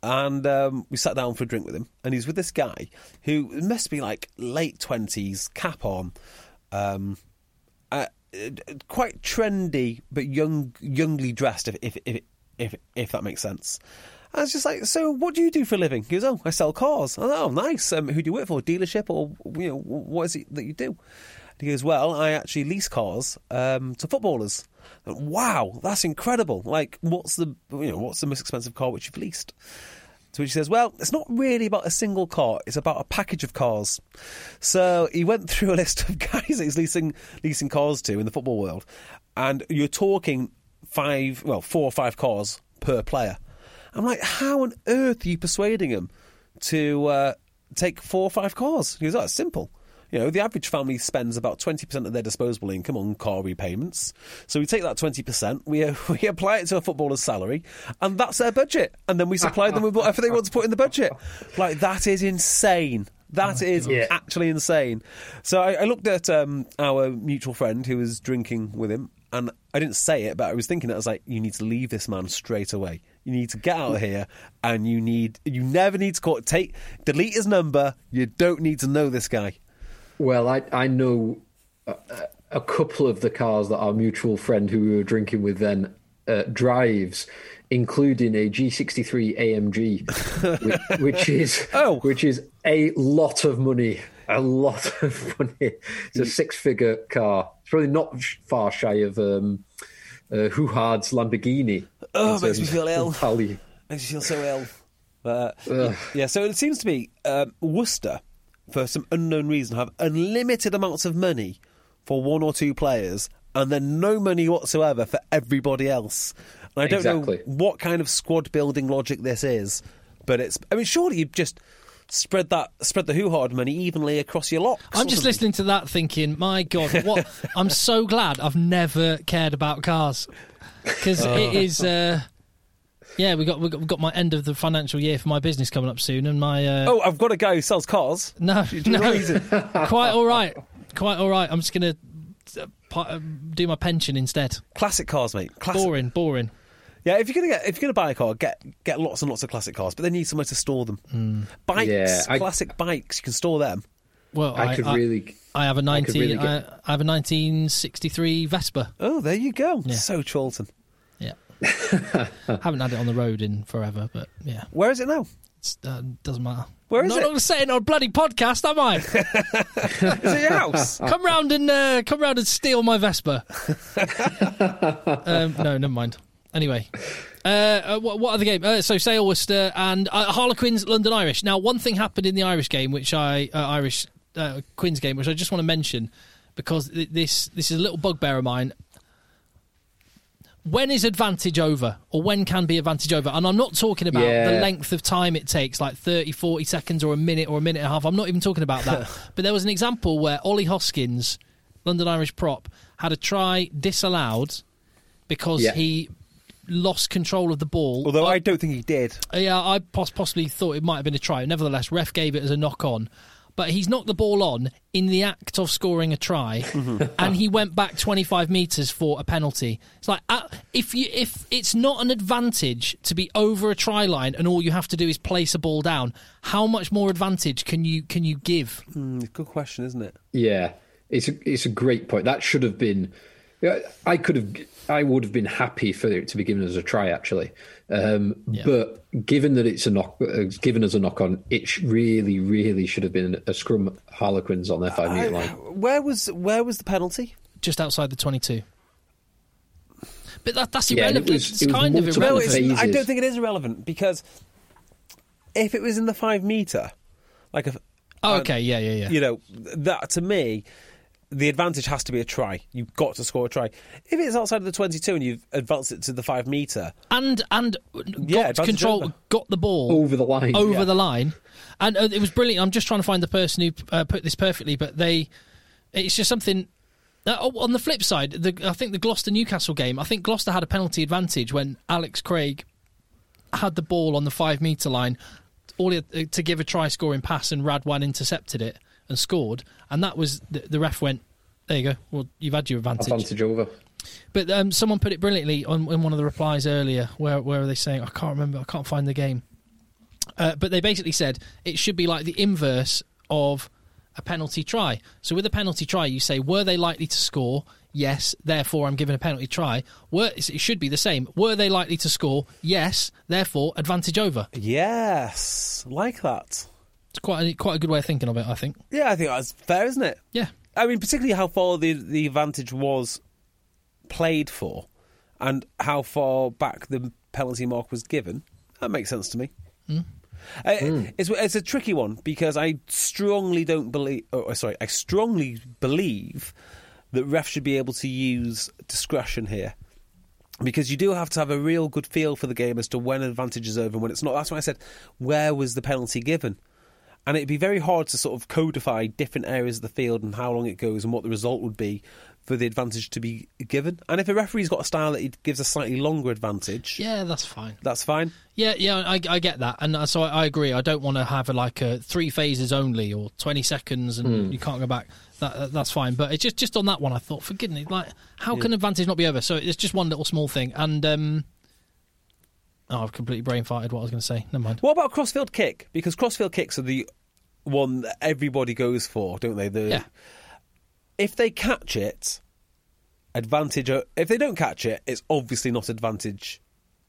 B: And um, we sat down for a drink with him, and he's with this guy who must be like late twenties, cap on, um, quite trendy but young, youngly dressed. If if if if, if that makes sense. I was just like, so what do you do for a living? He goes, oh, I sell cars. Oh, nice. Um, who do you work for? Dealership or you know what is it that you do? And he goes, well, I actually lease cars um, to footballers. Wow, that's incredible. Like, what's the you know what's the most expensive car which you've leased? To which he says, Well, it's not really about a single car, it's about a package of cars. So he went through a list of guys that he's leasing leasing cars to in the football world. And you're talking five well, four or five cars per player. I'm like, how on earth are you persuading him to uh, take four or five cars? He goes, Oh, it's simple. You know, the average family spends about 20% of their disposable income on car repayments. So we take that 20%, we, uh, we apply it to a footballer's salary, and that's their budget. And then we supply them with whatever they want to put in the budget. Like, that is insane. That is
C: Yeah.
B: actually insane. So I, I looked at um, our mutual friend who was drinking with him, and I didn't say it, but I was thinking, I was like, you need to leave this man straight away. You need to get out of here, and you need, you never need to call, take, delete his number. You don't need to know this guy.
C: Well, I I know a, a couple of the cars that our mutual friend who we were drinking with then uh, drives, including a G63 AMG, which, which is
B: Oh.
C: which is a lot of money. A lot of money. It's a six-figure car. It's probably not far shy of um, uh, Hougaard's Lamborghini.
B: Oh, makes me feel ill.
C: value.
B: Makes me feel so ill. But yeah, so it seems to be um, Worcester, for some unknown reason, have unlimited amounts of money for one or two players, and then no money whatsoever for everybody else. And I don't
C: Exactly.
B: know what kind of squad building logic this is, but it's. I mean, surely you just spread that spread the Hougaard money evenly across your lot.
A: I'm just listening to that, thinking, my God, what? I'm so glad I've never cared about cars because
B: Oh.
A: it is. Uh, yeah, we got we got we got my end of the financial year for my business coming up soon, and my uh,
B: Oh, I've got a guy who sells cars.
A: no,
B: Do you know
A: no, quite all right, quite all right. I'm just gonna uh, uh, do my pension instead.
B: Classic cars, mate. Classic.
A: Boring, boring.
B: Yeah, if you're gonna get if you're gonna buy a car, get get lots and lots of classic cars, but they need somewhere to store them.
A: Hmm.
B: Bikes,
C: Yeah, I-
B: classic bikes, you can store them.
A: Well,
C: I, could really.
A: I have a
C: I could
A: 19.
C: really
A: I,
C: get-
A: I have a 1963 Vespa.
B: Oh, there you go.
A: Yeah.
B: So Charlton.
A: Haven't had it on the road in forever, but yeah,
B: Where is it now?
A: it uh, doesn't matter.
B: Where is
A: not
B: it?
A: going to say it on a bloody podcast, am I?
B: Is it your house?
A: come round and uh, come round and steal my Vespa. um, no, never mind. Anyway, uh, uh, what, what other game? Uh, so Sale Worcester and uh, Harlequins London Irish. Now, one thing happened in the Irish game, which I uh, Irish uh, Quins game, which I just want to mention because th- this this is a little bugbear of mine. When is advantage over, or when can be advantage over? And I'm not talking about
C: Yeah.
A: the length of time it takes, like 30, 40 seconds, or a minute, or a minute and a half. I'm not even talking about that. but there was an example where Ollie Hoskins, London Irish prop, had a try disallowed because
C: Yeah.
A: he lost control of the ball.
B: Although I don't think he did.
A: Yeah, I pos- possibly thought it might have been a try. Nevertheless, ref gave it as a knock on. But he's knocked the ball on in the act of scoring a try, and he went back 25 metres for a penalty. It's like uh, if you if it's not an advantage to be over a try line, and all you have to do is place a ball down, how much more advantage can you can you give?
B: Mm, good question, isn't it?
C: Yeah, it's a it's a great point. That should have been. yeah, I could have. I would have been happy for it to be given as a try, actually. Um, But given that it's a knock, uh, given as a knock on, it sh- really, really should have been a scrum Harlequins on their five metre line.
B: Where was where was the penalty?
A: Just outside the 22. But that, that's
C: Yeah, it
A: irrelevant.
C: was-
A: it's
C: it was
A: kind of
C: multiple
B: No,
A: irrelevant.
B: it's, I don't think it is irrelevant because if it was in the five meter, like a,
A: Oh, okay, yeah, yeah, yeah.
B: you know, that to me, the advantage has to be a try. You've got to score a try. If it's outside of the twenty-two and you've advanced it to the five meter,
A: and and
B: Yeah,
A: got
B: advantage
A: control,
B: over.
A: got the ball
C: Over the line,
A: over
C: yeah.
A: the line, and uh, it was brilliant. I'm just trying to find the person who uh, put this perfectly, but they, it's just something. Uh, oh, on the flip side, the, I think the Gloucester Newcastle game. I think Gloucester had a penalty advantage when Alex Craig had the ball on the five metre line, all he had, uh, to give a try scoring pass, and Radwan intercepted it and scored, and that was the, the ref went. There you go. Well, you've had your advantage.
C: Advantage over.
A: But um, someone put it brilliantly on in one of the replies earlier. Where where are they saying? I can't remember. I can't find the game. Uh, but they basically said it should be like the inverse of a penalty try. So with a penalty try, you say, were they likely to score? Yes, therefore I'm given a penalty try. Were, it should be the same. Were they likely to score? Yes, therefore advantage over.
B: yes, like that.
A: It's quite a, quite a good way of thinking of it. I think.
B: Yeah, I think that's fair, isn't it?
A: Yeah.
B: I mean, particularly how far the the advantage was played for, and how far back the penalty mark was given. That makes sense to me. Hmm. Uh, hmm. It's it's a tricky one because I strongly don't believe. Oh, uh, sorry, I strongly believe that refs should be able to use discretion here. Because you do have to have a real good feel for the game as to when advantage is over and when it's not. That's why I said, where was the penalty given? And it'd be very hard to sort of codify different areas of the field and how long it goes and what the result would be for the advantage to be given. And if a referee's got a style that he gives a slightly longer advantage,
A: Yeah, that's fine.
B: that's fine.
A: Yeah, yeah, I, I get that, and uh, so I, I agree. I don't want to have a, like a three phases only or twenty seconds, and you can't go back. That, uh, that's fine, but it's just just on that one. I thought, for goodness, like how can advantage not be over? So it's just one little small thing, and um, oh, I've completely brain farted what I was going to say. Never mind.
B: What about crossfield kick? Because crossfield kicks are the one that everybody goes for, don't they? The,
A: Yeah.
B: If they catch it, advantage. Uh, if they don't catch it, it's obviously not advantage.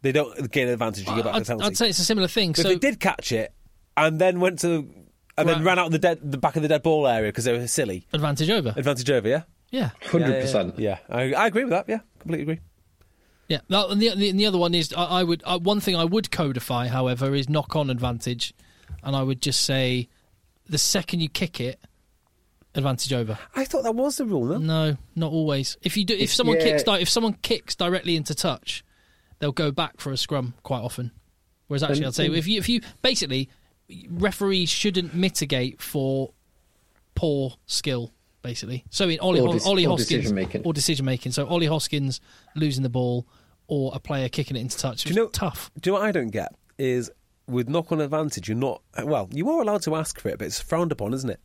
B: They don't gain advantage. You go back to
A: I'd,
B: the penalty.
A: I'd say it's a similar thing.
B: But
A: So
B: if they did catch it and then went to and then ran out the dead the back of the dead ball area because they were silly,
A: advantage over.
B: advantage over. Yeah,
A: Yeah,
C: Hundred
B: Yeah, yeah,
C: percent.
B: Yeah, I, I agree with that. Yeah, completely agree.
A: Yeah. And the, the the other one is I, I would uh, one thing I would codify, however, is knock on advantage, and I would just say the second you kick it, advantage over.
B: I thought that was the rule. Though.
A: No, not always. If you do, if someone
C: yeah.
A: kicks, di- if someone kicks directly into touch, they'll go back for a scrum quite often. Whereas actually, I'd say if you if you basically referees shouldn't mitigate for poor skill. Basically, so in Ollie,
C: Or dis-
A: Ollie
C: or
A: Hoskins
C: decision-making.
A: or decision making. So Ollie Hoskins losing the ball or a player kicking it into touch.
B: Do you know-
A: tough?
B: Do you know what I don't get is with knock on advantage, you're not well. You are allowed to ask for it, but it's frowned upon, isn't it?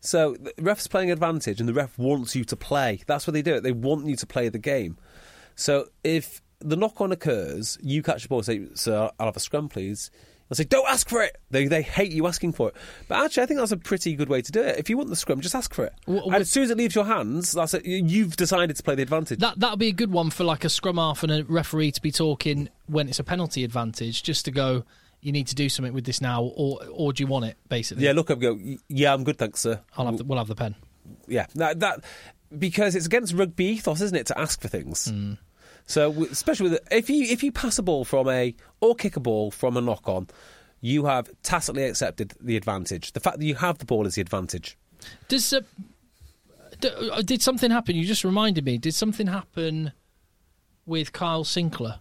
B: So the ref's playing advantage, and the ref wants you to play. That's what they do. It. They want you to play the game. So if the knock on occurs, you catch the ball, say, "Sir, I'll have a scrum, please." They'll say, "Don't ask for it." They they hate you asking for it. But actually, I think that's a pretty good way to do it. If you want the scrum, just ask for it.
A: Wha-
B: and as soon as it leaves your hands, that's it. You- You've decided to play the advantage.
A: That that'll be a good one for like a scrum half and a referee to be talking when it's a penalty advantage, just to go. you need to do something with this now, or or do you want it? Basically,
B: Yeah, look up, go. Yeah, I'm good, thanks, sir.
A: I'll have the, we'll have the pen.
B: Yeah, that, that because it's against rugby ethos, isn't it, to ask for things.
A: Hmm.
B: So, especially with if you if you pass a ball from a or kick a ball from a knock on, you have tacitly accepted the advantage. The fact that you have the ball is the advantage.
A: Does uh, d- uh, did something happen? You just reminded me. Did something happen with Kyle Sinckler?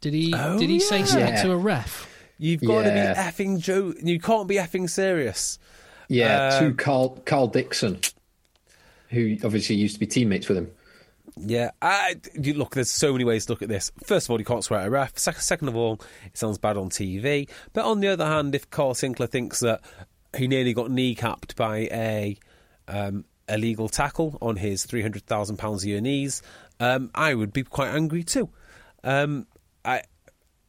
A: Did he
B: Oh,
A: did he say
B: yeah.
A: something
C: Yeah.
A: to a ref?
B: You've got
C: Yeah.
B: to be effing Joe. You can't be effing serious.
C: Yeah,
B: Um,
C: to Karl Karl Dickson, who obviously used to be teammates with him.
B: Yeah, I, you, look, there's so many ways to look at this. First of all, you can't swear at a ref. Second of all, it sounds bad on TV. But on the other hand, if Carl Sinckler thinks that he nearly got kneecapped by a um, illegal tackle on his three hundred thousand pounds a year knees, um, I would be quite angry too. Um, I,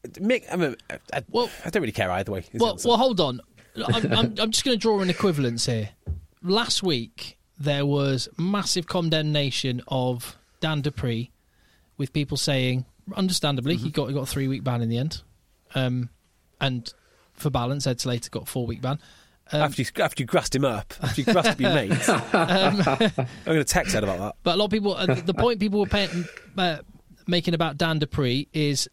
B: Mick, I, mean, I, I,
A: Well-
B: I don't really care either way.
A: Well, well, hold on. I'm, I'm, I'm just going to draw an equivalence here. Last week there was massive condemnation of Dan du Preez, with people saying, understandably,
B: Mm-hmm.
A: he got he got a three week ban in the end, um, and for balance, Ed Slater got a four week ban.
B: after you after you grassed him up, after you grassed up your mate, I'm going to text Ed about that.
A: But a lot of people, uh, the point people were paying, uh, making about Dan du Preez is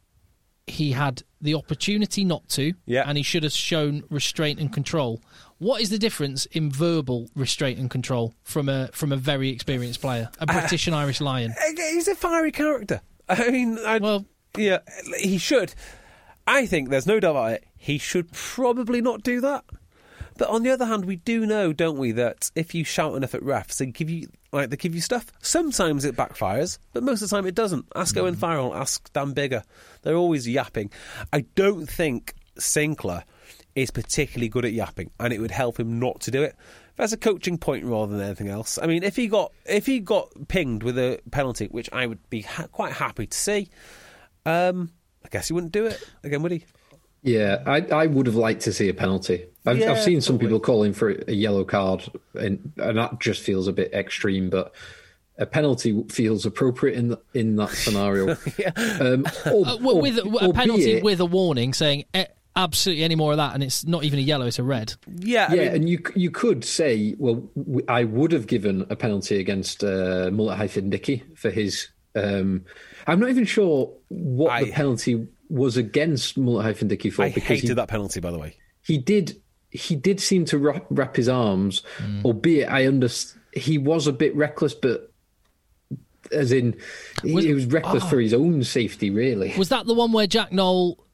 A: he had the opportunity not to,
B: Yeah.
A: and he should have shown restraint and control. What is the difference in verbal restraint and control from a from a very experienced player, a uh, British and Irish Lion?
B: Uh, he's a fiery character. I mean, I,
A: Well-
B: yeah, he should. I think there's no doubt about it. He should probably not do that. But on the other hand, we do know, don't we, that if you shout enough at refs, they give you like they give you stuff. Sometimes it backfires, but most of the time it doesn't. Ask Owen mm. Farrell, ask Dan Biggar. They're always yapping. I don't think Sinckler is particularly good at yapping, and it would help him not to do it. That's a coaching point rather than anything else. I mean, if he got if he got pinged with a penalty, which I would be ha- quite happy to see, um, I guess he wouldn't do it again, would he?
C: Yeah, I, I would have liked to see a penalty. I've,
B: Yeah,
C: I've seen some
B: probably.
C: people calling for a yellow card, and, and that just feels a bit extreme. But a penalty feels appropriate in the, in that scenario. um, or-
A: Uh, well,
C: or-
A: with a, a penalty
C: albeit-
A: with a warning saying eh, absolutely any more of that, and it's not even a yellow; it's a red.
B: Yeah, I
C: yeah,
B: mean,
C: and you you could say, well, I would have given a penalty against uh, Mullet hyphen Dickie for his. Um, I'm not even sure what
B: I-
C: the penalty was against Mullet hyphen Dickie for
B: I
C: because
B: hated
C: he,
B: that penalty. By the way,
C: he did he did seem to wrap, wrap his arms,
A: Mm.
C: albeit I understand he was a bit reckless, but as in he
A: Was-
C: he was reckless
A: oh.
C: for his own safety, really.
A: Was that the one where Jack Nowell?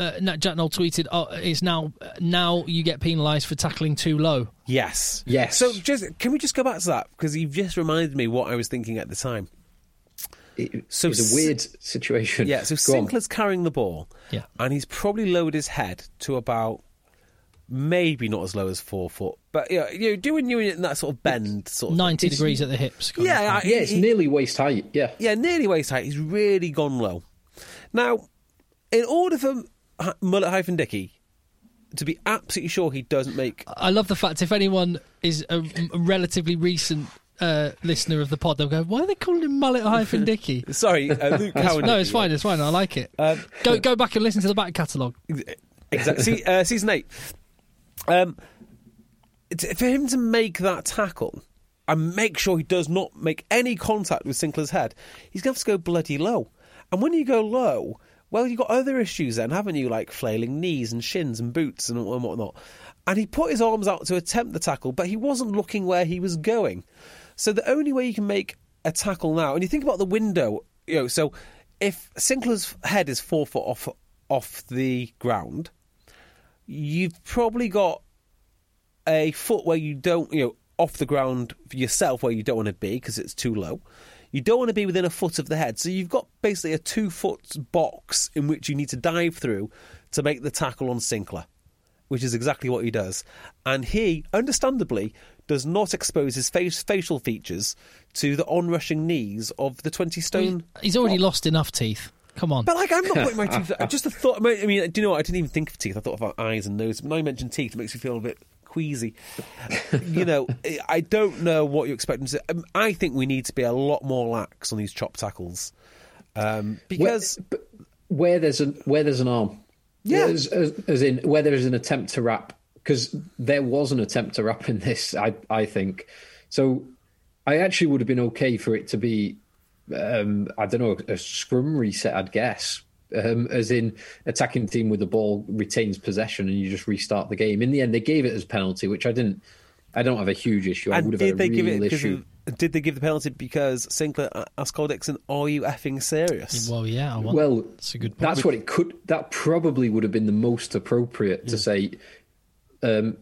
A: Uh, no, Jack Nowell tweeted, "Oh, it's now now you get penalised for tackling too low."
B: yes,
C: Yes.
B: So, just can we just go back to that because you've just reminded me what I was thinking at the time.
C: It,
B: So
C: it's a weird situation.
B: Yeah, so
C: Go on.
B: Sinckler's carrying the ball,
A: Yeah.
B: and he's probably lowered his head to about maybe not as low as four foot, but yeah, you know, doing you in that sort of bend, sort of.
A: Ninety
C: It's-
A: degrees at the hips.
B: Yeah,
A: thing.
C: Yeah, it's
B: he-
C: nearly waist height. Yeah.
B: yeah, nearly waist height. He's really gone low. Now, in order for Mullet hyphen Dickey to be absolutely sure he doesn't make
A: I love the fact if anyone is a, relatively recent uh, listener of the pod, they'll go, "Why are they calling him Mullet hyphen Dickie?"
B: sorry, uh, Luke Cowan.
A: no, it's fine. It's fine. I like it.
B: Um,
A: go go back and listen to the back catalogue.
B: Exactly. See, uh, season eight. Um, for him to make that tackle and make sure he does not make any contact with Sinckler's head, he's going to have to go bloody low. And when you go low, well, you've got other issues then, haven't you? Like flailing knees and shins and boots and, whatnot. And he put his arms out to attempt the tackle, but he wasn't looking where he was going. So the only way you can make a tackle now, and you think about the window, you know, so if Sinckler's head is four foot off off the ground, you've probably got a foot where you don't, you know, off the ground yourself where you don't want to be because it's too low. You don't want to be within a foot of the head. So you've got basically a two foot box in which you need to dive through to make the tackle on Sinckler, which is exactly what he does. And he, understandably, does not expose his face, facial features to the onrushing knees of the 20 stone.
A: He's already lost enough teeth. Come on.
B: But like, I'm not putting my teeth. I just the thought. I mean, do you know what? I didn't even think of teeth. I thought about eyes and nose. But now you mentioned teeth, it makes me feel a bit queasy. you know, I don't know what you expect them to. Um, I think we need to be a lot more lax on these chop tackles um, because
C: where, where there's a where there's an arm,
B: Yeah.
C: As, as, in where there is an attempt to wrap, because there was an attempt to wrap in this, I I think. So I actually would have been okay for it to be, um, I don't know, a scrum reset, I'd guess. Um, as in attacking team with the ball retains possession and you just restart the game. In the end, they gave it as penalty, which I didn't. I don't have a huge issue. I
B: And
C: would have
B: did
C: had a
B: they give
C: real
B: it? because
C: issue.
B: of- did they give the penalty because Sinckler asked Cole Dickson, "Are you effing serious?"
A: Well, yeah. I want,
C: Well,
A: that's a good. Point.
C: That's what it could. That probably would have been the most appropriate to say. Um,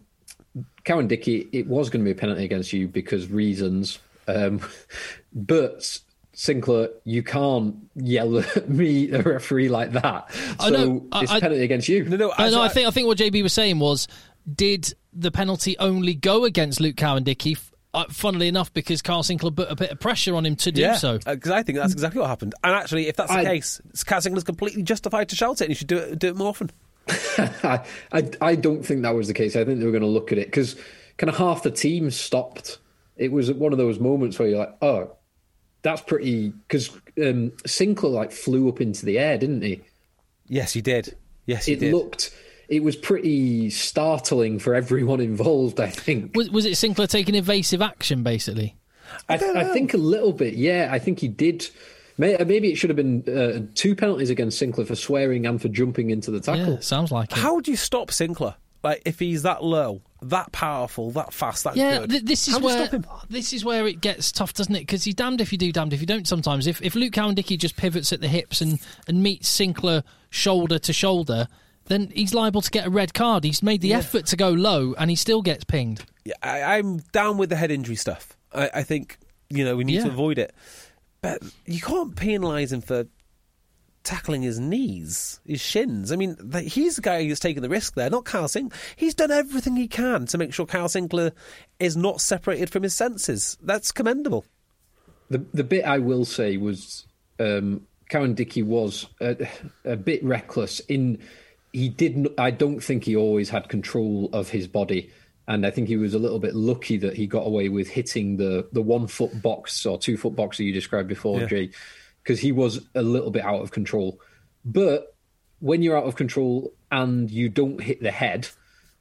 C: Cowan Dickie, it was going to be a penalty against you because reasons. Um, but Sinckler, you can't yell at me, the referee, like that. So
A: I know, I-
C: it's
A: I-
C: a penalty against you.
B: No, no.
A: I,
B: I,
A: no, I think I think what JB was saying was, did the penalty only go against Luke Cowan Dickie? Uh, funnily enough, because Carl Sinckler put a bit of pressure on him to do
B: yeah,
A: so.
B: because I think that's exactly what happened. And actually, if that's the
C: I-
B: case, Cat Sinckler's completely justified to shout it, and he should do it do it more often.
C: I, I, I don't think that was the case. I think they were going to look at it because kind of half the team stopped. It was one of those moments where you're like, oh, that's pretty. Because um, Sinckler like flew up into the air, didn't he?
B: Yes, he did. Yes, he
C: it
B: did.
C: looked it was pretty startling for everyone involved i think
A: Was, was it Sinckler taking evasive action, basically?
C: I, I think a little bit yeah i think he did maybe it should have been uh, two penalties against sinckler for swearing and for jumping into the tackle
A: Yeah, sounds like it.
B: How do you stop Sinckler? Like if he's that low, that powerful, that fast, that
A: Yeah,
B: good.
A: th- this is
B: How
A: where this is where it gets tough, doesn't it? Because he's damned if you do, damned if you don't. Sometimes, if if Luke Cowan Dickie just pivots at the hips and and meets Sinckler shoulder to shoulder, then he's liable to get a red card. He's made the effort to go low, and he still gets pinged.
B: Yeah, I, I'm down with the head injury stuff. I, I think you know we need to avoid it, but you can't penalise him for tackling his knees, his shins. I mean, th- he's the guy who's taking the risk there, not Kyle Sinckler. He's done everything he can to make sure Kyle Sinckler is not separated from his senses. That's commendable.
C: the the bit i will say was um Cowan Dickie was a, a bit reckless in he didn't I don't think he always had control of his body and I think he was a little bit lucky that he got away with hitting the the one foot box or two foot box that you described before
B: Yeah.
C: Jay because he was a little bit out of control but when you're out of control and you don't hit the head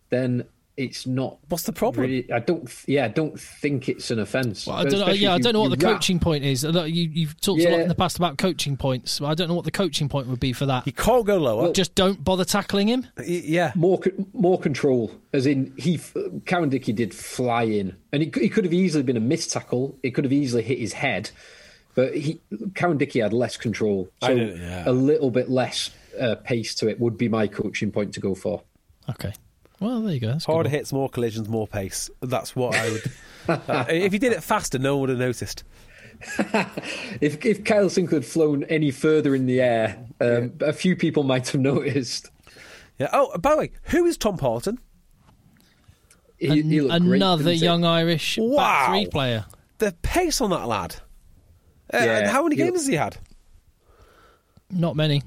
C: then it's not
B: What's the problem?
C: really- I don't yeah I don't think it's an offence
A: Well, I don't know. Yeah, I don't know what the
C: wrap-
A: coaching point is. You, you've talked a lot in the past about coaching points. I don't know what the coaching point would be for that.
B: You can't go lower.
A: Just don't bother tackling him.
B: Yeah,
C: more more control, as in he Karen Dickie did fly in, and it, it could have easily been a missed tackle. It could have easily hit his head, but he Cowan Dickie had less control, so
B: don't- yeah.
C: a little bit less uh, pace to it would be my coaching point to go for.
A: Okay. Well, there you go. That's
B: harder hits, more collisions, more pace. That's what I would. Uh, if he did it faster, no one would have noticed.
C: If if Kyle Sinckler had flown any further in the air, um, a few people might have noticed.
B: Yeah. Oh, by the way, who is Tom Parton?
C: He,
A: An-
C: he looked great,
A: another
C: he?
A: young Irish
B: Wow.
A: back three player.
B: The pace on that lad. Uh,
C: Yeah,
B: and how many
C: he-
B: games has he had?
A: Not many.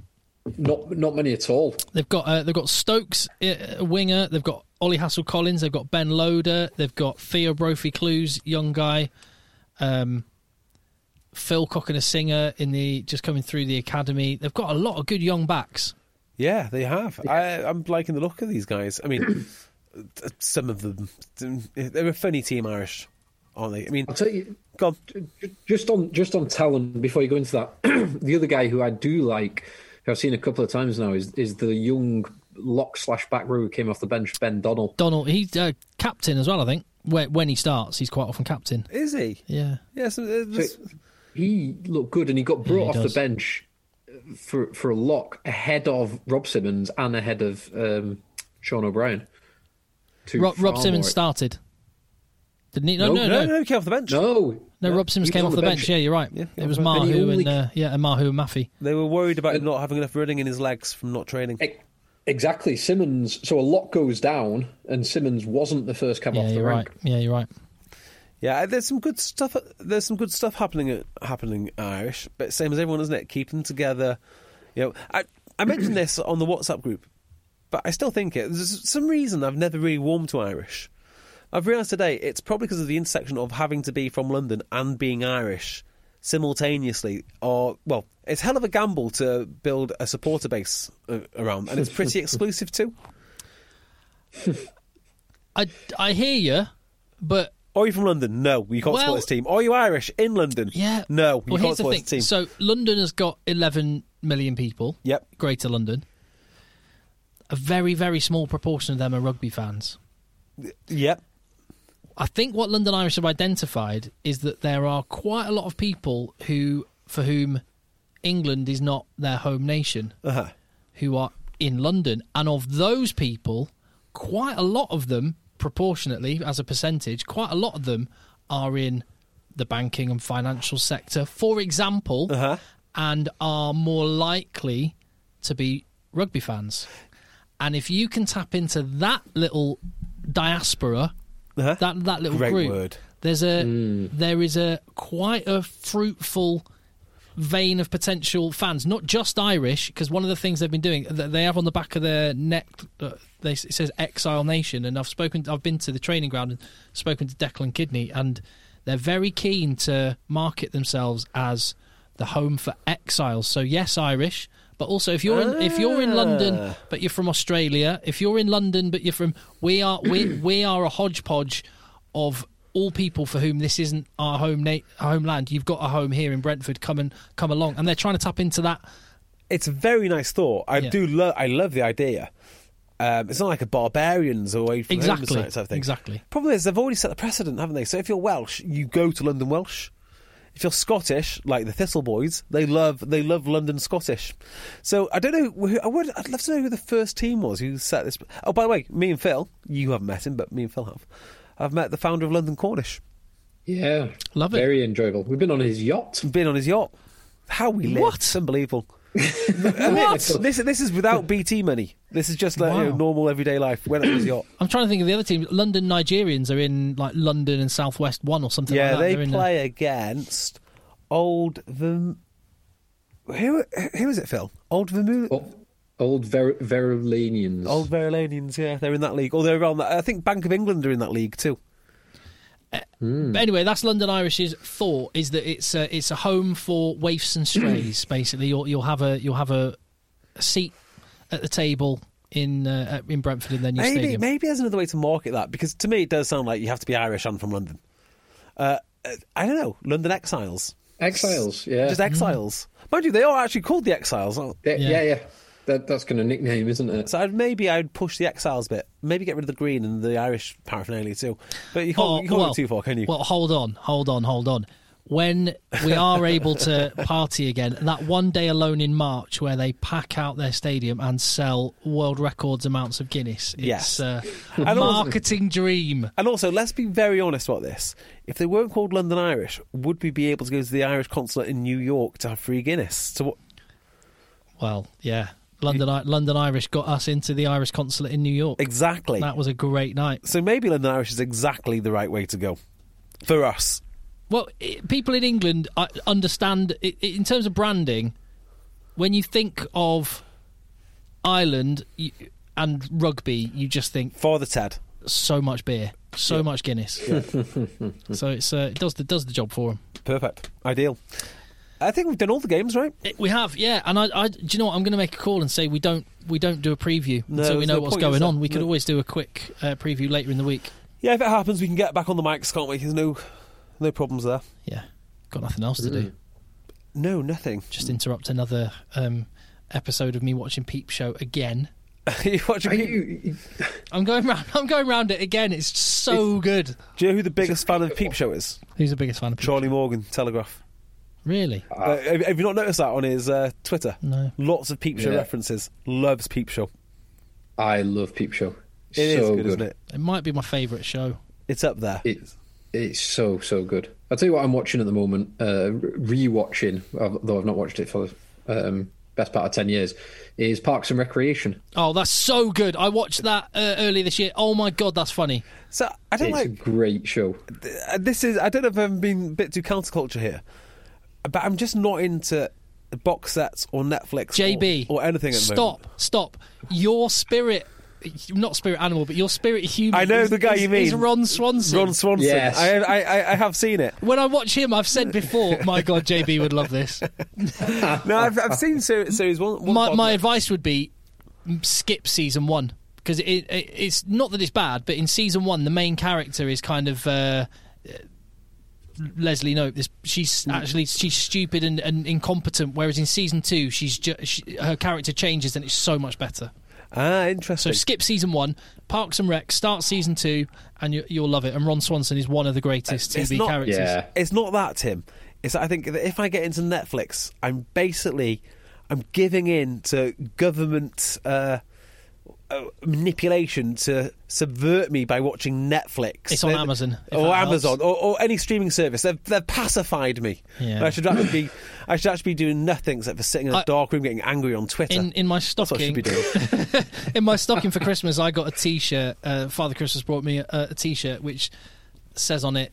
C: Not not many at all.
A: They've got uh, they've got Stokes, uh, winger. They've got Ollie Hassell Collins. They've got Ben Loader. They've got Theo Brophy Clews, young guy. Um, Phil Cokanasiga in the just coming through the academy. They've got a lot of good young backs.
B: Yeah, they have. I, I'm liking the look of these guys. I mean, some of them they're a funny team, Irish, aren't they? I mean,
C: I'll tell you,
B: go on.
C: Just on just on talent, before you go into that, the other guy who I do like, who I've seen a couple of times now, is is the young lock slash back row who came off the bench, Ben Donnell.
A: Donnell, he's uh, captain as well. I think when, when he starts, he's quite often captain.
B: Is he?
A: Yeah.
B: Yeah, so, uh, this-
C: He looked good, and he got brought
A: he
C: off
A: does.
C: the bench for for a lock ahead of Rob Simmons and ahead of um, Sean O'Brien.
A: Rob, Rob Simmons
C: more-
A: started. Didn't he? No,
C: No,
A: no,
B: no,
A: no.
B: no, he came off the bench.
C: No,
A: No, Rob Simmons came off the bench. Yeah, you're right.
B: Yeah,
A: it was Mahu
C: only-
A: and uh, yeah, and Mahu and Maffey.
B: They were worried about him not having enough running in his legs from not training.
C: E- Exactly, Simmons. So a lock goes down, and Simmons wasn't the first cab
A: Yeah,
C: off the
A: you're
C: rank.
A: right. Yeah, you're right.
B: Yeah, there's some good stuff. There's some good stuff happening at happening Irish, but same as everyone, isn't it? Keep them together. You know, I I mentioned this on the WhatsApp group, but I still think it. There's some reason I've never really warmed to Irish. I've realised today it's probably because of the intersection of having to be from London and being Irish simultaneously or well. It's hell of a gamble to build a supporter base uh, around, and it's pretty exclusive too.
A: I, I hear you, but
B: Are you from London? No, you can't
A: Well-
B: support this team. Are you Irish in London?
A: yeah.
B: No, you
A: well,
B: can't
A: here's the
B: support
A: thing.
B: this team.
A: So London has got 11 million people.
B: Yep.
A: Greater London. A very, very small proportion of them are rugby fans.
B: Yep.
A: I think what London Irish have identified is that there are quite a lot of people who, for whom England is not their home nation,
B: Uh-huh.
A: who are in London, and of those people, quite a lot of them, proportionately as a percentage, quite a lot of them are in the banking and financial sector, for example,
B: Uh-huh.
A: and are more likely to be rugby fans. And if you can tap into that little diaspora,
B: Uh-huh.
A: that that little
B: Great
A: group,
B: word.
A: there's a there is a quite a fruitful vein of potential fans, not just Irish, because one of the things they've been doing, that they have on the back of their neck, uh, they, it says Exile Nation, and I've spoken, I've been to the training ground and spoken to Declan Kidney, and they're very keen to market themselves as the home for exiles. So yes, Irish. But also, if you're in, if you're in London,
B: Ah.
A: but you're from Australia, if you're in London, but you're from, we are we we are a hodgepodge of all people for whom this isn't our home na- homeland. You've got a home here in Brentford. Come and come along, and they're trying to tap into that.
B: It's a very nice thought. I
A: Yeah.
B: do love. I love the idea. Um, it's not like a barbarians away from home
A: Exactly,
B: type of thing.
A: exactly.
B: Problem is, they've already set the precedent, haven't they? So if you're Welsh, you go to London Welsh. If you're Scottish, like the Thistle Boys, they love they love London Scottish. So I don't know. Who, I would. I'd love to know who the first team was who set this. Oh, by the way, me and Phil. You haven't met him, but me and Phil have. I've met the founder of London Cornish.
C: Yeah,
A: Love it.
C: Very enjoyable. We've been on his yacht.
B: Been on his yacht. How we live.
A: What?
B: It's unbelievable. What? This this is without BT money. This is just like you know, normal everyday life. Went on his yacht.
A: I'm trying to think of the other team. London Nigerians are in like London and Southwest One or something.
B: Yeah,
A: like that.
B: they
A: They're in the-
B: play against old Verm. Who who is it, Phil? Old Vermouth.
C: Oh, old Ver- Verulamians.
B: Old Verulamians, yeah, they're in that league. Or they're around that. I think Bank of England are in that league too.
A: But anyway, that's London Irish's thought is that it's a, it's a home for waifs and strays. basically, you'll you'll have a you'll have a, a seat at the table in uh, in Brentford in their new
B: Maybe
A: stadium.
B: maybe there's another way to market that because to me it does sound like you have to be Irish and from London. Uh, uh, I don't know, London Exiles,
C: Exiles. Yeah.
B: just Exiles. Mind you, they are actually called the Exiles. aren't-
C: yeah,
A: Yeah.
C: yeah, yeah. That, that's kind of nickname, isn't it?
B: So I'd, maybe I'd push the Exiles bit. Maybe get rid of the green and the Irish paraphernalia too. But you can't,
A: Oh,
B: you can't
A: well,
B: go too far, can you?
A: Well, hold on, hold on, hold on. When we are able to party again, that one day alone in March where they pack out their stadium and sell world records amounts of Guinness. It's
B: Yes.
A: uh, a
B: And also-
A: marketing dream.
B: And also, let's be very honest about this. If they weren't called London Irish, would we be able to go to the Irish consulate in New York to have free Guinness? So what?
A: Well, yeah. London, London Irish got us into the Irish consulate in New York.
B: Exactly.
A: That was a great night.
B: So maybe London Irish is exactly the right way to go for us.
A: Well, i people in England understand i i- in terms of branding. When you think of Ireland you, and rugby, you just think
B: Father Ted.
A: so much beer, so much Guinness. so it's uh, it does the does the job for them.
B: Perfect. Ideal. I think we've done all the games, right?
A: We have, yeah, and I, I, do you know what? I'm going to make a call and say we don't, we don't do a preview
B: No,
A: until we know
B: no
A: what's going on. We could
B: No.
A: always do a quick uh, preview later in the week.
B: Yeah, if it happens, we can get back on the mics, can't we? There's no, no problems there.
A: Yeah, got nothing else to do.
B: No, nothing.
A: Just interrupt another um, episode of me watching Peep Show again.
B: you watching
C: Are
B: Peep-
C: you,
A: I'm going round. I'm going round it again. It's so good.
B: Do you know who the biggest fan of Peep Show is?
A: Who's the biggest fan of Peep
B: Charlie Morgan, Telegraph.
A: Really?
B: Uh, have, have you not noticed that on his uh, Twitter?
A: No.
B: Lots of Peep Show
C: Yeah.
B: references. Loves Peep Show.
C: I love Peep Show.
B: It is
C: so
B: good, isn't it?
A: It might be my favourite show.
B: It's up there.
C: It's it's so so good. I'll tell you what I'm watching at the moment. Uh, re-watching, though I've not watched it for um, best part of ten years, is Parks and Recreation.
A: Oh, that's so good. I watched that uh, earlier this year. Oh my god, that's funny.
B: So I don't
C: It's a
B: like
C: great show.
B: uh, this is I don't know if I'm being a bit too counterculture here, but I'm just not into box sets or Netflix
A: JB,
B: or, or anything at the
A: stop,
B: moment.
A: stop. Your spirit not spirit animal, but your spirit human.
B: I know
A: is-
B: the guy
A: is-
B: you mean.
A: Is Ron Swanson.
B: Ron Swanson.
C: Yes.
B: I, I, I, I have seen it.
A: when I watch him, I've said before, my God, JB would love this.
B: No, I've, I've seen ser- series one. one
A: my, my advice would be mm, skip season one because it, it, it's not that it's bad, but in season one, the main character is kind of. Uh, Leslie Knope. This she's actually she's stupid and, and incompetent. Whereas in season two, she's ju- she, her character changes and it's so much better.
B: Ah, interesting.
A: So skip season one, Parks and Rec, start season two, and you, you'll love it. And Ron Swanson is one of the greatest
B: It's
A: TV
B: not-
A: characters.
C: Yeah.
B: It's not that, Tim. It's that I think that if I get into Netflix, I'm basically I'm giving in to government uh, uh, manipulation to subvert me by watching Netflix.
A: It's on Amazon,
B: or. Amazon or, or any streaming service. They've, they've pacified me.
A: Yeah.
B: I should actually be I should actually be doing nothing except for sitting in a
A: I-
B: dark room getting angry on Twitter.
A: In in my
B: That's what I
A: stocking,
B: should be doing.
A: in my stocking for Christmas, I got a T-shirt. Uh, Father Christmas brought me a, a T-shirt which says on it,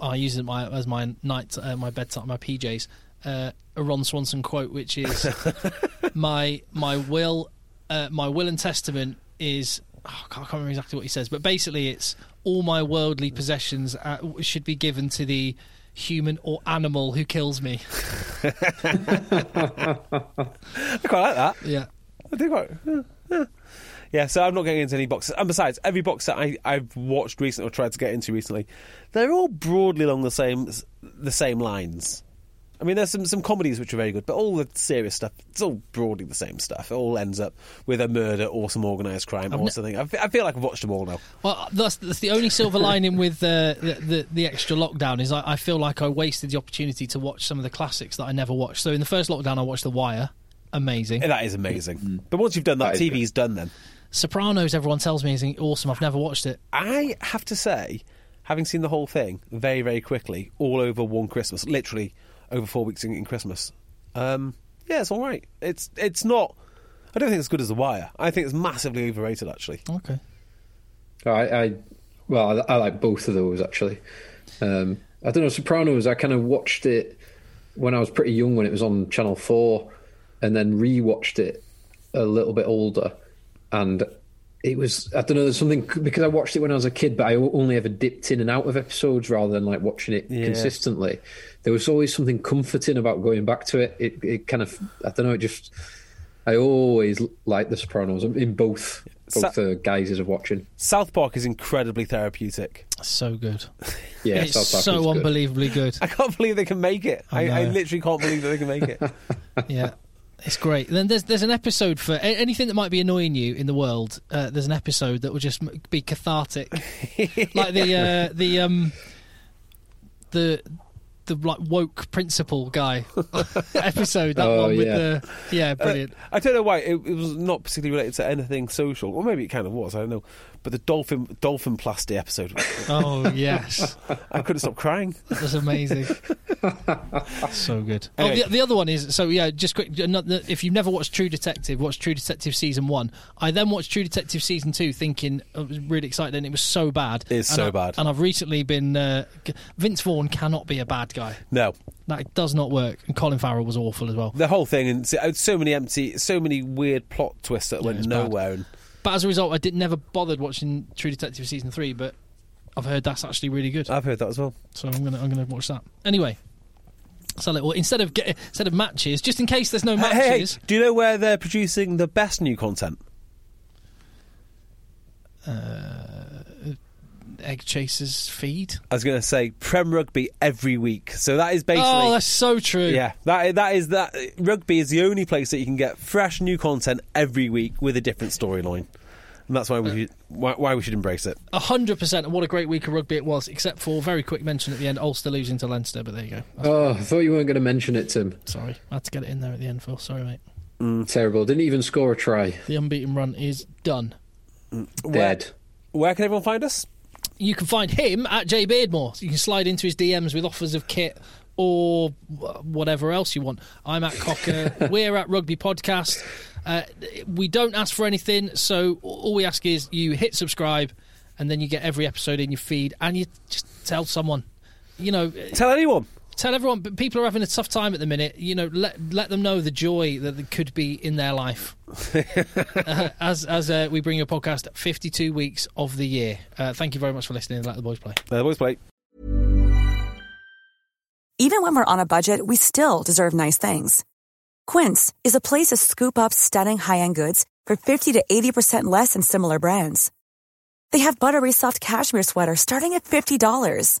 A: I use it my, as my night, uh, my bedtime, my PJs. Uh, a Ron Swanson quote, which is my my will, uh, my will and testament is. Oh, I can't remember exactly what he says, but basically, it's all my worldly possessions uh, should be given to the human or animal who kills me.
B: I quite like that.
A: Yeah.
B: I do quite. yeah, yeah. Yeah, so I'm not getting into any boxes. And besides, every box that I, I've watched recently or tried to get into recently, they're all broadly along the same the same lines. I mean, there's some, some comedies which are very good, but all the serious stuff, it's all broadly the same stuff. It all ends up with a murder or some organised crime or
A: ne-
B: something. I feel like I've watched them all now.
A: Well, that's, that's the only silver lining with uh, the, the the extra lockdown is I, I feel like I wasted the opportunity to watch some of the classics that I never watched. So in the first lockdown, I watched The Wire, amazing.
B: And that is amazing. But once you've done that,
C: That is
B: TV's done then.
A: Sopranos, everyone tells me is awesome. I've never watched it.
B: I have to say, having seen the whole thing very, very quickly, all over one Christmas, literally over four weeks in, in Christmas. Um, yeah, it's all right. It's it's not. I don't think it's as good as The Wire. I think it's massively overrated, actually.
A: Okay.
C: I, I well, I, I like both of those actually. Um, I don't know, Sopranos. I kind of watched it when I was pretty young when it was on Channel Four, and then rewatched it a little bit older, and it was I don't know. There's something because I watched it when I was a kid, but I only ever dipped in and out of episodes rather than like watching it
B: Yeah.
C: consistently. There was always something comforting about going back to it. It, it kind of I don't know. It just I always like The Sopranos in both both
B: Sa-
C: uh, guises of watching.
B: South Park is incredibly therapeutic.
A: So good.
C: Yeah,
A: it's
C: South Park is
A: so
C: good.
A: unbelievably good.
B: I can't believe they can make it.
A: I
B: I, I literally can't believe that they can make it.
A: yeah. It's great. Then there's there's an episode for anything that might be annoying you in the world. Uh, there's an episode that will just be cathartic, like the uh, the um the the like woke principal guy episode. That
C: Oh,
A: one with
C: yeah.
A: the yeah, uh, brilliant.
B: I don't know why it, it was not particularly related to anything social, or maybe it kind of was. I don't know. But the dolphin dolphin plasty episode,
A: oh yes,
B: I couldn't stop crying.
A: that was amazing. so good.
B: Anyway.
A: Oh, the, the other one is so yeah. Just quick. another- If you've never watched True Detective, watch True Detective season one. I then watched True Detective season two, thinking I was really excited, and it was so bad.
B: It's so
A: I-
B: bad.
A: And I've recently been. Uh, Vince Vaughn cannot be a bad guy.
B: No,
A: That does not work. And Colin Farrell was awful as well.
B: the whole thing and so, many empty, so many weird plot twists that went
A: it's bad.
B: nowhere. And
A: But as a result, I did never bothered watching True Detective season three. But I've heard that's actually really good.
B: I've heard that as well.
A: So I'm gonna I'm gonna watch that anyway. So like, well, instead of get, instead of matches, just in case there's no
B: Hey, hey,
A: matches.
B: do you know where they're producing the best new content?
A: Uh, Egg Chasers feed.
B: I was going to say Prem Rugby every week. So that is oh, basically
A: Oh, that's so true.
B: yeah. That that is that rugby is the only place that you can get fresh new content every week with a different storyline, and that's why we uh, should, why, why we should embrace it.
A: A hundred percent. And what a great week of rugby it was. Except for very quick mention at the end, Ulster losing to Leinster. But there you go. That's-
C: Oh, I thought you weren't going to mention it, Tim.
A: Sorry, I had to get it in there at the end, Phil. Sorry, mate.
C: Mm, terrible. Didn't even score a try.
A: The unbeaten run is done.
C: Dead.
B: Where can everyone find us?
A: You can find him at Jay Beardmore. So you can slide into his DMs with offers of kit or whatever else you want. I'm at Cocker. We're at Rugby Podcast. Uh, we don't ask for anything, so all we ask is you hit subscribe, and then you get every episode in your feed, and you just tell someone. You know,
B: Tell anyone.
A: Tell everyone, but people are having a tough time at the minute. You know, let let them know the joy that could be in their life. uh, as as uh, we bring you a podcast, fifty two weeks of the year. Uh, thank you very much for listening. Let the boys play.
B: Let the boys play.
F: Even when we're on a budget, we still deserve nice things. Quince is a place to scoop up stunning high end goods for fifty to eighty percent less than similar brands. They have buttery soft cashmere sweaters starting at fifty dollars